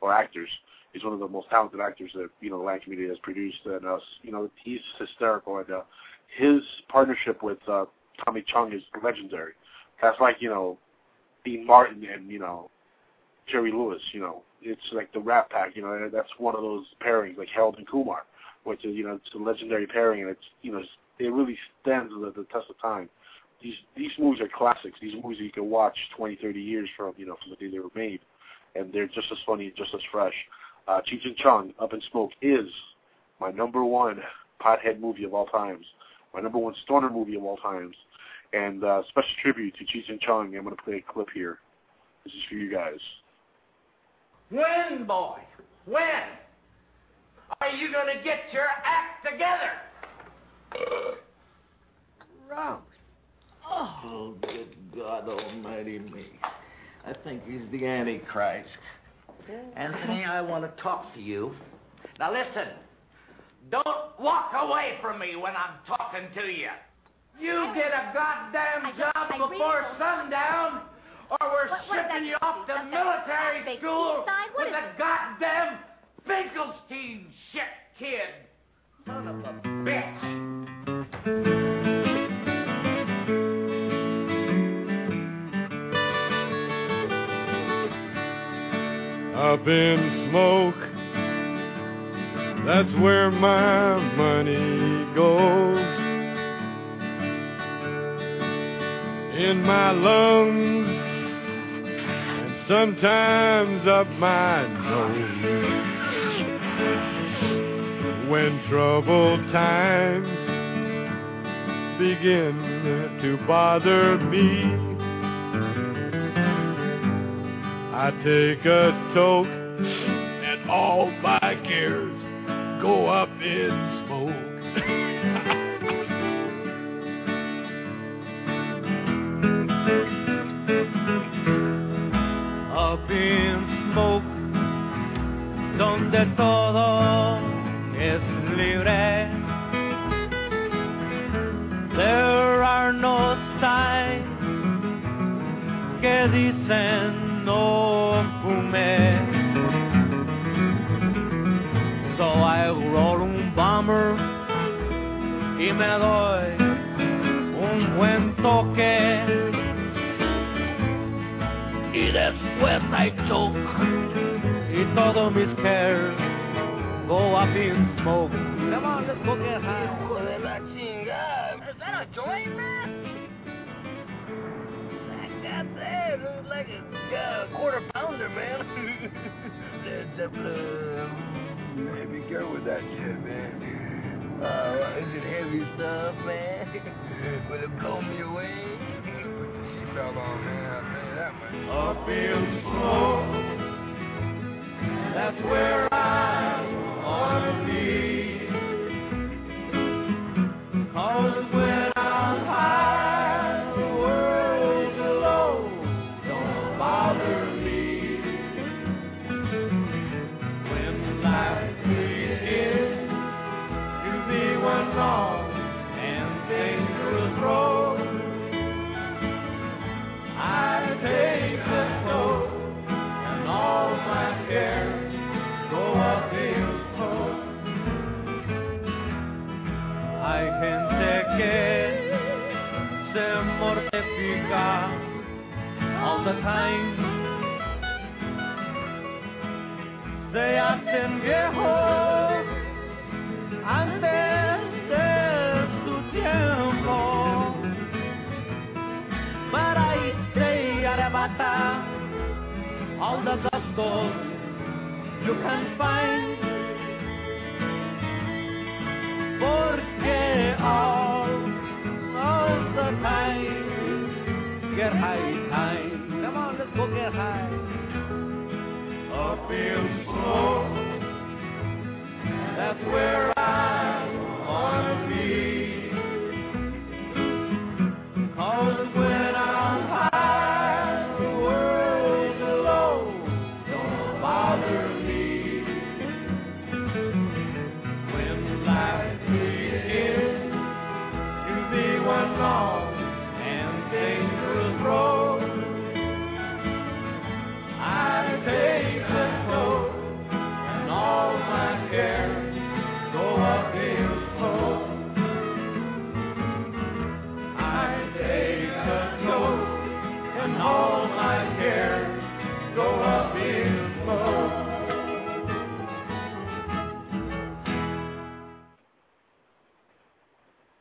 or actors. He's one of the most talented actors that you know the Latin community has produced, and uh, you know he's hysterical. And uh, his partnership with uh, Tommy Chong is legendary. That's like you know Dean Martin and you know Jerry Lewis. You know, it's like the Rat Pack. You know, that's one of those pairings like Harold and Kumar, which is you know it's a legendary pairing, and it's you know it really stands the, the test of time. These these movies are classics. These movies you can watch 20, 30 years from you know from the day they were made, and they're just as funny, just as fresh. Uh, Cheech and Chong, Up in Smoke is my number one pothead movie of all times, my number one stoner movie of all times, and uh, special tribute to Cheech and Chong. I'm going to play a clip here. This is for you guys. When, boy? When? Are you going to get your act together? Rose. Oh, good God Almighty me. I think he's the Antichrist. Anthony, I want to talk to you. Now listen, don't walk away from me when I'm talking to you. You get a goddamn job before sundown, or we're What- what is shipping that? you off to Is that military fake school with is- a goddamn Finkelstein shit kid. Son of a bitch. Up in smoke, that's where my money goes. In my lungs, and sometimes up my nose. When troubled times begin to bother me. I take a toke and all my cares go up in smoke. <laughs> todo es libre. There are no signs que dicen no fume. So I roll un bomber y me doy un buen toque. Y después I choke y todos mis cares go up in smoke. Come on, let's go get high. Hijo de la chingada. Is that a joint, man? Damn, it looks like a uh, quarter pounder, man. <laughs> Led Zeppelin. Man, be careful with that shit, man. Uh, is it heavy stuff, man? <laughs> Will it blow me away? Seatbelt on, man. I'll tell you that much. Up in smoke, That's where the time. They Se hacen viejos antes de su tiempo para irse y arrebatar all the gusto you can find. Porque all, all the time, get high time. On, let's high. Up in smoke, that's where I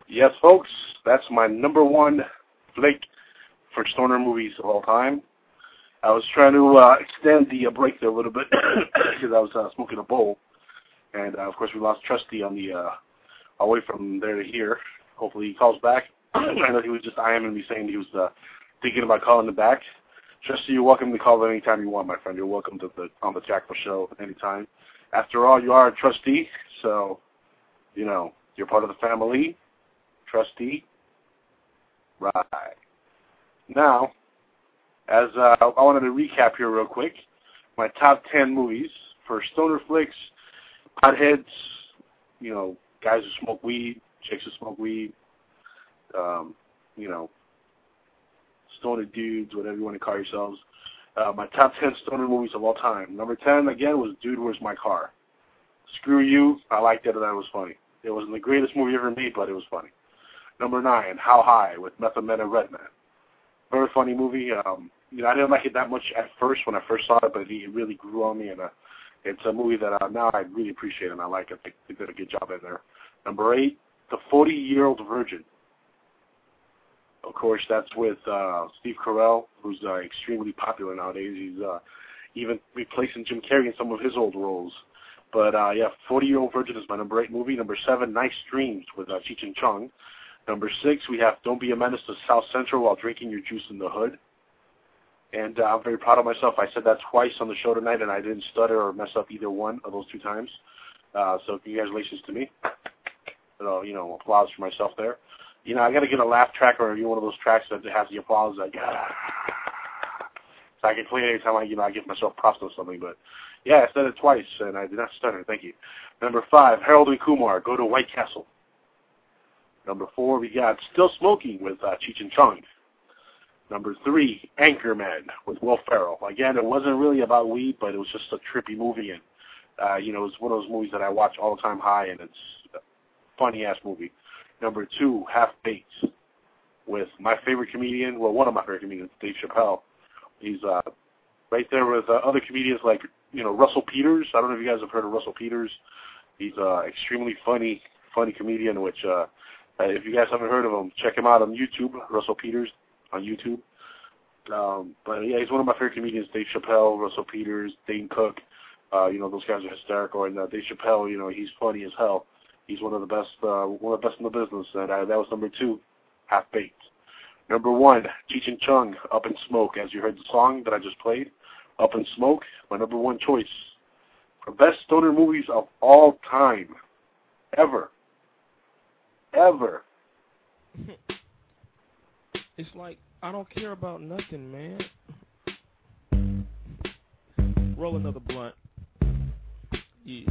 Yes, folks, that's my number one flick for stoner movies of all time. I was trying to uh, extend the uh, break there a little bit <coughs> because I was uh, smoking a bowl, and uh, of course we lost Trusty on the uh, away from there to here. Hopefully he calls back. <clears throat> I know he was just IMing me saying he was uh, thinking about calling him back. Trusty, you're welcome to call anytime you want, my friend. You're welcome to the on the Jackal Show anytime. After all, you are a trustee, so you know you're part of the family. Trustee. Right. Now, as uh, I wanted to recap here real quick, my top ten movies for stoner flicks, potheads, you know, guys who smoke weed, chicks who smoke weed, um, you know, stoner dudes, whatever you want to call yourselves. Uh, my top ten stoner movies of all time. Number ten again was Dude, Where's My Car? Screw you. I liked it and that was funny. It wasn't the greatest movie ever made, but it was funny. Number nine, How High with Method Man and Redman. Very funny movie. Um, you know, I didn't like it that much at first when I first saw it, but it really grew on me, and uh, it's a movie that uh, now I really appreciate and I like it. They, did a good job in there. Number eight, The 40-Year-Old Virgin. Of course, that's with uh, Steve Carell, who's uh, extremely popular nowadays. He's uh, even replacing Jim Carrey in some of his old roles. But uh, yeah, 40-Year-Old Virgin is my number eight movie. Number seven, Nice Dreams with uh, Cheech and Chong. Number six, we have Don't Be a Menace to South Central while drinking your juice in the hood. And uh, I'm very proud of myself. I said that twice on the show tonight, and I didn't stutter or mess up either one of those two times. Uh, so congratulations to me. So, you know, applause for myself there. You know, I got to get a laugh track or one of those tracks that has the applause. Like, ah. so I can play it anytime I, you know, I give myself props or something. But yeah, I said it twice, and I did not stutter. Thank you. Number five, Harold and Kumar, Go to White Castle. Number four, we got Still Smoking with uh, Cheech and Chong. Number three, Anchorman with Will Ferrell. Again, it wasn't really about weed, but it was just a trippy movie, and uh, you know, it was one of those movies that I watch all the time high, and it's a funny ass movie. Number two, Half Baked with my favorite comedian, well, one of my favorite comedians, Dave Chappelle. He's uh, right there with uh, other comedians like you know Russell Peters. I don't know if you guys have heard of Russell Peters. He's uh, extremely funny, funny comedian. Which uh, uh, if you guys haven't heard of him, check him out on YouTube. Russell Peters on YouTube. Um, but yeah, he's one of my favorite comedians. Dave Chappelle, Russell Peters, Dane Cook. Uh, you know those guys are hysterical, and uh, Dave Chappelle, you know he's funny as hell. He's one of the best, uh, one of the best in the business, and uh, that was number two, Half Baked. Number one, Cheech and Chong, Up in Smoke. As you heard the song that I just played, Up in Smoke, my number one choice for best stoner movies of all time, ever, ever. <laughs> It's like I don't care about nothing, man. Roll another blunt. Yeah.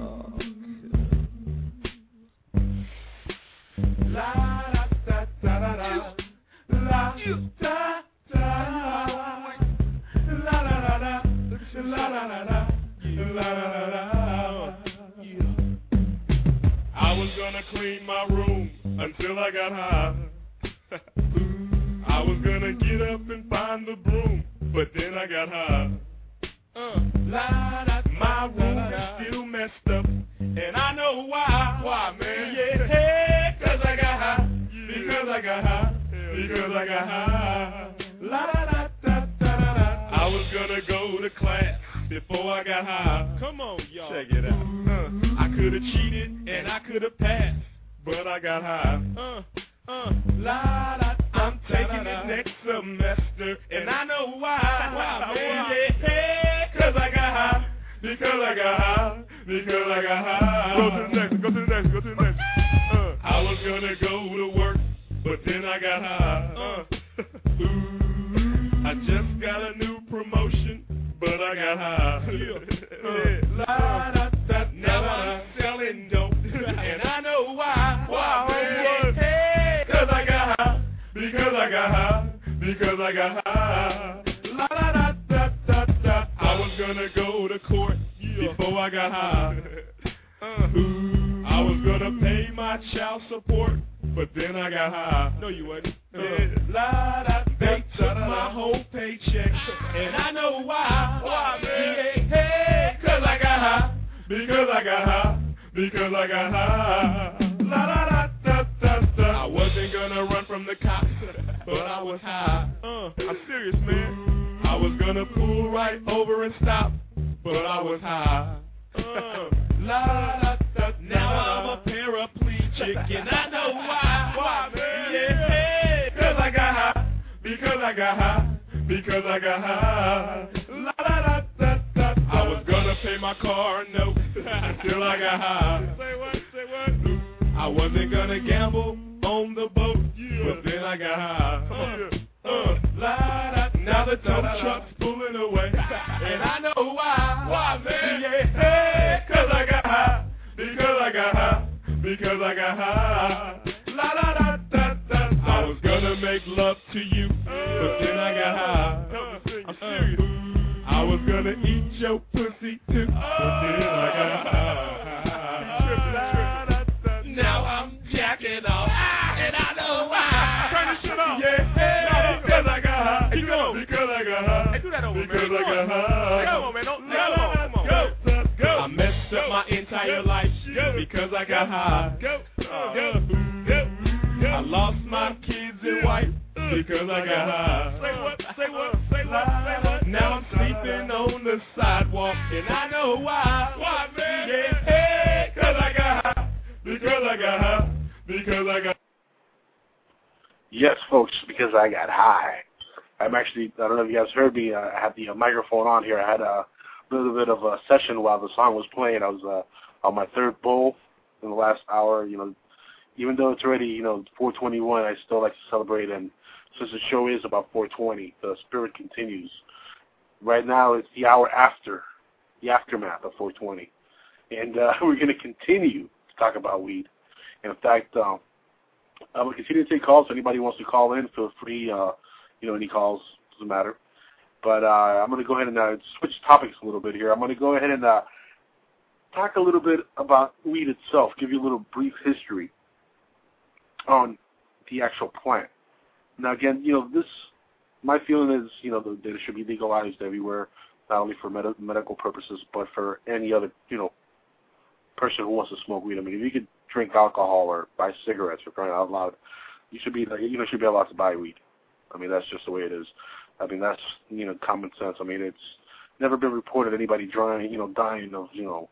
Oh, I was gonna clean my room until I got high. <laughs> I was gonna get up and find the broom, but then I got high. Uh, my room is still messed up, and I know why. Why, man? Yeah, hey, cause I got high. Because I got high. Because I got high. La, da, da, da, da, da, da. I was gonna go to class before I got high. Come on, y'all. Check it out. Uh, I could have cheated and I could have passed, but I got high. Uh, uh, la, da, I'm taking it next semester, and I know why. Why, man? Yeah, hey, cause I got high. Because I got high. Because I got high. Go to the next. Go to the next. Go to the next. Uh, I was gonna go to work, but then I got high. Uh, ooh, I just got a new promotion, but I got high. <laughs> Uh, Because I got high. La, da, da, da, da, da. I was gonna go to court before I got high. Ooh, I was gonna pay my child support, but then I got high. No, you wasn't. Uh, la, da, they took my whole paycheck, and I know why. Why, man? Yeah, hey, cause I got high. Because I got high. Because I got high. But I was high. Uh, I'm serious, man. I was gonna pull right over and stop, but I was high. Uh, la, da, now I'm a paraplegic, and I know why. Why, man? Yeah, hey, cause I got high. Because I got high. Because I got high. La, da, da, da. I was gonna pay my car note <laughs> until I got high. Say what? Say what? I wasn't gonna gamble I got high. Uh, uh, la, da, now the tow truck's pulling away, and I know why. Why, man? Yeah, hey, cause I got high. Because I got high. Because I got high. La, da, da, da, da. I was gonna make love to you, but then I got high. I'm serious. I was gonna eat your pussy too, but then I entire life because I got high. Go, go, go. I lost my kids and wife because I got high. Say what? Say what? Say what? Say what? Now I'm sleeping on the sidewalk, and I know why. Why, man? Yeah, hey, cause I got high. Because I got high. Because I got. Yes, folks, because I got high. I'm actually, I don't know if you guys heard me, uh, I had the uh, microphone on here. I had a little bit of a session while the song was playing. I was uh, on my third bowl in the last hour. You know, even though it's already, you know, 421, I still like to celebrate. And since the show is about 420, the spirit continues. Right now, it's the hour after, the aftermath of 420. And uh, <laughs> we're going to continue to talk about weed. And in fact, um, I'm going to continue to take calls. If anybody wants to call in, feel free. Uh, you know, any calls, doesn't matter. But uh, I'm going to go ahead and uh, switch topics a little bit here. I'm going to go ahead and uh, talk a little bit about weed itself, give you a little brief history on the actual plant. Now, again, you know, this, my feeling is, you know, that it should be legalized everywhere, not only for med- medical purposes, but for any other, you know, person who wants to smoke weed. I mean, if you could drink alcohol or buy cigarettes for crying out loud, you should be, you know, should be allowed to buy weed. I mean, that's just the way it is. I mean, that's you know common sense. I mean, it's never been reported anybody dying, you know, dying of you know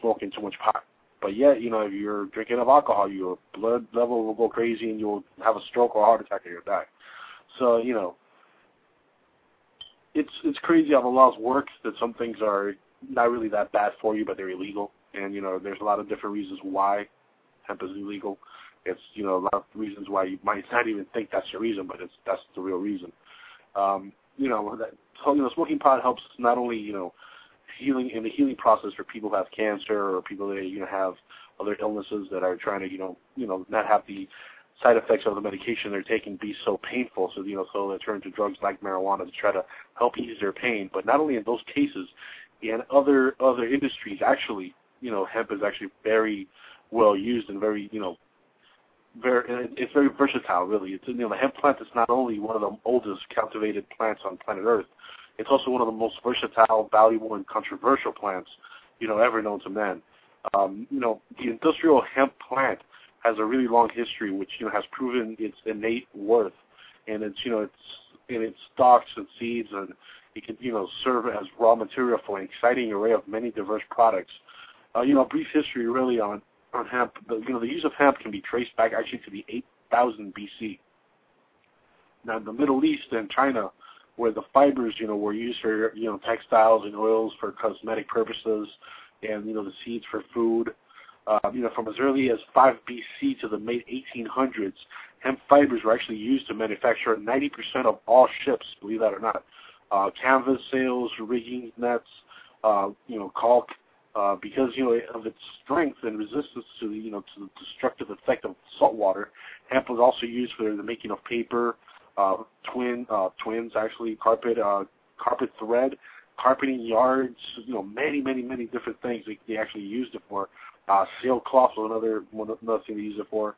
smoking too much pot. But yet, you know, if you're drinking of alcohol, your blood level will go crazy and you'll have a stroke or a heart attack and you'll die. So you know, it's it's crazy how the laws work. That some things are not really that bad for you, but they're illegal. And you know, there's a lot of different reasons why hemp is illegal. It's you know a lot of reasons why you might not even think that's the reason, but it's that's the real reason. Um, you know, that, so, you know, smoking pot helps not only you know healing in the healing process for people who have cancer or people that you know have other illnesses that are trying to you know you know not have the side effects of the medication they're taking be so painful, so you know so they turn to drugs like marijuana to try to help ease their pain. But not only in those cases, in other other industries, actually, you know, hemp is actually very well used and very you know very it's very versatile. Really, it's you know the hemp plant is not only one of the oldest cultivated plants on planet Earth, it's also one of the most versatile, valuable, and controversial plants you know ever known to man. Um, you know, the industrial hemp plant has a really long history, which you know has proven its innate worth, and it's you know it's in its stalks and seeds, and it can you know serve as raw material for an exciting array of many diverse products. Uh, you know, brief history really on on hemp. You know, the use of hemp can be traced back actually to the 8000 BC. Now, in the Middle East and China, where the fibers, you know, were used for you know textiles and oils for cosmetic purposes, and you know the seeds for food. Uh, you know, from as early as 5 BC to the mid 1800s, hemp fibers were actually used to manufacture 90% of all ships, believe that or not. Uh, canvas sails, rigging nets, uh, you know, caulk, uh, because you know of its strength and resistance to you know to the destructive effect of salt water. Hemp was also used for the making of paper, uh, twin uh, twins actually carpet uh, carpet thread, carpeting yards. You know many many many different things they, they actually used it for. Uh, sailcloth was another one another thing they used it for.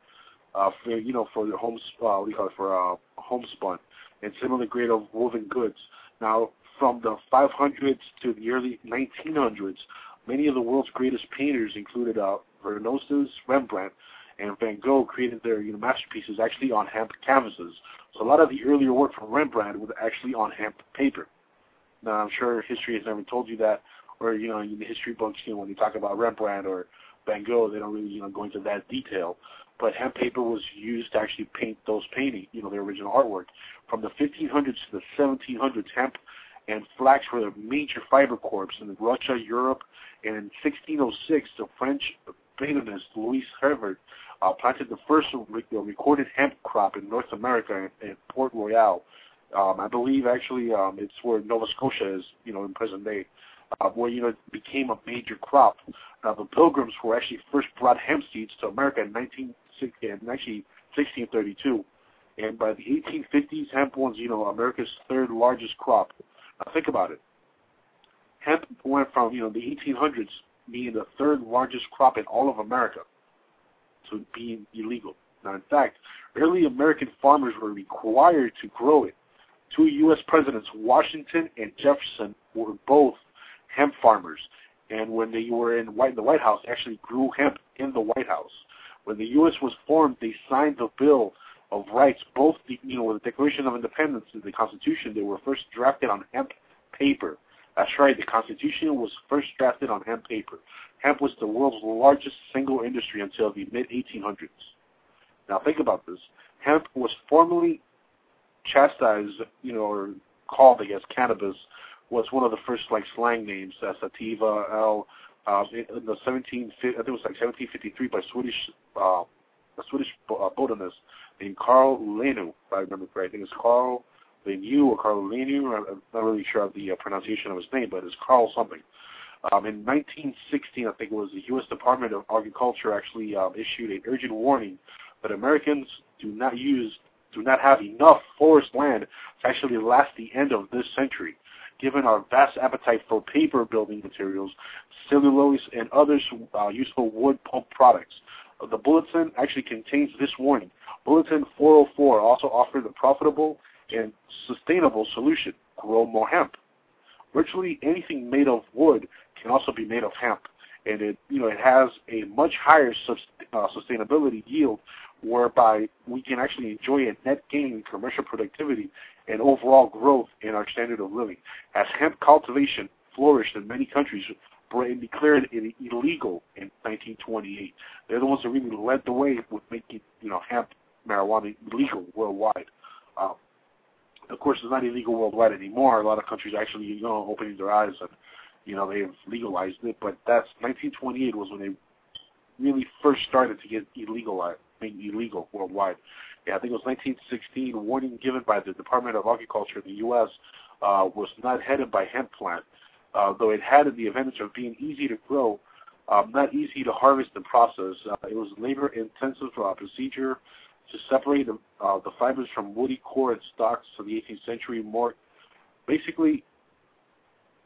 Uh, for you know for the home uh, what do you call it for uh, homespun and similar grade of woven goods. Now from the 500s to the early 1900s, Many of the world's greatest painters included uh, Vernostes, Rembrandt, and Van Gogh created their you know, masterpieces actually on hemp canvases. So a lot of the earlier work from Rembrandt was actually on hemp paper. Now I'm sure history has never told you that, or you know in the history books, you know when you talk about Rembrandt or Van Gogh, they don't really you know go into that detail. But hemp paper was used to actually paint those paintings, you know, their original artwork. From the 1500s to the 1700s, hemp and flax were the major fiber crops in Russia, Europe, and in 1606, the French botanist Louis Hervet uh, planted the first re- recorded hemp crop in North America in, Port Royal. Um, I believe actually um, it's where Nova Scotia is, you know, in present day, uh, where you know it became a major crop. Now the Pilgrims were actually first brought hemp seeds to America in 1960, in actually 1632, and by the 1850s, hemp was you know America's third largest crop. Now think about it hemp went from you know the 1800s being the third largest crop in all of America to being illegal. Now, in fact, early American farmers were required to grow it. Two U.S. presidents, Washington and Jefferson, were both hemp farmers, and when they were in the White House, actually grew hemp in the White House. When the U.S. was formed, they signed the Bill of Rights, both the you know the Declaration of Independence and the Constitution. They were first drafted on hemp paper. That's right, the Constitution was first drafted on hemp paper. Hemp was the world's largest single industry until the mid 1800s. Now think about this. Hemp was formerly chastised, you know, or called, I guess, cannabis, was one of the first like slang names, uh, sativa, L, uh, in the 17, I think it was like 1753 by Swedish, uh, a Swedish uh, botanist named Carl Linné, if I remember correctly. I think it's Carl Linnu or Carl Linnu. I'm not really sure of the uh, pronunciation of his name, but it's Carl something. Um, in 1916, I think it was the U.S. Department of Agriculture actually um, issued an urgent warning that Americans do not use, do not have enough forest land to actually last the end of this century. Given our vast appetite for paper building materials, cellulose, and other uh, useful wood pulp products, the bulletin actually contains this warning. Bulletin 404 also offered a profitable and sustainable solution, grow more hemp. Virtually anything made of wood can also be made of hemp, and it you know it has a much higher uh, sustainability yield, whereby we can actually enjoy a net gain in commercial productivity and overall growth in our standard of living. As hemp cultivation flourished in many countries, and declared it illegal in 1928. They're the ones that really led the way with making you know hemp marijuana legal worldwide. Um, of course, it's not illegal worldwide anymore. A lot of countries actually, you know, opening their eyes and, you know, they've legalized it. But that's 1928 was when they really first started to get illegal, made illegal worldwide. Yeah, I think it was 1916. A warning given by the Department of Agriculture in the U.S. Uh, was not headed by hemp plant, uh, though it had the advantage of being easy to grow, um, not easy to harvest and process. Uh, it was labor-intensive uh, procedure to separate the, uh, the fibers from woody core and stalks of the 18th century more basically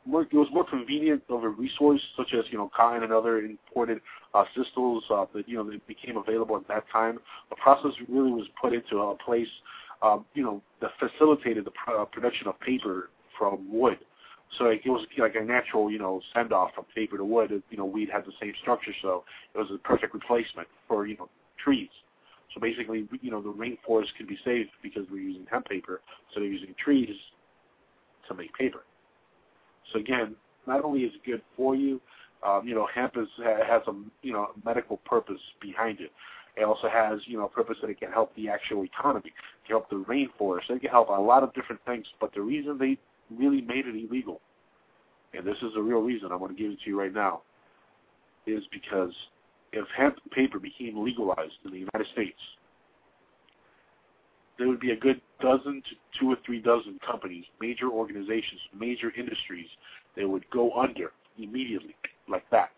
more it was more convenient of a resource, such as you know kind and other imported uh, systems uh, that you know that became available at that time. The process really was put into a place, um, you know, that facilitated the pr- uh, production of paper from wood. So it was like a natural, you know, send off from paper to wood. You know, weed had the same structure, so it was a perfect replacement for you know trees. So basically, you know, the rainforest could be saved because we're using hemp paper, so they're using trees to make paper. So again, not only is it good for you, um, you know, hemp is, has a you know medical purpose behind it. It also has you know a purpose that it can help the actual economy, it can help the rainforest, it can help a lot of different things. But the reason they really made it illegal, and this is the real reason I'm going to give it to you right now, is because if hemp paper became legalized in the United States, there would be a good dozen to two or three dozen companies, major organizations, major industries that would go under immediately, like that.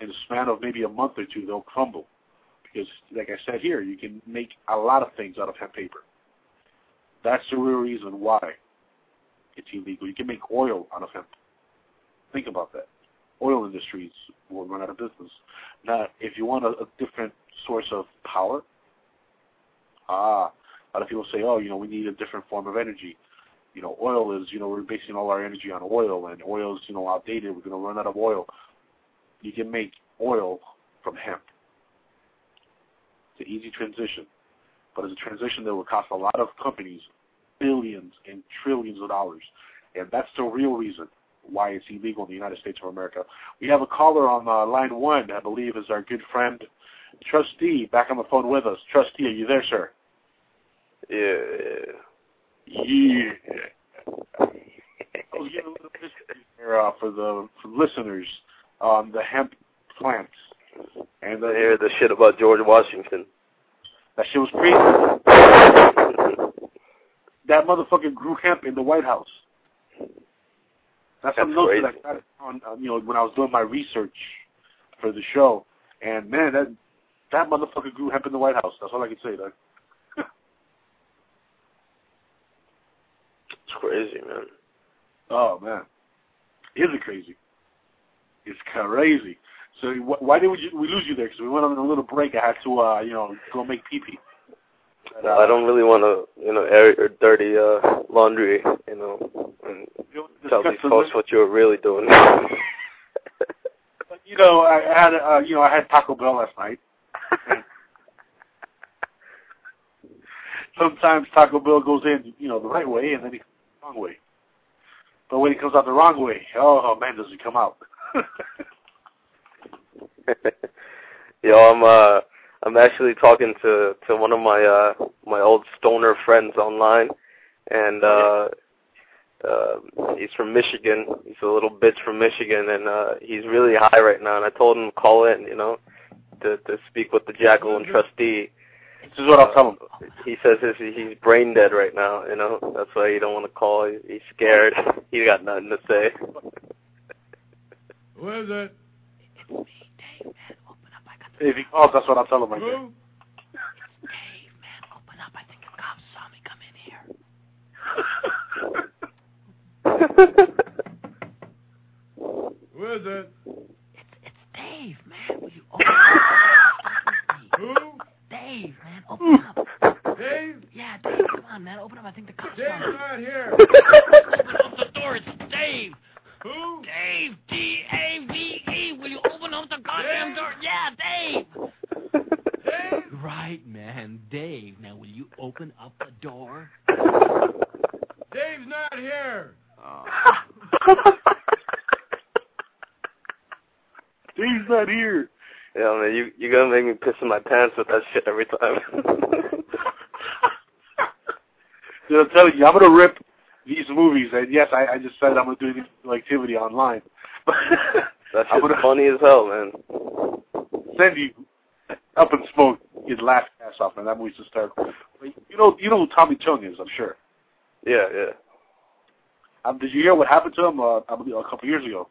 In the span of maybe a month or two, they'll crumble. Because, like I said here, you can make a lot of things out of hemp paper. That's the real reason why it's illegal. You can make oil out of hemp. Think about that. Oil industries will run out of business. Now, if you want a, a different source of power, ah, a lot of people say, oh, you know, we need a different form of energy. You know, oil is, you know, we're basing all our energy on oil, and oil is, you know, outdated. We're going to run out of oil. You can make oil from hemp. It's an easy transition, but it's a transition that will cost a lot of companies billions and trillions of dollars, and that's the real reason why it's illegal in the United States of America. We have a caller on uh, line one, I believe, is our good friend Trusty back on the phone with us. Trusty, are you there, sir? Yeah. Yeah. I was getting a little history here uh, for the for listeners on the hemp plants. And uh, I hear the shit about George Washington. that shit was crazy. <laughs> that motherfucker grew hemp in the White House. That's, That's something else that. I got on, uh, you know, when I was doing my research for the show. And man, that that motherfucker grew hemp in the White House. That's all I can say. Like, It's crazy, man. oh man, is it crazy? It's crazy. So wh- why did we, we lose you there? Because we went on a little break. I had to, uh, you know, go make pee pee. Well, I don't really want to, you know, air your dirty uh, laundry, you know, and tell these folks what you're really doing. You know, I had, uh, you know, I had Taco Bell last night. <laughs> Sometimes Taco Bell goes in, you know, the right way, and then it comes the wrong way. But when it comes out the wrong way, oh man, does it come out? <laughs> <laughs> Yo, I'm uh, I'm actually talking to to one of my uh my old stoner friends online, and uh, uh, he's from Michigan. He's a little bitch from Michigan, and uh, he's really high right now. And I told him to call in, you know, to to speak with the Jackal and Trusty. This is what I'll tell him. He says his, he's brain dead right now. You know, that's why he don't want to call. He, he's scared. <laughs> he got nothing to say. Who is it? If he calls, that's what I'll tell him right there. Who? <laughs> Who is it? It's it's Dave, man, will you open up? <laughs> Who? Dave, man, open up. Dave? Yeah, Dave, come on, man, open up. I think the cops Dave's are. not here. <laughs> open up the door? Dave's not here. <laughs> Dave's not here. Yeah, man, you you gonna make me piss in my pants with that shit every time. <laughs> Dude, I'm telling you, I'm gonna rip these movies. And yes, I, I just said I'm gonna do this activity online. <laughs> that I'm shit's gonna funny as hell, man. send you up in smoke. You'd laugh ass off, man. That movie's hysterical. You know, you know who Tommy Chong is, I'm sure. Yeah, yeah. Um, did you hear what happened to him? Uh, I believe a couple years ago.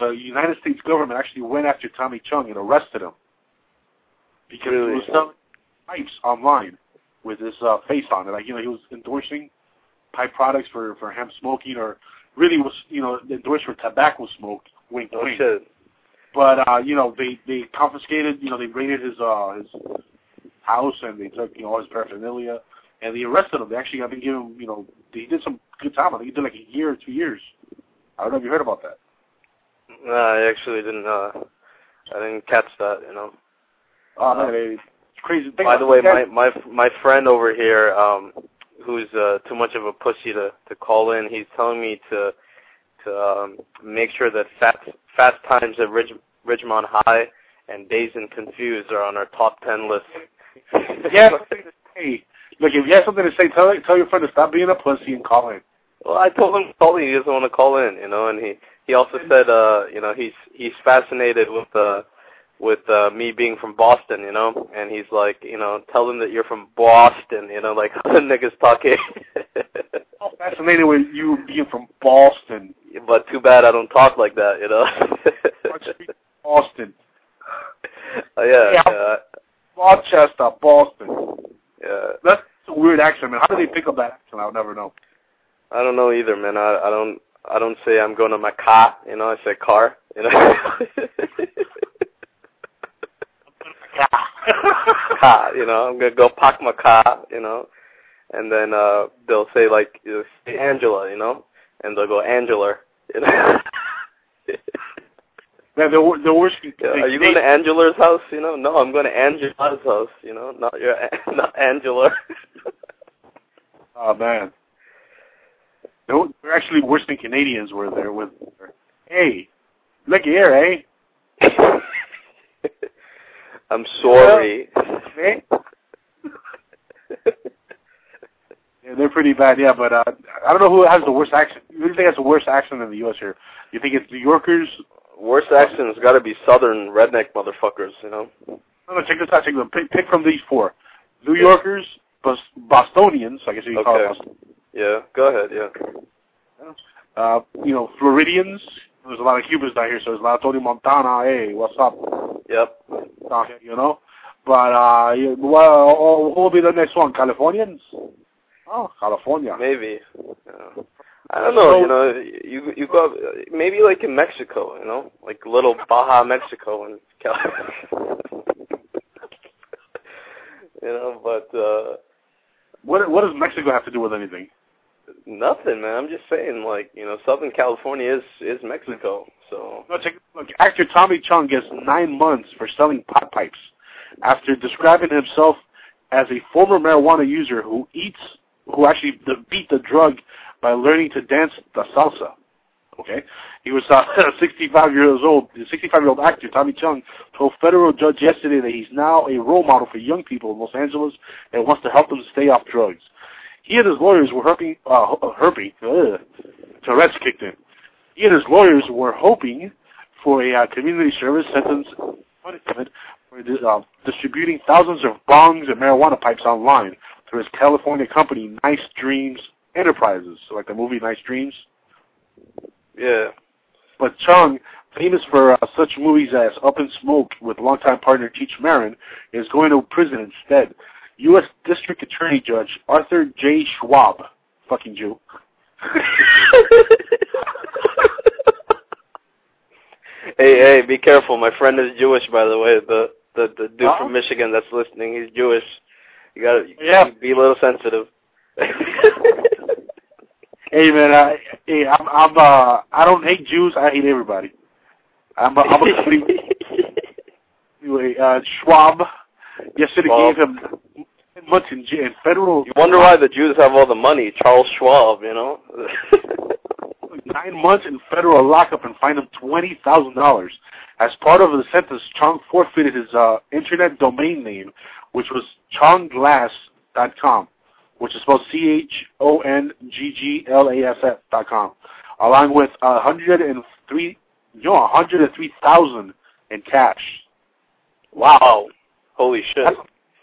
The United States government actually went after Tommy Chong and arrested him because Really? he was selling pipes online with his uh, face on it. Like you know, he was endorsing pipe products for for hemp smoking or really was, you know, endorsed for tobacco smoke. Wink, Oh wink. shit. But uh, you know, they they confiscated, you know, they raided his uh his house and they took you know all his paraphernalia and they arrested him. They actually got to give him, you know, he did some good time. I think he did like a year or two years. I don't know if you heard about that. No, I actually didn't. uh I didn't catch that. You know. Oh man, it's crazy. Thing By the way, my my my friend over here, um, who's uh, too much of a pussy to to call in, he's telling me to to um, make sure that Fast Fast Times at Ridge, Ridgemont High and Dazed and Confused are on our top ten list. Yeah. Hey, look, if you have something to say, tell tell your friend to stop being a pussy and call in. Well, I told him to call in. He doesn't want to call in, you know, and he he also said, uh, you know, he's he's fascinated with uh with uh me being from Boston, you know, and he's like, you know, tell them that you're from Boston, you know, like <laughs> how the niggas talking. Fascinated with you being from Boston. but too bad I don't talk like that, you know. Boston. Uh, <laughs> yeah, Yeah. yeah, Rochester, Boston. yeah. That's a weird accent, man. How do they pick up that accent? I'll never know. I don't know either, man. I I don't I don't say I'm going to my car, you know. I say car, you know. <laughs> car, you know. I'm gonna go park my car, you know, and then uh they'll say like say Angela, you know, and they'll go Angela, you know. <laughs> Man, the the worst. Yeah, are you going to Angela's house? You know, no, I'm going to Angela's house. You know, not your, <laughs> not Angela. <laughs> Oh man, they were they're actually worse than Canadians were there with. Hey, look here, eh? <laughs> I'm sorry. Eh? Yeah, they're pretty bad, yeah. But uh, I don't know who has the worst accent. Who do you think has the worst accent in the U.S. here? You think it's New Yorkers? Worst accent's got to be Southern redneck motherfuckers. You know. No, no, check this out. Check this out. Pick, pick from these four: New Yorkers, Bostonians. I guess you can call Okay. Yeah. Go ahead. Yeah. Uh, you know, Floridians. There's a lot of Cubans down here, so there's a lot of Tony Montana. Hey, what's up? Yep. Down here, you know. But uh, you, well, who will be the next one? Californians? Oh, California. Maybe. Yeah. I don't know. You know, you you go maybe like in Mexico. You know, like little Baja Mexico and California. <laughs> you know, but uh What what does Mexico have to do with anything? nothing, man. I'm just saying, like you know, Southern California is is Mexico. So No, check, look, actor Tommy Chong gets nine months for selling pot pipes after describing himself as a former marijuana user who eats, who actually beat the drug by learning to dance the salsa. Okay, he was uh, <laughs> 65 years old. The 65 year old actor Tommy Chong told federal judge yesterday that he's now a role model for young people in Los Angeles and wants to help them stay off drugs. He and his lawyers were hoping, uh, hoping, ugh, Tourette's kicked in. He and his lawyers were hoping for a uh, community service sentence punishment for uh, distributing thousands of bongs and marijuana pipes online through his California company, Nice Dreams Enterprises, so like the movie Nice Dreams. yeah, But Chong, famous for uh, such movies as Up in Smoke with longtime partner Cheech Marin, is going to prison instead. U.S. District Attorney Judge Arthur J. Schwab, fucking Jew, <laughs> hey, hey, be careful. My friend is Jewish, by the way. The the the dude Uh-huh. from Michigan that's listening, he's Jewish. You gotta Yeah. be a little sensitive. <laughs> Hey man, I, hey, I'm, I'm, uh, I don't hate Jews. I hate everybody. I'm, a, I'm a <laughs> complete. anyway, uh, Schwab yesterday gave him ten months in, in federal. You wonder why the Jews have all the money. Charles Schwab, you know. <laughs> nine months in federal lockup and fined him twenty thousand dollars. As part of the sentence, Chong forfeited his uh, internet domain name, which was chongglass.com, which is spelled C H O N G G L A S S dot com, along with a hundred and three, you know, a hundred and three thousand in cash. wow. Holy shit. That's,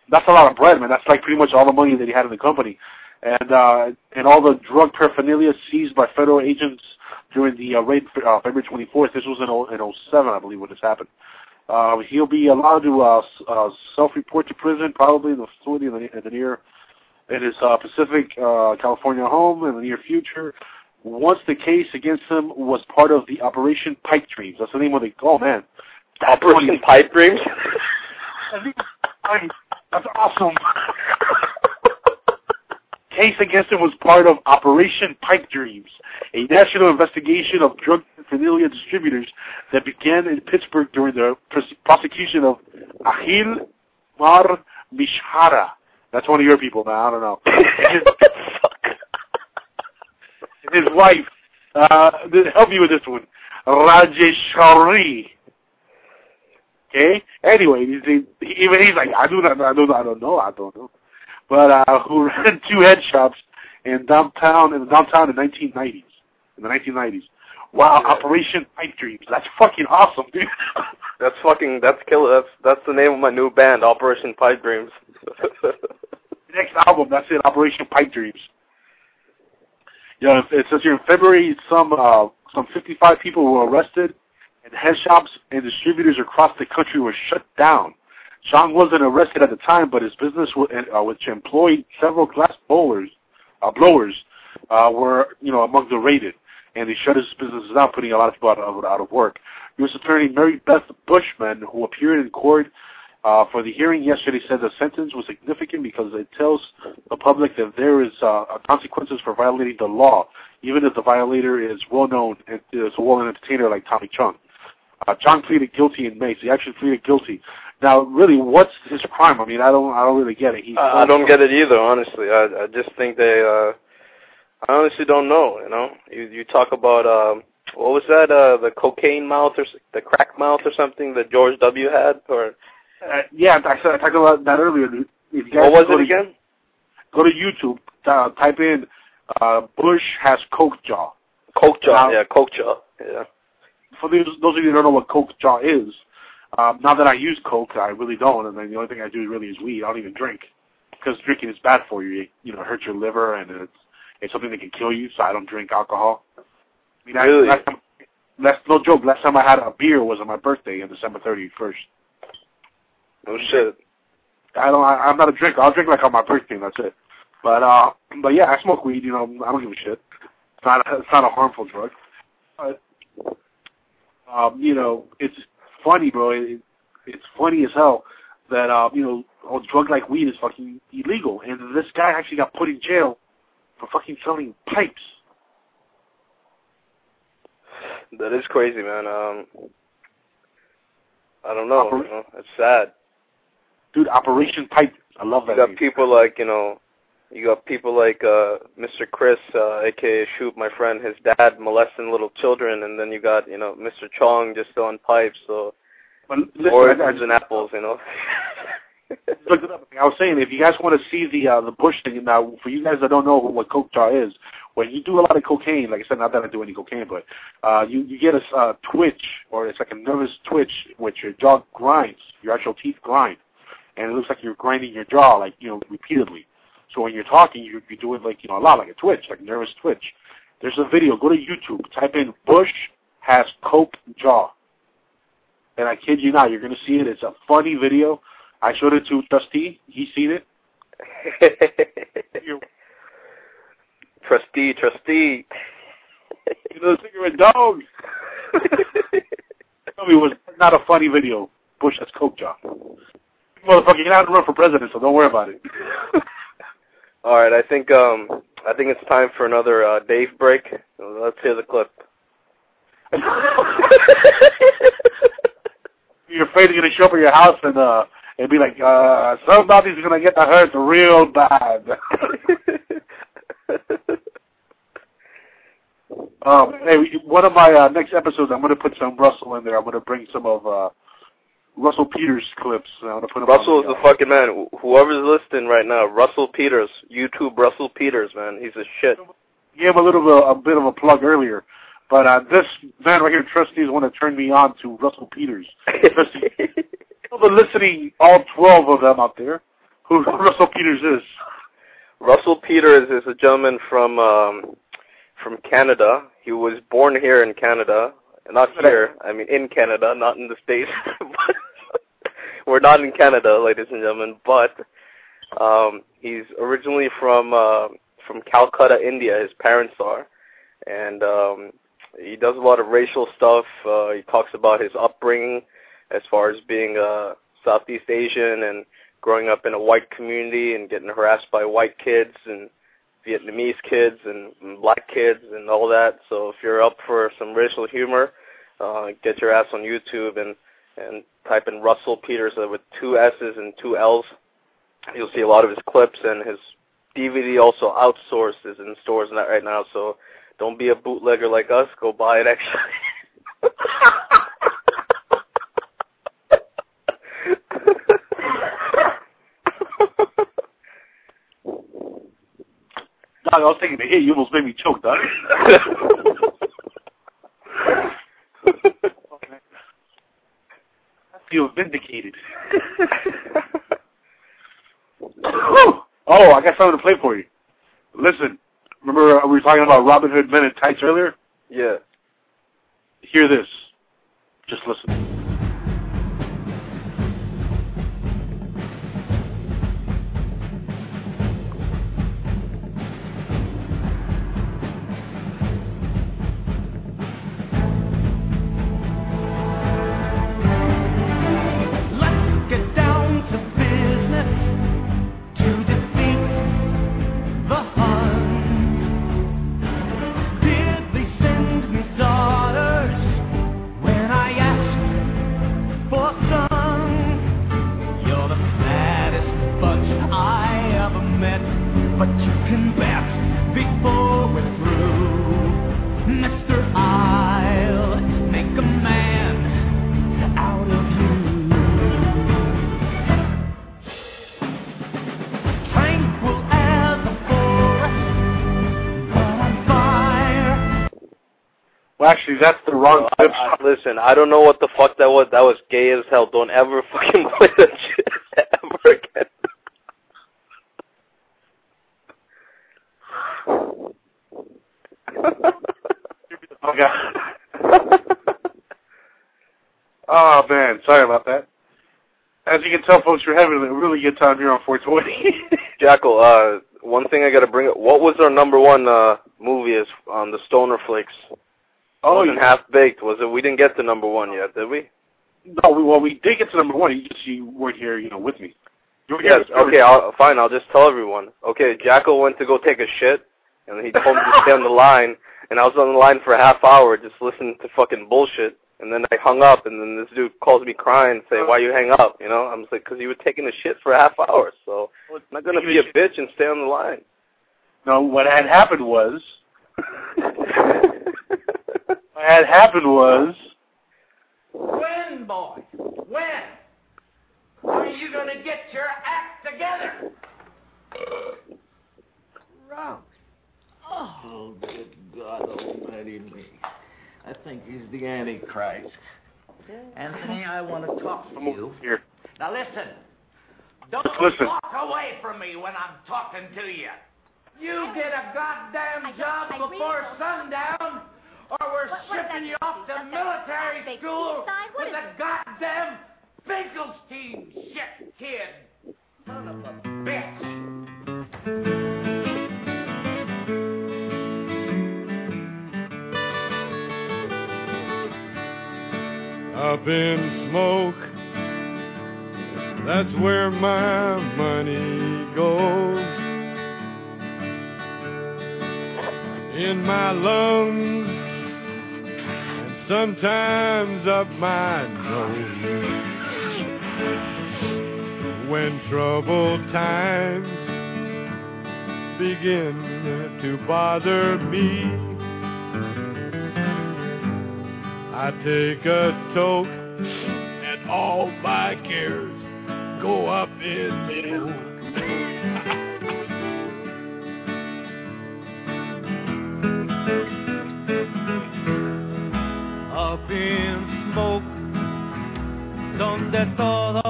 that's a lot of bread, man. That's like pretty much all the money that he had in the company, and uh, and all the drug paraphernalia seized by federal agents during the uh, raid uh, February 24th. This was in oh- in 07, I believe, when this happened. Uh, he'll be allowed to uh, uh, self-report to prison, probably in the facility in the, in the near in his uh, Pacific, uh, California home in the near future. once the case against him was part of the Operation Pipe Dreams. That's the name of the. Oh man, Operation Pipe Dreams. <laughs> That's awesome. <laughs> Case against him was part of Operation Pipe Dreams, a national investigation of drug paraphernalia distributors that began in Pittsburgh during the pros- prosecution of Ahil Mar Mishara. That's one of your people, now. I don't know. <laughs> His, <laughs> his wife, uh, help me with this one, Rajeshwari. Okay. Anyway, he's, he, even he's like, I do not, I do not, I don't know, I don't know. But uh, <laughs> who ran two head shops in downtown in downtown in 1990s, in the 1990s. Wow, Operation Pipe Dreams. That's fucking awesome, dude. <laughs> That's fucking. That's killer. That's that's the name of my new band, Operation Pipe Dreams. <laughs> Next album, that's it, Operation Pipe Dreams. Yeah, it says here in February, some uh, some 55 people were arrested, and head shops and distributors across the country were shut down. Chong wasn't arrested at the time, but his business, uh, which employed several glass bowlers, uh, blowers, uh, were you know among the raided, and he shut his businesses down, putting a lot of people out of, out of work. U.S. Attorney Mary Beth Bushman, who appeared in court uh, for the hearing yesterday, said the sentence was significant because it tells the public that there is uh, consequences for violating the law, even if the violator is well known and is a well-known entertainer like Tommy Chong. Uh, John pleaded guilty in May. So he actually pleaded guilty. Now, really, what's his crime? I mean, I don't, I don't really get it. He I don't get it either, honestly. I I just think they. uh I honestly don't know. You know, you you talk about um what was that? Uh The cocaine mouth or the crack mouth or something that George W. had, or Uh, yeah, I, said, I talked about that earlier. If you guys what was it to- again? Go to YouTube. Uh, type in uh, Bush has coke jaw. Coke jaw. Now- yeah, coke jaw. Yeah. For those, those of you who don't know what coke jaw is, um, now that I use coke, I really don't, and then the only thing I do really is weed. I don't even drink because drinking is bad for you. It, you know, hurts your liver, and it's it's something that can kill you. So I don't drink alcohol. I mean, I, Really? last time, last no joke. Last time I had a beer was on my birthday on December thirty first. No shit. I don't. I, I'm not a drinker. I'll drink like on my birthday. and That's it. But uh, but yeah, I smoke weed. You know, I don't give a shit. It's not. A, it's not a harmful drug. But um, you know, it's funny, bro. It, it's funny as hell that uh, you know, a drug like weed is fucking illegal, and this guy actually got put in jail for fucking selling pipes. That is crazy, man. Um, I don't know. You know. It's sad. Dude, Operation Pipe. I love that. You got people like you know, you got people like uh Mr. Chris, uh, aka Shoot, my friend, his dad molesting little children, and then you got you know Mr. Chong just selling pipes, so But listen, oranges I- and apples, you know. <laughs> Look it up. I was saying, if you guys want to see the uh, the Bush thing, now for you guys that don't know what coke jaw is, when you do a lot of cocaine, like I said, not that I do any cocaine, but uh, you you get a uh, twitch, or it's like a nervous twitch, which your jaw grinds, your actual teeth grind, and it looks like you're grinding your jaw, like you know, repeatedly. So when you're talking, you you do it like you know a lot, like a twitch, like nervous twitch. There's a video. Go to YouTube. Type in Bush has coke jaw, and I kid you not, you're gonna see it. It's a funny video. I showed it to Trusty. He seen it. <laughs> trusty, trusty. You know, cigarette dog. <laughs> Tell me, it was not a funny video. Bush has coke jaw. Motherfucker, you're not to run for president, so don't worry about it. <laughs> All right, I think um I think it's time for another uh, Dave break. Let's hear the clip. You're afraid he's gonna show up at your house and uh and be like, uh, somebody's gonna get the hurt real bad. <laughs> um, hey, one of my uh, next episodes, I'm gonna put some Russell in there. I'm gonna bring some of uh Russell Peters clips. I'm gonna put Russell is the fucking man. Whoever's listening right now, Russell Peters, YouTube Russell Peters, man, he's a shit. gave a little bit, a bit of a plug earlier, but uh, this man right here, Trusty, is one that turned me on to Russell Peters. <laughs> Tell the listening, all 12 of them out there, who <laughs> Russell Peters is. Russell Peters is a gentleman from um from Canada. He was born here in Canada. Not here, I mean in Canada, not in the States. <laughs> We're not in Canada, ladies and gentlemen, but um he's originally from uh from Calcutta, India, his parents are. and um, he does a lot of racial stuff. Uh, he talks about his upbringing as far as being a Southeast Asian and growing up in a white community and getting harassed by white kids and Vietnamese kids and, and black kids and all that. So if you're up for some racial humor, uh, get your ass on YouTube and and type in Russell Peters uh, with two S's and two L's. You'll see a lot of his clips and his DVD also outsourced is in stores right now. So don't be a bootlegger like us. Go buy it actually. <laughs> I was taking a hit. You almost made me choke, dog. okay. <laughs> I feel vindicated. oh, I got something to play for you. Listen, remember uh, we were talking about Robin Hood Men in Tights earlier? Yeah. Hear this. Just listen. Listen, I don't know what the fuck that was. That was gay as hell. Don't ever <laughs> fucking play that shit <laughs> ever again. oh <laughs> god. oh man, sorry about that. As you can tell, folks, we're having a really good time here on 420. Jackal, uh, one thing I gotta bring up. What was our number one uh movie is on the Stoner Flicks? Oh, Wasn't. Half Baked. Was it? We didn't get to number one yet, did we? no, we, well, we did get to number one. You just you weren't here, you know, with me. You Yes. here Okay. I'll, fine. I'll just tell everyone. Okay. Jackal went to go take a shit, and he told me to stay on the <laughs> line, and I was on the line for a half hour just listening to fucking bullshit. And then I hung up, and then this dude calls me crying, say, "Why you hang up?" You know, I'm just like, "Cause you were taking a shit for a half hour." So I'm not gonna be a bitch and stay on the line. No, what had happened was, <laughs> what had happened was, When, boy? When? Are you going to get your act together? Rose. Oh, good God Almighty me. I think he's the Antichrist. Anthony, I want to talk to you. Here. Now listen. Don't Listen. walk away from me when I'm talking to you. You get a goddamn job before sundown, or we're shipping you off to military school with a goddamn Finkelstein shit kid. Son of a bitch. Up in smoke, that's where my money goes. In my lungs, and sometimes up my nose. When troubled times begin to bother me. I take a toke and all my cares go up in Up donde todo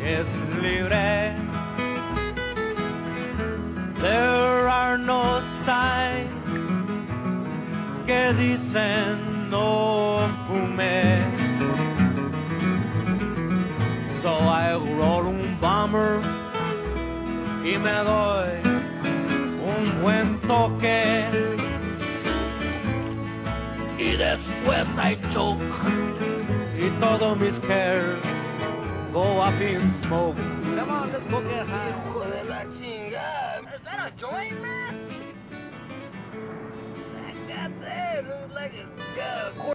es libre. There are no signs que dicen no fume. So I roll un bomber y me doy un buen toque. West, West Side joke. Y todos mis cares go up in smoke. Come on, let's go get high. Hijo de la chingada. Is that a joint, man? God damn, was like a uh.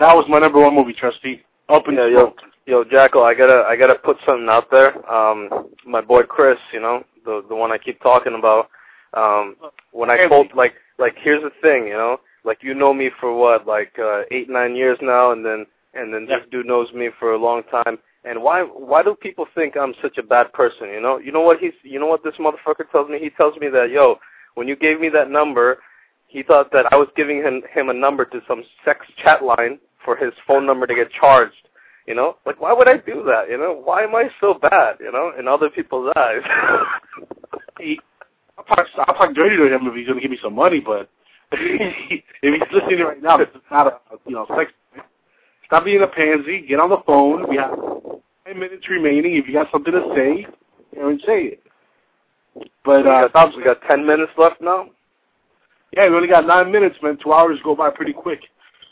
That was my number one movie, Trusty. Up in Yeah, yo, yo, Jackal, I gotta, I gotta put something out there. Um, my boy Chris, you know, the the one I keep talking about. Um, when I told, like, like here's the thing, you know, like you know me for what, like uh, eight, nine years now, and then and then this dude knows me for a long time. And why, why do people think I'm such a bad person? You know, you know what he's, you know what this motherfucker tells me? He tells me that, yo, when you gave me that number, he thought that I was giving him him a number to some sex chat line for his phone number to get charged. You know, like why would I do that? You know, why am I so bad? You know, in other people's eyes. <laughs> he, I'll talk, I'll talk dirty to him if he's gonna give me some money, but if he's listening right now, this is not a you know sex. Stop being a pansy. Get on the phone. We have ten minutes remaining. If you got something to say, you know, and say it. But we, uh, got, we got ten minutes left now. yeah, we only got nine minutes, man. Two hours go by pretty quick,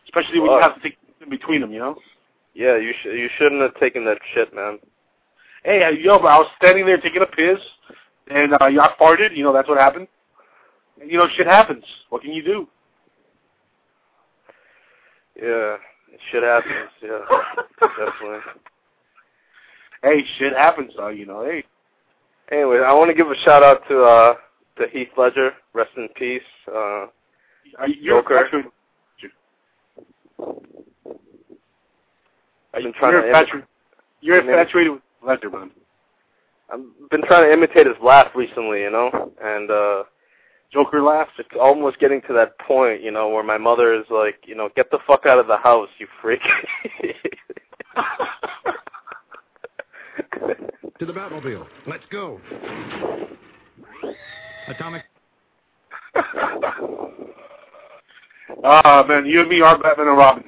especially when you have to take in between them. You know. Yeah, you sh- you shouldn't have taken that shit, man. Hey, uh, yo, but I was standing there taking a piss, and uh, I farted. You know, that's what happened. You know, shit happens. What can you do? Yeah, shit happens. Yeah, definitely. Hey, shit happens, though. You know, hey. Anyway, I want to give a shout out to uh to Heath Ledger. Rest in peace. Uh, Are you, you're Joker. infatuated- I've been trying you're to infatuated. You're infatuated with Ledger, man. I've been trying to imitate his laugh recently, you know, and uh Joker laughs. It's almost getting to that point, you know, where my mother is like, you know, get the fuck out of the house, you freak. <laughs> To the Batmobile. Let's go. Atomic. Ah, man, you and me are Batman and Robin.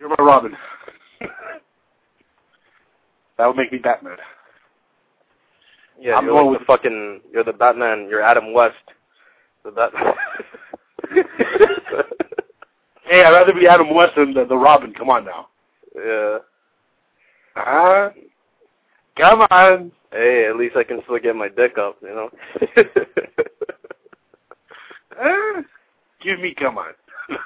You're my Robin. <laughs> that would make me Batman. Yeah, I'm you're going like the fucking, you're the Batman, you're Adam West. The Batman. <laughs> Hey, I'd rather be Adam West than the, the Robin. Come on now. yeah. Ah, come on. Hey, at least I can still get my dick up, you know. Ah, <laughs> give me come on. <laughs>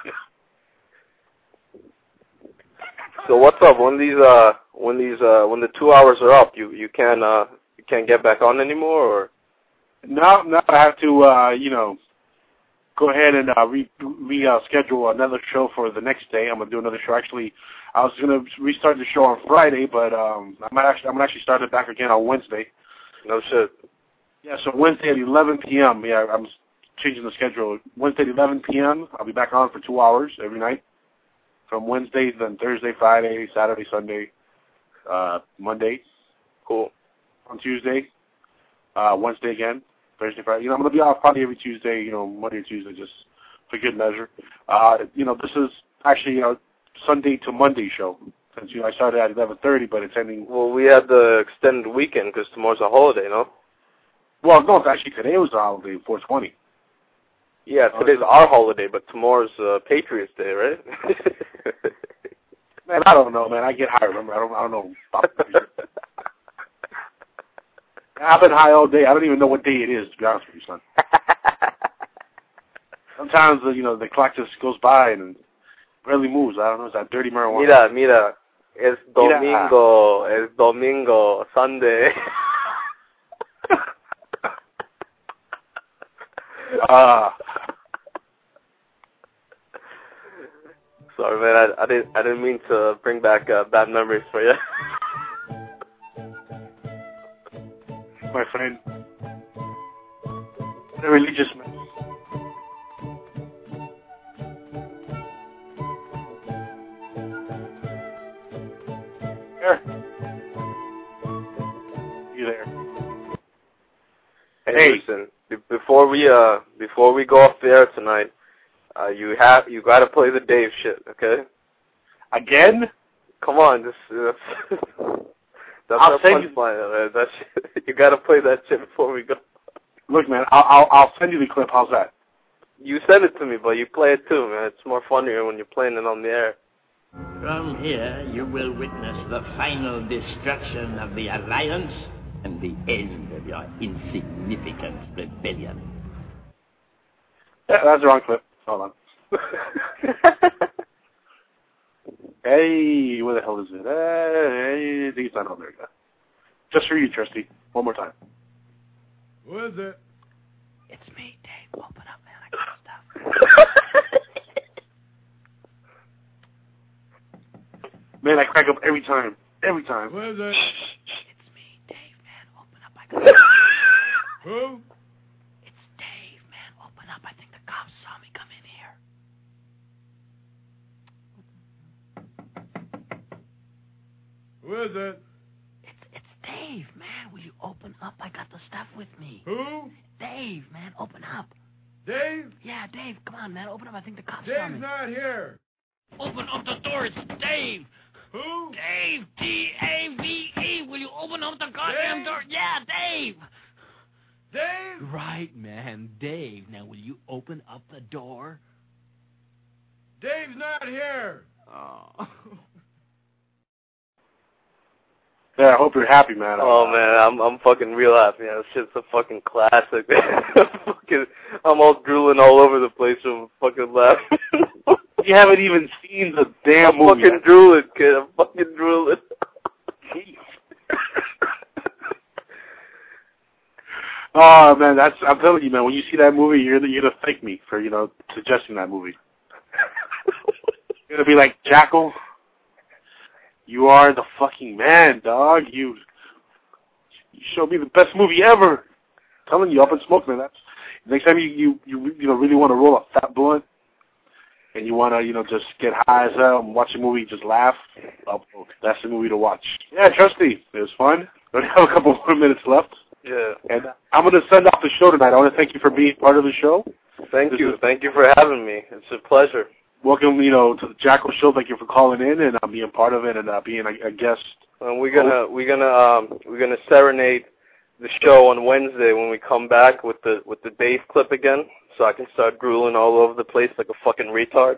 so what's up? When these uh when these uh when the two hours are up, you you can't uh can't get back on anymore, or now, now I have to, uh, you know, go ahead and uh, re, re uh, schedule another show for the next day. I'm gonna do another show. Actually, I was gonna restart the show on Friday, but um, I'm actually I'm gonna actually start it back again on Wednesday. no shit. Yeah, so Wednesday at 11 p.m. Yeah, I'm changing the schedule. Wednesday at 11 p.m. I'll be back on for two hours every night. From Wednesday, then Thursday, Friday, Saturday, Sunday, uh, Monday. Cool. On Tuesday, uh, Wednesday again, Thursday, Friday. You know, I'm gonna be off probably every Tuesday. You know, Monday or Tuesday, just for good measure. Uh, you know, this is actually a Sunday to Monday show. Since you know, I started at 11:30, but it's ending. Well, we had the extended weekend because tomorrow's a holiday, no? Well, no, actually today was the holiday, 420. Yeah, today's our holiday, but tomorrow's uh, Patriots Day, right? <laughs> Man, I don't know, man. I get high. Remember, I don't. I don't know. <laughs> I've been high all day. I don't even know what day it is, to be honest with you, son. <laughs> Sometimes, uh, you know, the clock just goes by and barely moves. I don't know. It's that dirty marijuana. Mira, mira, es Mira. domingo, es domingo, Sunday. Uh, <laughs> Sorry, man. I, I didn't. I didn't mean to bring back uh, bad memories for you. <laughs> my friend. A religious man. You there? Hey, Hey. listen. be- Before we uh, before we go off the air tonight, uh, you have you got to play the Dave shit, okay? Again? Come on, this. <laughs> Uh, that's I'll our send you- punchline, man. That you got to play that shit before we go. Look, man, I'll, I'll I'll send you the clip. How's that? You send it to me, but you play it too, man. It's more funnier when you're playing it on the air. From here, you will witness the final destruction of the Alliance and the end of your insignificant rebellion. Yeah, that's the wrong clip. Hold on. <laughs> hey, where the hell is it? Hey, I think it's not on there. Yeah. Just for you, Trusty. One more time. Who is it? It's me, Dave. Open up, man. I got stuff. <laughs> Man, I crack up every time. Every time. Who is it? It's me, Dave, man. Open up. I got Who? It's Dave, man. Open up. I think the cops saw me come in here. Who is it? It's it's Dave, man. Will you open up? I got the stuff with me. Who? Dave, man. Open up. Dave? Yeah, Dave. Come on, man. Open up. I think the cops saw coming. Dave's not here. Open up the door. It's Dave. Who? Dave. D A V E. Will you open up the goddamn Dave? door? Yeah, Dave. Dave? Right, man. Dave. Now, will you open up the door? Dave's not here. Oh. <laughs> Yeah, I hope you're happy, man. Oh man, I'm I'm fucking real happy. Man. This shit's a fucking classic. <laughs> fucking, I'm all drooling all over the place from fucking laughing. You haven't even seen the damn I'm movie. fucking drooling, kid. I'm fucking drooling. <laughs> Oh man, that's I'm telling you, man. When you see that movie, you're gonna, you're gonna thank me for you know suggesting that movie. <laughs> you're gonna be like Jackal. You are the fucking man, dog. You you showed me the best movie ever. telling you, up and smoke, man. That's next time you you you you know really want to roll a fat blunt and you want to you know just get high as hell and watch a movie, just laugh. Oh, that's the movie to watch. Yeah, trusty. It was fun. <laughs> We only have a couple more minutes left. Yeah. And I'm going to send off the show tonight. I want to thank you for being part of the show. Thank This you. is- Thank you for having me. It's a pleasure. Welcome, you know, to the Jackal Show. Thank you for calling in and uh, being part of it and uh, being a, a guest. And we're gonna we're gonna um we're gonna serenade the show on Wednesday when we come back with the with the Dave clip again, so I can start drooling all over the place like a fucking retard.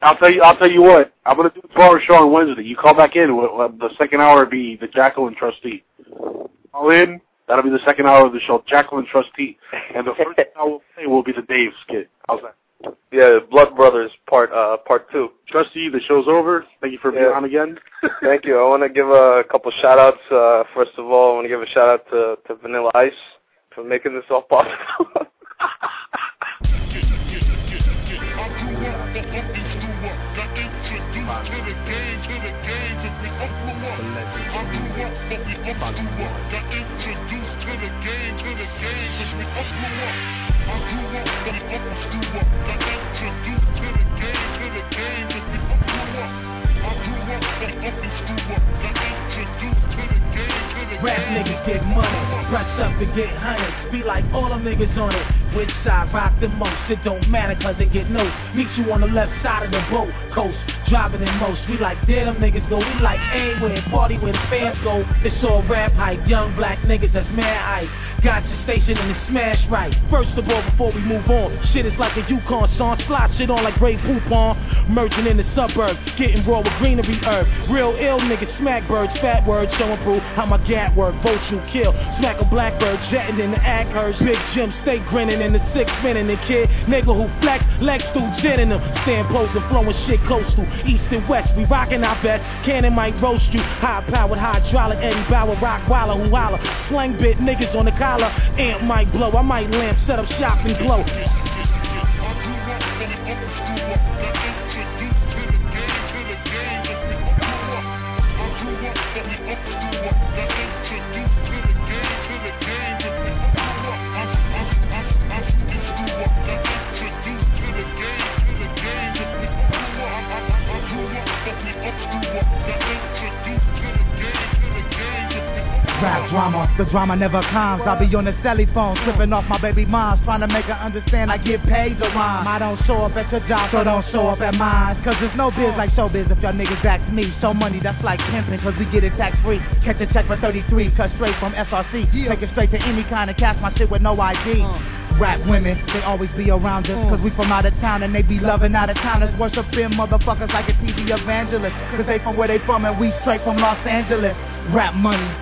I'll tell you. I'll tell you what. I'm to do a two-hour show on Wednesday. You call back in. The second hour be the Jackal and Trusty. Call in. That'll be the second hour of the show, Jackal and Trusty. And the first <laughs> hour will be the Dave skit. How's that? Yeah, Blood Brothers part uh part two. Trusty, the show's over. Thank you for being Yeah. on again. <laughs> Thank you. I want to give a couple shout outs. Uh, first of all, I want to give a shout out to, to Vanilla Ice for making this all possible. <laughs> Rap niggas get money, press up and get hundreds. Be like all them niggas on it. Which side rock the most? It don't matter cause it get notes. Meet you on the left side of the boat, coast, driving in most. We like there them niggas go. We like anywhere, party where the fans go. It's all rap hype, young black niggas that's mad hype. Got your station and it's smash right. First of all, before we move on, shit is like a Yukon song. Slot shit on like Ray Poupon. Merging in the suburb, getting raw with greenery herb. Real ill niggas, smack birds, fat words, showing proof how my gat work. Vote you kill, smack a blackbird, jetting in the Ackhurst. Big Jim, stay grinning in the six minute. And kid, nigga who flex, Lex through gin in them. Stand posing, flowing shit coastal. east and west. We rocking our best. Cannon might roast you. High powered hydraulic, Eddie Bauer, rock waller who holler. Slang bit niggas on the. Amp might blow. I might lamp, set up shop and glow. Rap drama, the drama never comes. I be on the celly phone, slipping off my baby moms, trying to make her understand I get paid to rhyme. I don't show up at your job, so don't show up at mine. Cause there's no biz like showbiz if y'all niggas to me. So money, that's like pimping, cause we get it tax free. Catch a check for 33, cut straight from SRC. Take it straight to any kind of cash, my shit with no ID. Uh. Rap women, they always be around us. Cause we from out of town and they be loving out of towners. Worshiping motherfuckers like a TV evangelist. Cause they from where they from and we straight from Los Angeles. Rap money.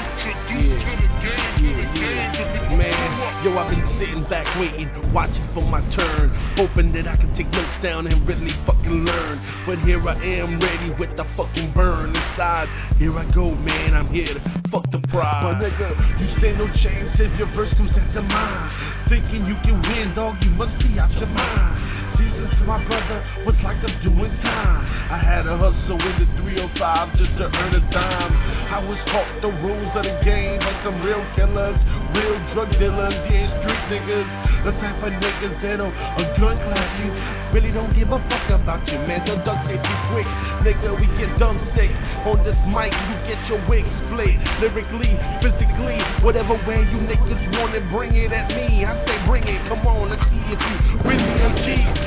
Man, yo, I've been sitting back waiting, watching for my turn, hoping that I can take notes down and really fucking learn. But here I am, ready with the fucking burn inside. Here I go, man, I'm here to fuck the prize. My nigga, you stand no chance if your verse comes into mine. Thinking you can win, dog, you must be out your mind. My brother, was like I'm doing time. I had to hustle in the 305 just to earn a dime. I was taught the rules of the game by some real killers, real drug dealers, yeah, street niggas. The type of niggas that'll a gun clap you. Really don't give a fuck about you, man. They'll duct tape quick. Nigga, we get dumb stick. On this mic, you get your wig split. Lyrically, physically, whatever way you niggas want it, bring it at me. I say bring it, come on, let's see if you really